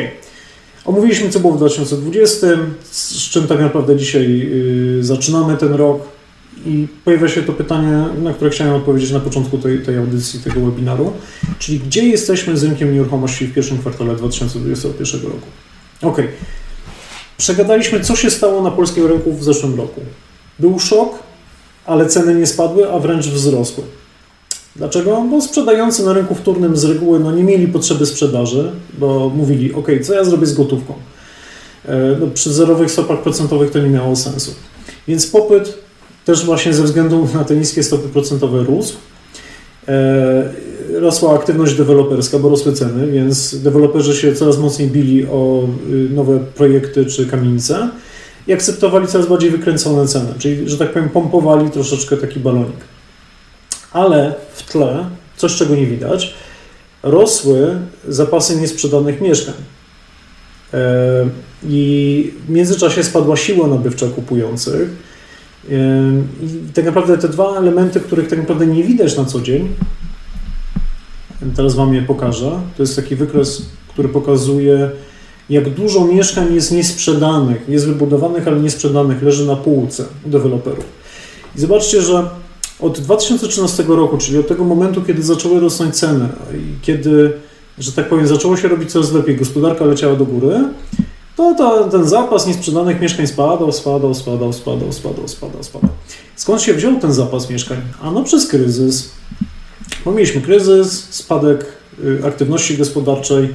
Omówiliśmy, co było w 2020, z czym tak naprawdę dzisiaj yy, zaczynamy ten rok. I pojawia się to pytanie, na które chciałem odpowiedzieć na początku tej, tej audycji, tego webinaru, czyli gdzie jesteśmy z rynkiem nieruchomości w pierwszym kwartale 2021 roku. Ok. Przegadaliśmy, co się stało na polskim rynku w zeszłym roku. Był szok, ale ceny nie spadły, a wręcz wzrosły. Dlaczego? Bo sprzedający na rynku wtórnym z reguły no, nie mieli potrzeby sprzedaży, bo mówili, ok, co ja zrobię z gotówką? E, no, przy zerowych stopach procentowych to nie miało sensu. Więc popyt też właśnie ze względu na te niskie stopy procentowe rósł. E, rosła aktywność deweloperska, bo rosły ceny, więc deweloperzy się coraz mocniej bili o y, nowe projekty czy kamienice i akceptowali coraz bardziej wykręcone ceny, czyli, że tak powiem, pompowali troszeczkę taki balonik. Ale w tle, coś czego nie widać, rosły zapasy niesprzedanych mieszkań. E, I w międzyczasie spadła siła nabywcza kupujących. I tak naprawdę te dwa elementy, których tak naprawdę nie widać na co dzień, teraz Wam je pokażę. To jest taki wykres, który pokazuje jak dużo mieszkań jest niesprzedanych, jest wybudowanych, ale niesprzedanych, leży na półce u deweloperów. I zobaczcie, że od 2013 roku, czyli od tego momentu, kiedy zaczęły rosnąć ceny kiedy, że tak powiem, zaczęło się robić coraz lepiej, gospodarka leciała do góry, to ta, ten zapas niesprzedanych mieszkań spadał, spadał, spadał, spadał, spadał, spadał, spadał. Skąd się wziął ten zapas mieszkań? Ano przez kryzys. Bo mieliśmy kryzys, spadek y, aktywności gospodarczej,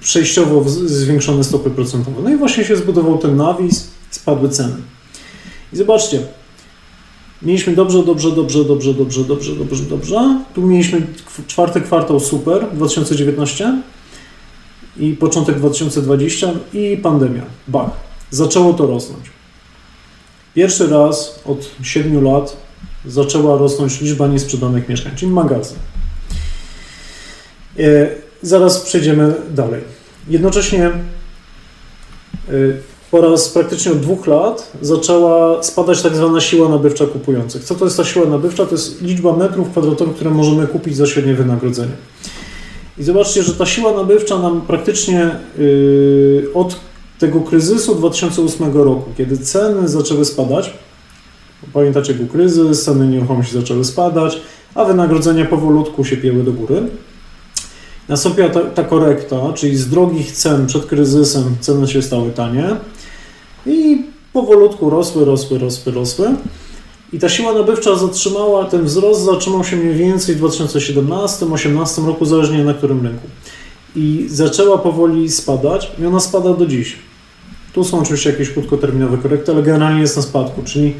przejściowo zwiększone stopy procentowe. No i właśnie się zbudował ten nawis, spadły ceny. I zobaczcie, mieliśmy dobrze, dobrze, dobrze, dobrze, dobrze, dobrze, dobrze, dobrze. Tu mieliśmy czwarty kwartał super 2019 i początek 2020 i pandemia. Bach. Zaczęło to rosnąć. Pierwszy raz od 7 lat zaczęła rosnąć liczba niesprzedanych mieszkań, czyli magazyn. E, zaraz przejdziemy dalej. Jednocześnie y, po raz praktycznie od dwóch lat zaczęła spadać tak zwana siła nabywcza kupujących. Co to jest ta siła nabywcza? To jest liczba metrów kwadratowych, które możemy kupić za średnie wynagrodzenie. I zobaczcie, że ta siła nabywcza nam praktycznie yy, od tego kryzysu 2008 roku, kiedy ceny zaczęły spadać, pamiętacie, był kryzys, ceny nieruchomości zaczęły spadać, a wynagrodzenia powolutku się pieły do góry. Nastąpiła ta, ta, korekta, czyli z drogich cen przed kryzysem ceny się stały tanie i powolutku rosły, rosły, rosły, rosły. I ta siła nabywcza zatrzymała, ten wzrost zatrzymał się mniej więcej w 2017-2018 roku, zależnie na którym rynku. I zaczęła powoli spadać i ona spada do dziś. Tu są oczywiście jakieś krótkoterminowe korekty, ale generalnie jest na spadku, czyli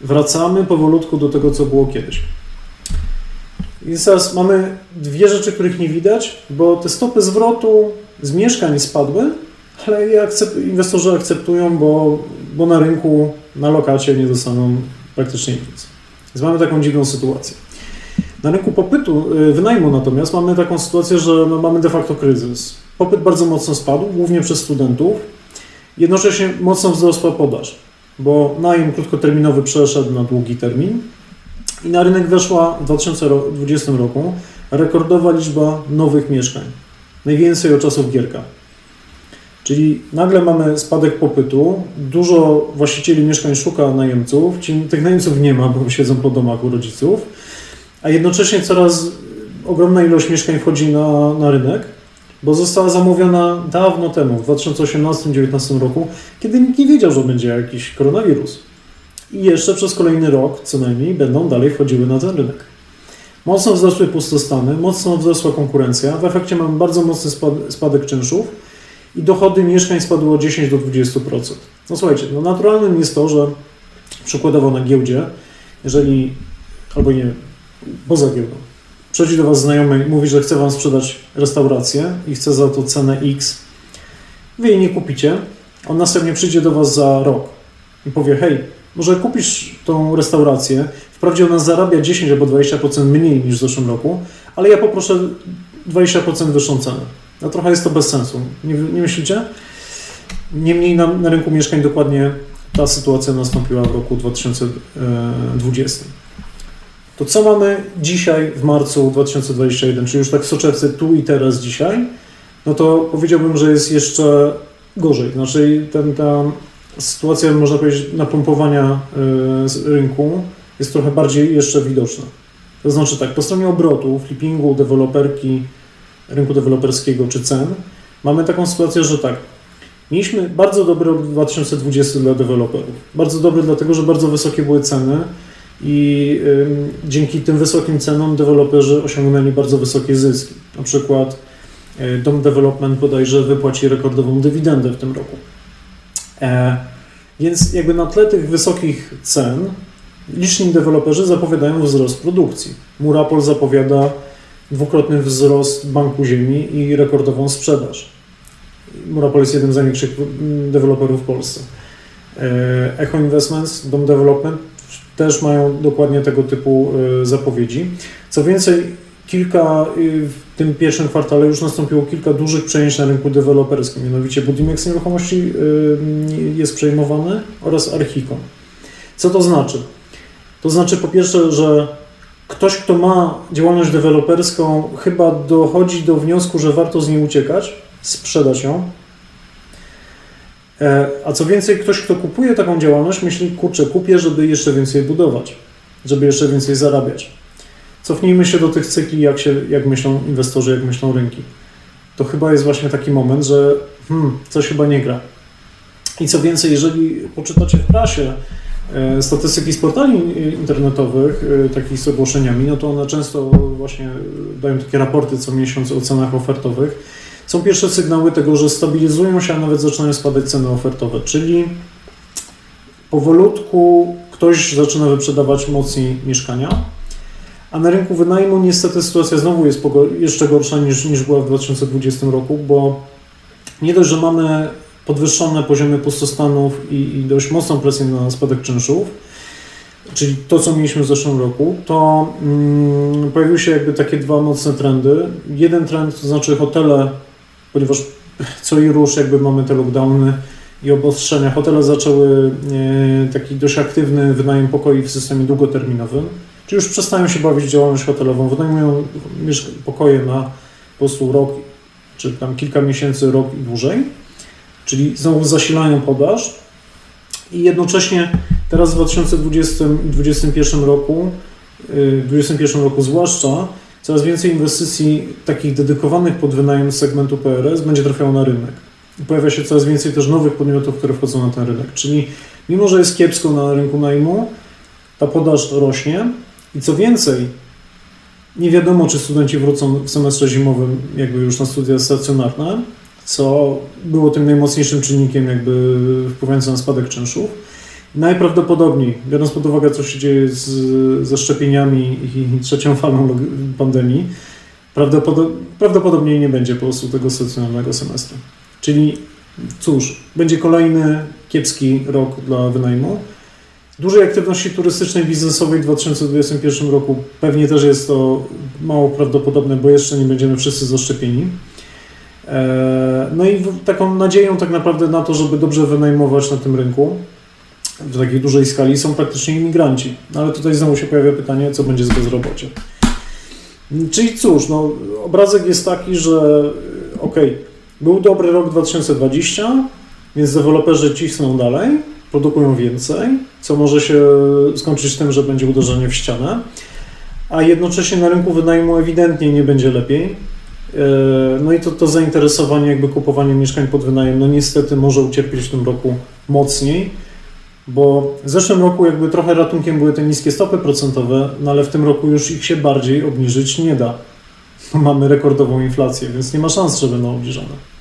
wracamy powolutku do tego, co było kiedyś. I teraz mamy dwie rzeczy, których nie widać, bo te stopy zwrotu z mieszkań spadły, ale akcept, inwestorzy akceptują, bo, bo na rynku, na lokacie nie dostaną praktycznie nic. Więc mamy taką dziwną sytuację. Na rynku popytu, y, wynajmu natomiast mamy taką sytuację, że no mamy de facto kryzys. Popyt bardzo mocno spadł, głównie przez studentów. Jednocześnie mocno wzrosła podaż, bo najem krótkoterminowy przeszedł na długi termin i na rynek weszła w 2020 roku rekordowa liczba nowych mieszkań. Najwięcej od czasów Gierka. Czyli nagle mamy spadek popytu, dużo właścicieli mieszkań szuka najemców, tych najemców nie ma, bo siedzą po domach u rodziców, a jednocześnie coraz ogromna ilość mieszkań wchodzi na, na rynek, bo została zamówiona dawno temu, w 2018-2019 roku, kiedy nikt nie wiedział, że będzie jakiś koronawirus. I jeszcze przez kolejny rok co najmniej będą dalej wchodziły na ten rynek. Mocno wzrosły pustostany, mocno wzrosła konkurencja, w efekcie mamy bardzo mocny spadek czynszów, i dochody mieszkań spadły o 10 do 20%. No słuchajcie, no naturalnym jest to, że przykładowo na giełdzie, jeżeli, albo nie, poza giełdą, przychodzi do Was znajomy i mówi, że chce Wam sprzedać restaurację i chce za to cenę X, Wy jej nie kupicie, on następnie przyjdzie do Was za rok i powie, hej, może kupisz tą restaurację, wprawdzie ona zarabia 10 albo 20% mniej niż w zeszłym roku, ale ja poproszę 20% wyższą cenę. No trochę jest to bez sensu. Nie, nie myślicie? Niemniej na, na rynku mieszkań dokładnie ta sytuacja nastąpiła w roku 2020. To co mamy dzisiaj w marcu 2021, czyli już tak w soczewce tu i teraz dzisiaj, no to powiedziałbym, że jest jeszcze gorzej. Znaczy ten, ta sytuacja, można powiedzieć, napompowania z rynku jest trochę bardziej jeszcze widoczna. To znaczy tak, po stronie obrotu, flippingu, deweloperki, rynku deweloperskiego czy cen, mamy taką sytuację, że tak, mieliśmy bardzo dobry rok 2020 dla deweloperów. Bardzo dobry dlatego, że bardzo wysokie były ceny i y, dzięki tym wysokim cenom deweloperzy osiągnęli bardzo wysokie zyski. Na przykład y, Dom Development bodajże wypłaci rekordową dywidendę w tym roku. E, więc jakby na tle tych wysokich cen liczni deweloperzy zapowiadają wzrost produkcji. Murapol zapowiada dwukrotny wzrost Banku Ziemi i rekordową sprzedaż. Murapol jest jednym z największych deweloperów w Polsce. E, Echo Investments, Dom Development też mają dokładnie tego typu e, zapowiedzi. Co więcej, kilka, w tym pierwszym kwartale już nastąpiło kilka dużych przejęć na rynku deweloperskim, mianowicie Budimex Nieruchomości e, jest przejmowany oraz Archicom. Co to znaczy? To znaczy po pierwsze, że ktoś, kto ma działalność deweloperską, chyba dochodzi do wniosku, że warto z niej uciekać, sprzedać ją. E, a co więcej, ktoś, kto kupuje taką działalność, myśli, kurczę, kupię, żeby jeszcze więcej budować, żeby jeszcze więcej zarabiać. Cofnijmy się do tych cykli, jak, się, jak myślą inwestorzy, jak myślą rynki. To chyba jest właśnie taki moment, że hmm, coś chyba nie gra. I co więcej, jeżeli poczytacie w prasie, statystyki z portali internetowych, e, takich z ogłoszeniami, no to one często właśnie dają takie raporty co miesiąc o cenach ofertowych. Są pierwsze sygnały tego, że stabilizują się, a nawet zaczynają spadać ceny ofertowe, czyli powolutku ktoś zaczyna wyprzedawać mocniej mieszkania, a na rynku wynajmu niestety sytuacja znowu jest jeszcze gorsza niż, niż była w 2020 roku, bo nie dość, że mamy podwyższone poziomy pustostanów i, i dość mocną presję na spadek czynszów, czyli to, co mieliśmy w zeszłym roku, to mm, pojawiły się jakby takie dwa mocne trendy. Jeden trend to znaczy hotele, ponieważ co i rusz jakby mamy te lockdowny i obostrzenia. Hotele zaczęły e, taki dość aktywny wynajem pokoi w systemie długoterminowym, czyli już przestają się bawić działalność hotelową, wynajmują pokoje na po prostu rok, czy tam kilka miesięcy, rok i dłużej czyli znowu zasilają podaż i jednocześnie teraz w 2020 i 2021 roku, y, w 2021 roku zwłaszcza, coraz więcej inwestycji takich dedykowanych pod wynajem segmentu PRS będzie trafiało na rynek. Pojawia się coraz więcej też nowych podmiotów, które wchodzą na ten rynek. Czyli mimo, że jest kiepsko na rynku najmu, ta podaż rośnie i co więcej, nie wiadomo, czy studenci wrócą w semestrze zimowym jakby już na studia stacjonarne, co było tym najmocniejszym czynnikiem jakby wpływającym na spadek czynszów. Najprawdopodobniej, biorąc pod uwagę, co się dzieje z, ze szczepieniami i trzecią falą pandemii, prawdopodobnie, prawdopodobnie nie będzie po prostu tego stacjonarnego semestru. Czyli cóż, będzie kolejny kiepski rok dla wynajmu. Dużej aktywności turystycznej, biznesowej w 2021 roku pewnie też jest to mało prawdopodobne, bo jeszcze nie będziemy wszyscy zaszczepieni. E, no i taką nadzieją tak naprawdę na to, żeby dobrze wynajmować na tym rynku w takiej dużej skali są praktycznie imigranci. No ale tutaj znowu się pojawia pytanie, co będzie z bezrobociem. Czyli cóż, no, obrazek jest taki, że ok, był dobry rok 2020, więc deweloperzy cisną dalej, produkują więcej, co może się skończyć tym, że będzie uderzenie w ścianę, a jednocześnie na rynku wynajmu ewidentnie nie będzie lepiej. E, no i to, to zainteresowanie jakby kupowaniem mieszkań pod wynajem, no niestety może ucierpieć w tym roku mocniej, bo w zeszłym roku jakby trochę ratunkiem były te niskie stopy procentowe, no ale w tym roku już ich się bardziej obniżyć nie da. Mamy rekordową inflację, więc nie ma szans, że będą obniżone.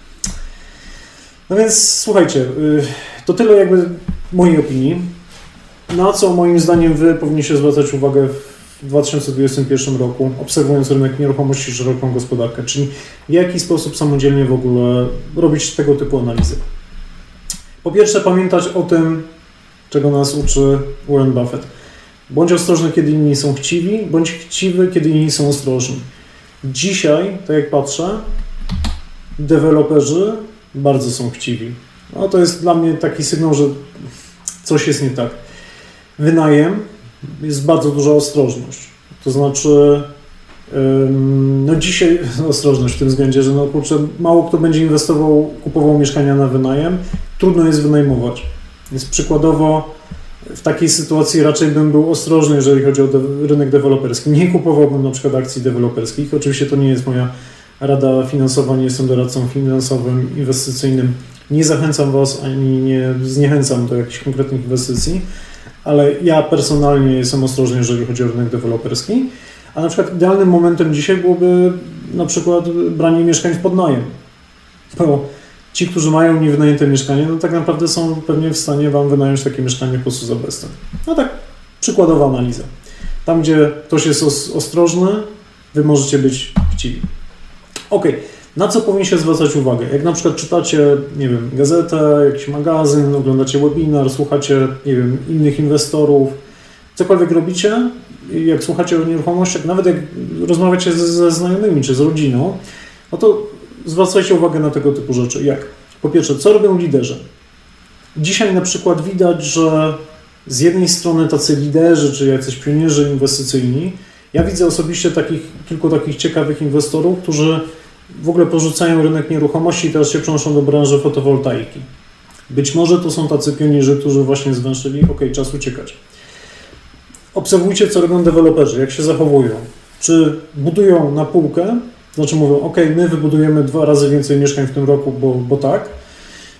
No więc słuchajcie, y, to tyle jakby mojej opinii. Na co moim zdaniem Wy powinniście zwracać uwagę 2021 roku, obserwując rynek nieruchomości, szeroką gospodarkę, czyli w jaki sposób samodzielnie w ogóle robić tego typu analizy. Po pierwsze, pamiętać o tym, czego nas uczy Warren Buffett. Bądź ostrożny, kiedy inni są chciwi, bądź chciwy, kiedy inni są ostrożni. Dzisiaj, tak jak patrzę, deweloperzy bardzo są chciwi. No to jest dla mnie taki sygnał, że coś jest nie tak. Wynajem jest bardzo duża ostrożność. To znaczy, no dzisiaj ostrożność w tym względzie, że no kurczę, mało kto będzie inwestował, kupował mieszkania na wynajem, trudno jest wynajmować. Więc przykładowo w takiej sytuacji raczej bym był ostrożny, jeżeli chodzi o de rynek deweloperski. Nie kupowałbym na przykład akcji deweloperskich. Oczywiście to nie jest moja rada finansowa, nie jestem doradcą finansowym, inwestycyjnym. Nie zachęcam Was ani nie zniechęcam do jakichś konkretnych inwestycji, ale ja personalnie jestem ostrożny, jeżeli chodzi o rynek deweloperski. A na przykład idealnym momentem dzisiaj byłoby na przykład branie mieszkań w podnajem. Bo ci, którzy mają niewynajęte mieszkanie, no tak naprawdę są pewnie w stanie Wam wynająć takie mieszkanie po prostu za bezcen. No tak, przykładowa analiza. Tam, gdzie ktoś jest ostrożny, Wy możecie być chciwi. Ok, na co powinniście zwracać uwagę? Jak na przykład czytacie, nie wiem, gazetę, jakiś magazyn, oglądacie webinar, słuchacie, nie wiem, innych inwestorów, cokolwiek robicie, jak słuchacie o nieruchomościach, nawet jak rozmawiacie ze, ze znajomymi czy z rodziną, no to zwracajcie uwagę na tego typu rzeczy. Jak? Po pierwsze, co robią liderzy? Dzisiaj na przykład widać, że z jednej strony tacy liderzy, czy jacyś pionierzy inwestycyjni, ja widzę osobiście takich, kilku takich ciekawych inwestorów, którzy w ogóle porzucają rynek nieruchomości i teraz się przenoszą do branży fotowoltaiki. Być może to są tacy pionierzy, którzy właśnie zwęszyli, ok, czas uciekać. Obserwujcie, co robią deweloperzy, jak się zachowują. Czy budują na półkę, znaczy mówią, ok, my wybudujemy dwa razy więcej mieszkań w tym roku, bo, bo tak,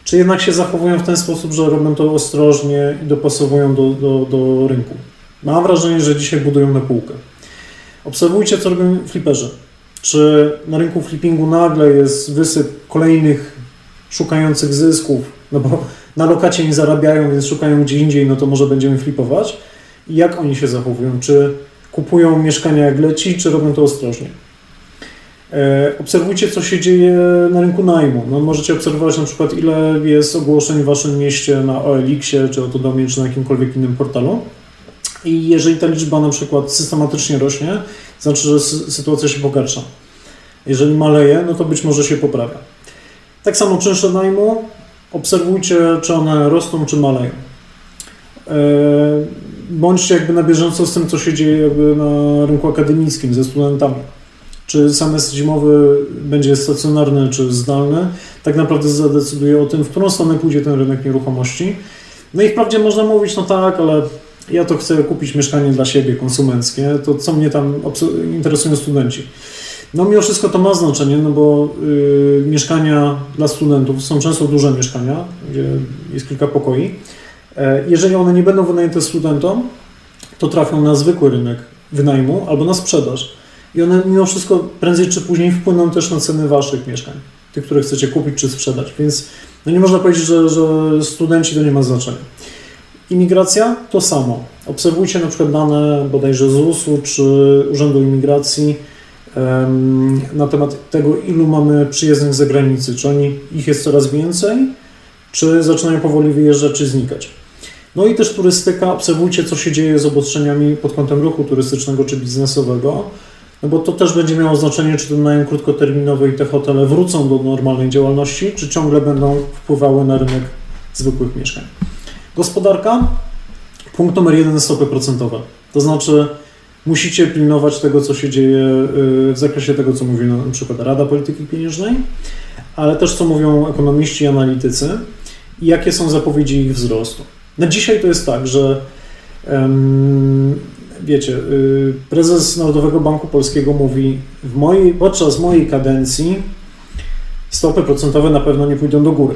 czy jednak się zachowują w ten sposób, że robią to ostrożnie i dopasowują do, do, do rynku. Mam wrażenie, że dzisiaj budują na półkę. Obserwujcie, co robią fliperzy. Czy na rynku flippingu nagle jest wysyp kolejnych szukających zysków, no bo na lokacie nie zarabiają, więc szukają gdzie indziej, no to może będziemy flipować. I jak oni się zachowują? Czy kupują mieszkania jak leci, czy robią to ostrożnie? E, obserwujcie, co się dzieje na rynku najmu. No, możecie obserwować na przykład, ile jest ogłoszeń w Waszym mieście na OLX-ie, czy Otodomie, czy na jakimkolwiek innym portalu. I jeżeli ta liczba na przykład systematycznie rośnie, znaczy, że sytuacja się pogarsza. Jeżeli maleje, no to być może się poprawia. Tak samo czynsze najmu, obserwujcie, czy one rosną, czy maleją. E, bądźcie jakby na bieżąco z tym, co się dzieje jakby na rynku akademickim ze studentami. Czy semestr zimowy będzie stacjonarny, czy zdalny, tak naprawdę zadecyduje o tym, w którą stronę pójdzie ten rynek nieruchomości. No i wprawdzie można mówić, no tak, ale ja to chcę kupić mieszkanie dla siebie, konsumenckie, to co mnie tam interesują studenci. No mimo wszystko to ma znaczenie, no bo y, mieszkania dla studentów są często duże mieszkania, gdzie jest kilka pokoi. E, jeżeli one nie będą wynajęte studentom, to trafią na zwykły rynek wynajmu albo na sprzedaż. I one mimo wszystko prędzej czy później wpłyną też na ceny waszych mieszkań. tych, które chcecie kupić czy sprzedać. Więc no nie można powiedzieć, że, że studenci to nie ma znaczenia. Imigracja to samo. Obserwujcie na przykład dane bodajże ZUS-u czy Urzędu Imigracji na temat tego, ilu mamy przyjezdnych z zagranicy. Czy oni, ich jest coraz więcej, czy zaczynają powoli wyjeżdżać, czy znikać. No i też turystyka. Obserwujcie, co się dzieje z obostrzeniami pod kątem ruchu turystycznego czy biznesowego, no bo to też będzie miało znaczenie, czy ten najem krótkoterminowy i te hotele wrócą do normalnej działalności, czy ciągle będą wpływały na rynek zwykłych mieszkań. Gospodarka. Punkt numer jeden stopy procentowe. To znaczy, musicie pilnować tego, co się dzieje y, w zakresie tego, co mówi na przykład Rada Polityki Pieniężnej, ale też co mówią ekonomiści i analitycy i jakie są zapowiedzi ich wzrostu. Na dzisiaj to jest tak, że wiecie, y, prezes Narodowego Banku Polskiego mówi, w mojej, podczas mojej kadencji stopy procentowe na pewno nie pójdą do góry.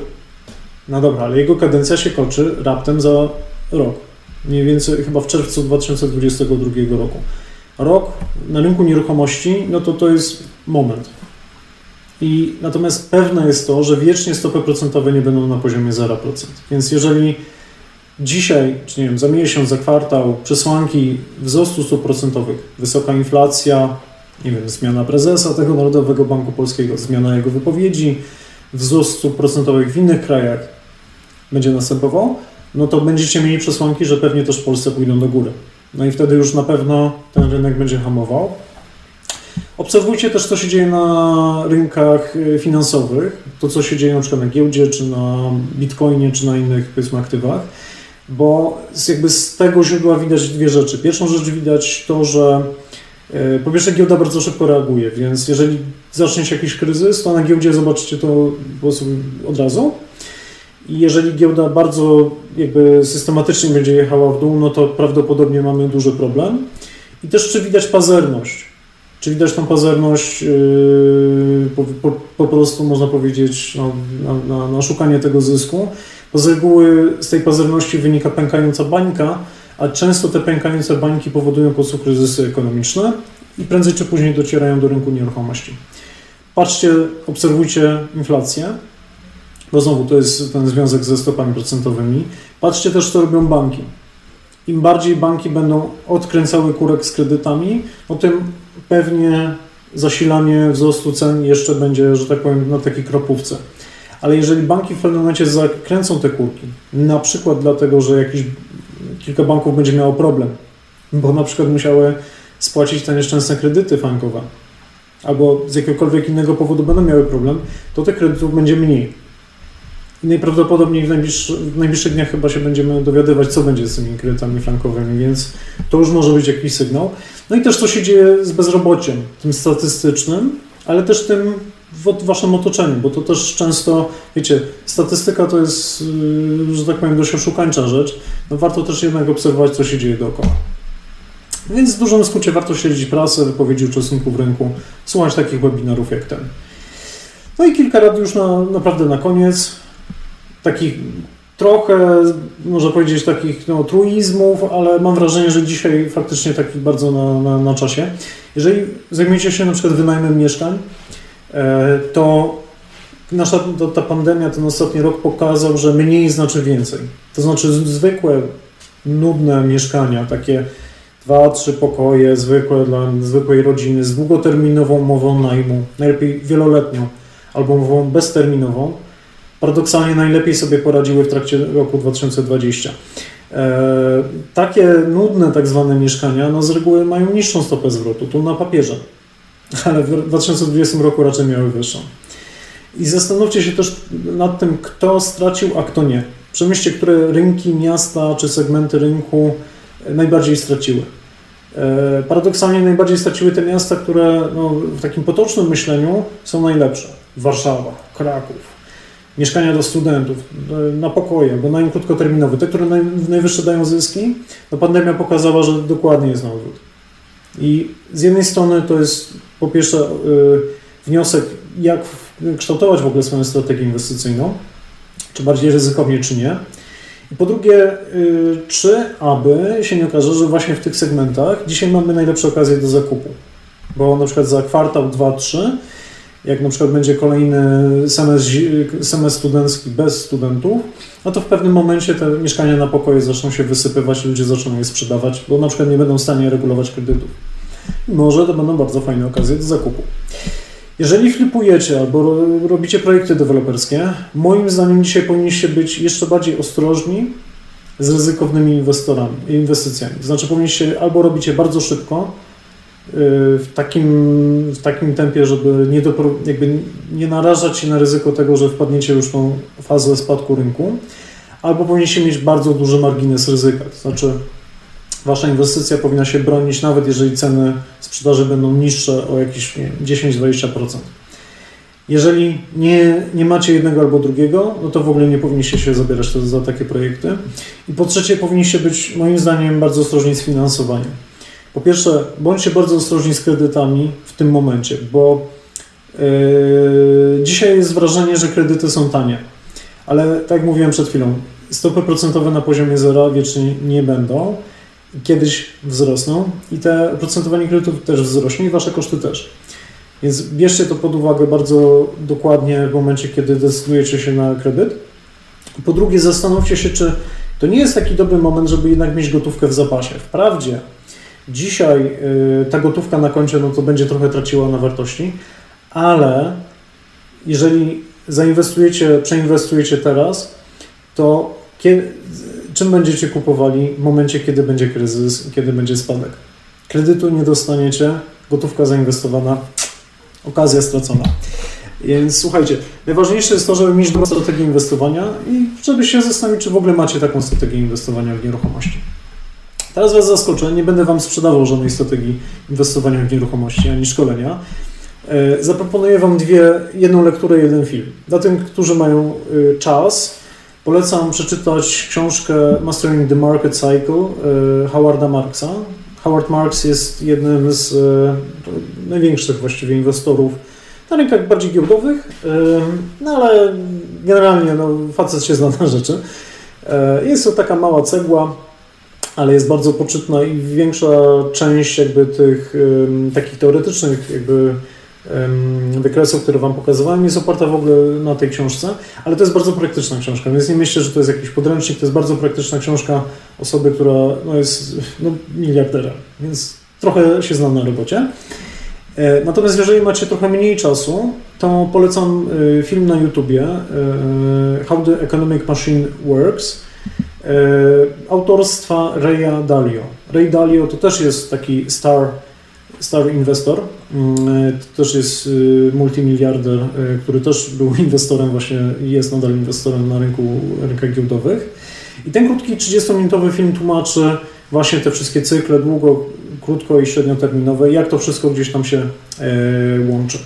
No dobra, ale jego kadencja się kończy raptem za rok. Mniej więcej chyba w czerwcu 2022 roku. Rok na rynku nieruchomości, no to to jest moment. I natomiast pewne jest to, że wiecznie stopy procentowe nie będą na poziomie 0%. Więc jeżeli dzisiaj, czy nie wiem, za miesiąc, za kwartał przesłanki wzrostu stóp procentowych, wysoka inflacja, nie wiem, zmiana prezesa tego Narodowego Banku Polskiego, zmiana jego wypowiedzi, wzrost stóp procentowych w innych krajach będzie następował, no to będziecie mieli przesłanki, że pewnie też w Polsce pójdą do góry. No i wtedy już na pewno ten rynek będzie hamował. Obserwujcie też, co się dzieje na rynkach y, finansowych, to co się dzieje na przykład na giełdzie, czy na bitcoinie, czy na innych powiedzmy aktywach bo jakby z tego źródła widać dwie rzeczy. Pierwszą rzecz widać to, że e, po pierwsze giełda bardzo szybko reaguje, więc jeżeli zacznie się jakiś kryzys, to na giełdzie zobaczycie to po prostu od razu. I jeżeli giełda bardzo jakby systematycznie będzie jechała w dół, no to prawdopodobnie mamy duży problem. I też czy widać pazerność. Czy widać tą pazerność, yy, po, po, po, prostu można powiedzieć, no, na, na, na szukanie tego zysku. Bo z reguły z tej pazerności wynika pękająca bańka, a często te pękające bańki powodują po prostu kryzysy ekonomiczne i prędzej czy później docierają do rynku nieruchomości. Patrzcie, obserwujcie inflację, bo znowu to jest ten związek ze stopami procentowymi. Patrzcie też, co robią banki. Im bardziej banki będą odkręcały kurek z kredytami, o tym pewnie zasilanie wzrostu cen jeszcze będzie, że tak powiem, na takiej kropówce ale jeżeli banki w pewnym momencie zakręcą te kurki, na przykład dlatego, że jakieś kilka banków będzie miało problem, bo na przykład musiały spłacić te nieszczęsne kredyty bankowe, albo z jakiegokolwiek innego powodu będą miały problem, to tych kredytów będzie mniej. Najprawdopodobniej w, najbliższy, w najbliższych dniach chyba się będziemy dowiadywać, co będzie z tymi kredytami frankowymi, więc to już może być jakiś sygnał. No i też co się dzieje z bezrobociem, tym statystycznym, ale też tym w waszym otoczeniu, bo to też często, wiecie, statystyka to jest, y, że tak powiem, dość oszukańcza rzecz. No warto też jednak obserwować, co się dzieje dookoła. Więc w dużym skrócie warto śledzić prasę, wypowiedzi uczestników rynku, słuchać takich webinarów jak ten. No i kilka rad już na, naprawdę na koniec. Takich trochę, można powiedzieć, takich no, truizmów, ale mam wrażenie, że dzisiaj faktycznie takich bardzo na, na, na czasie. Jeżeli zajmiecie się na przykład wynajmem mieszkań, E, to nasza to, ta pandemia, ten ostatni rok pokazał, że mniej znaczy więcej. To znaczy zwykłe, nudne mieszkania, takie dwa, trzy pokoje, zwykłe dla zwykłej rodziny, z długoterminową umową najmu, najlepiej wieloletnią albo umową bezterminową, paradoksalnie najlepiej sobie poradziły w trakcie roku 2020. E, takie nudne tak zwane mieszkania no z reguły mają niższą stopę zwrotu, tu na papierze ale w 2020 roku raczej miały wyższą. I zastanówcie się też nad tym, kto stracił, a kto nie. Przemyślcie, które rynki, miasta czy segmenty rynku najbardziej straciły. E, paradoksalnie najbardziej straciły te miasta, które no, w takim potocznym myśleniu są najlepsze. Warszawa, Kraków, mieszkania dla studentów, na pokoje, bo najem krótkoterminowy, te, które naj, najwyższe dają zyski, no pandemia pokazała, że dokładnie jest na odwrót. I z jednej strony to jest po pierwsze y, wniosek, jak kształtować w ogóle swoją strategię inwestycyjną, czy bardziej ryzykownie, czy nie. I po drugie, y, czy aby się nie okaże, że właśnie w tych segmentach dzisiaj mamy najlepsze okazje do zakupu. Bo na przykład za kwartał, dwa, trzy jak na przykład będzie kolejny semestr, semestr studencki bez studentów, no to w pewnym momencie te mieszkania na pokoje zaczną się wysypywać, ludzie zaczną je sprzedawać, bo na przykład nie będą w stanie regulować kredytów. Może to będą bardzo fajne okazje do zakupu. Jeżeli flipujecie albo robicie projekty deweloperskie, moim zdaniem dzisiaj powinniście być jeszcze bardziej ostrożni z ryzykownymi inwestorami, inwestycjami. Znaczy powinniście albo robić je bardzo szybko, w takim, w takim tempie, żeby nie, dopro, jakby nie narażać się na ryzyko tego, że wpadniecie już w tą fazę spadku rynku, albo powinniście mieć bardzo duży margines ryzyka. To znaczy Wasza inwestycja powinna się bronić, nawet jeżeli ceny sprzedaży będą niższe o jakieś 10-20%. Jeżeli nie, nie macie jednego albo drugiego, no to w ogóle nie powinniście się zabierać za takie projekty. I po trzecie, powinniście być, moim zdaniem, bardzo ostrożni z finansowaniem. Po pierwsze, bądźcie bardzo ostrożni z kredytami w tym momencie, bo yy, dzisiaj jest wrażenie, że kredyty są tanie. Ale tak jak mówiłem przed chwilą, stopy procentowe na poziomie zera wiecznie nie będą kiedyś wzrosną i te procentowanie kredytów też wzrośnie i Wasze koszty też. Więc bierzcie to pod uwagę bardzo dokładnie w momencie, kiedy decydujecie się na kredyt. Po drugie, zastanówcie się, czy to nie jest taki dobry moment, żeby jednak mieć gotówkę w zapasie. Wprawdzie dzisiaj y, ta gotówka na koncie no to będzie trochę traciła na wartości, ale jeżeli zainwestujecie, przeinwestujecie teraz, to kiedy, czym będziecie kupowali w momencie, kiedy będzie kryzys, kiedy będzie spadek. Kredytu nie dostaniecie, gotówka zainwestowana, okazja stracona. Więc słuchajcie, najważniejsze jest to, żeby mieć dobrą strategię inwestowania i żeby się zastanowić, czy w ogóle macie taką strategię inwestowania w nieruchomości. Teraz Was zaskoczę, nie będę Wam sprzedawał żadnej strategii inwestowania w nieruchomości ani szkolenia. E, zaproponuję Wam dwie, jedną lekturę, jeden film. Dla tych, którzy mają y, czas, Polecam przeczytać książkę Mastering the Market Cycle e, Howarda Marksa. Howard Marks jest jednym z e, największych właściwie inwestorów na rynkach bardziej giełdowych, e, no ale generalnie no, facet się zna na rzeczy. Jest to taka mała cegła, ale jest bardzo poczytna i większa część jakby tych takich teoretycznych jakby wykresów, które Wam pokazywałem, jest oparta w ogóle na tej książce, ale to jest bardzo praktyczna książka, więc nie myślę, że to jest jakiś podręcznik, to jest bardzo praktyczna książka osoby, która no, jest no, miliarderem, więc trochę się znam na robocie. E, natomiast jeżeli macie trochę mniej czasu, to polecam e, film na YouTubie e, How the Economic Machine Works autorstwa Raya Dalio. Ray Dalio to też jest taki star Star Investor, mm, to też jest y, multimiliarder, y, który też był inwestorem właśnie i jest nadal inwestorem na rynku, rynkach giełdowych. I ten krótki 30-minutowy film tłumaczy właśnie te wszystkie cykle długo, krótko i średnioterminowe, jak to wszystko gdzieś tam się e, łączy.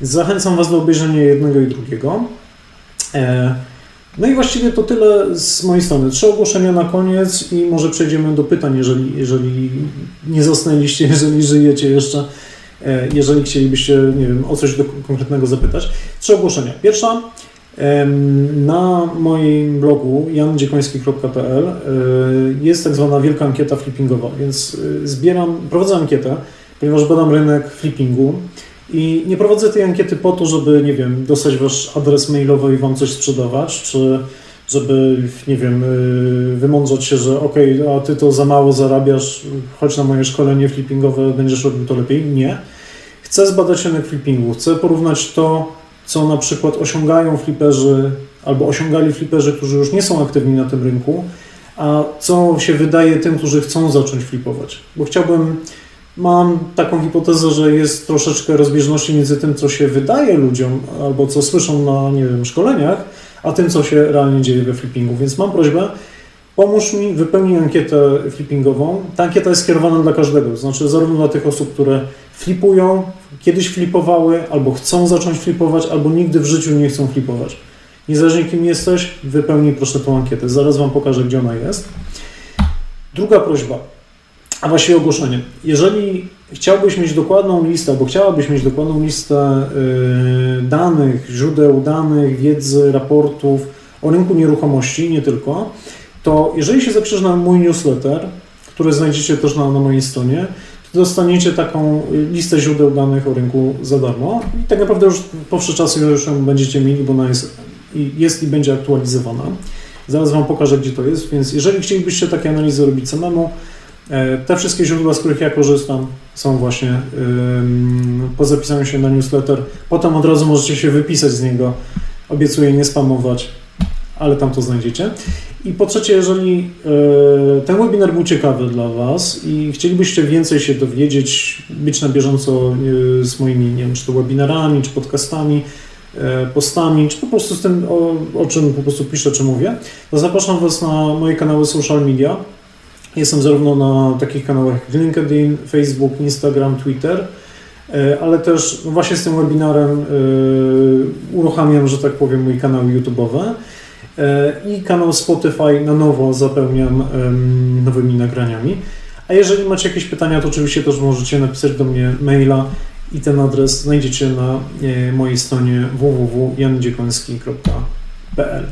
Zachęcam Was do obejrzenia jednego i drugiego. No i właściwie to tyle z mojej strony. Trzy ogłoszenia na koniec i może przejdziemy do pytań, jeżeli, jeżeli nie zasnęliście, jeżeli żyjecie jeszcze, e, jeżeli chcielibyście, nie wiem, o coś do, konkretnego zapytać. Trzy ogłoszenia. Pierwsza, na moim blogu jandziekoński.pl e, jest tak zwana wielka ankieta flippingowa, więc e, zbieram, prowadzę ankietę, ponieważ badam rynek flippingu. I nie prowadzę tej ankiety po to, żeby, nie wiem, dostać wasz adres mailowy i wam coś sprzedawać, czy żeby, nie wiem, y, wymądrzać się, że ok, a ty to za mało zarabiasz, chodź na moje szkolenie flippingowe, będziesz robił to lepiej. Nie. Chcę zbadać rynek flippingu, chcę porównać to, co na przykład osiągają fliperzy albo osiągali fliperzy, którzy już nie są aktywni na tym rynku, a co się wydaje tym, którzy chcą zacząć flipować. Bo chciałbym Mam taką hipotezę, że jest troszeczkę rozbieżności między tym, co się wydaje ludziom albo co słyszą na, nie wiem, szkoleniach, a tym, co się realnie dzieje we flippingu. Więc mam prośbę, pomóż mi, wypełnij ankietę flippingową. Ta ankieta jest skierowana dla każdego, to znaczy zarówno dla tych osób, które flipują, kiedyś flipowały, albo chcą zacząć flipować, albo nigdy w życiu nie chcą flipować. Niezależnie kim jesteś, wypełnij proszę tą ankietę. Zaraz Wam pokażę, gdzie ona jest. Druga prośba a właściwie ogłoszenie. Jeżeli chciałbyś mieć dokładną listę, albo chciałabyś mieć dokładną listę y, danych, źródeł danych, wiedzy, raportów o rynku nieruchomości, nie tylko, to jeżeli się zapiszesz na mój newsletter, który znajdziecie też na, na mojej stronie, dostaniecie taką listę źródeł danych o rynku za darmo i tak naprawdę już po wszy czasu już ją będziecie mieli, bo ona jest, jest i będzie aktualizowana. Zaraz Wam pokażę, gdzie to jest, więc jeżeli chcielibyście takie analizy robić samemu, te wszystkie źródła, z których ja korzystam, są właśnie po zapisaniu się na newsletter. Potem od razu możecie się wypisać z niego. Obiecuję nie spamować, ale tam to znajdziecie. I po trzecie, jeżeli e, ten webinar był ciekawy dla Was i chcielibyście więcej się dowiedzieć, być na bieżąco e, z moimi, nie wiem, czy to webinarami, czy podcastami, e, postami, czy po prostu z tym, o, o czym po prostu piszę, czy mówię, to zapraszam Was na moje kanały social media. Jestem zarówno na takich kanałach jak LinkedIn, Facebook, Instagram, Twitter, ale też no właśnie z tym webinarem uruchamiam, że tak powiem, mój kanał YouTube'owy. E, i kanał Spotify na nowo zapełniam nowymi nagraniami. A jeżeli macie jakieś pytania, to oczywiście też możecie napisać do mnie maila i ten adres znajdziecie na e, mojej stronie www.jandziekoński.pl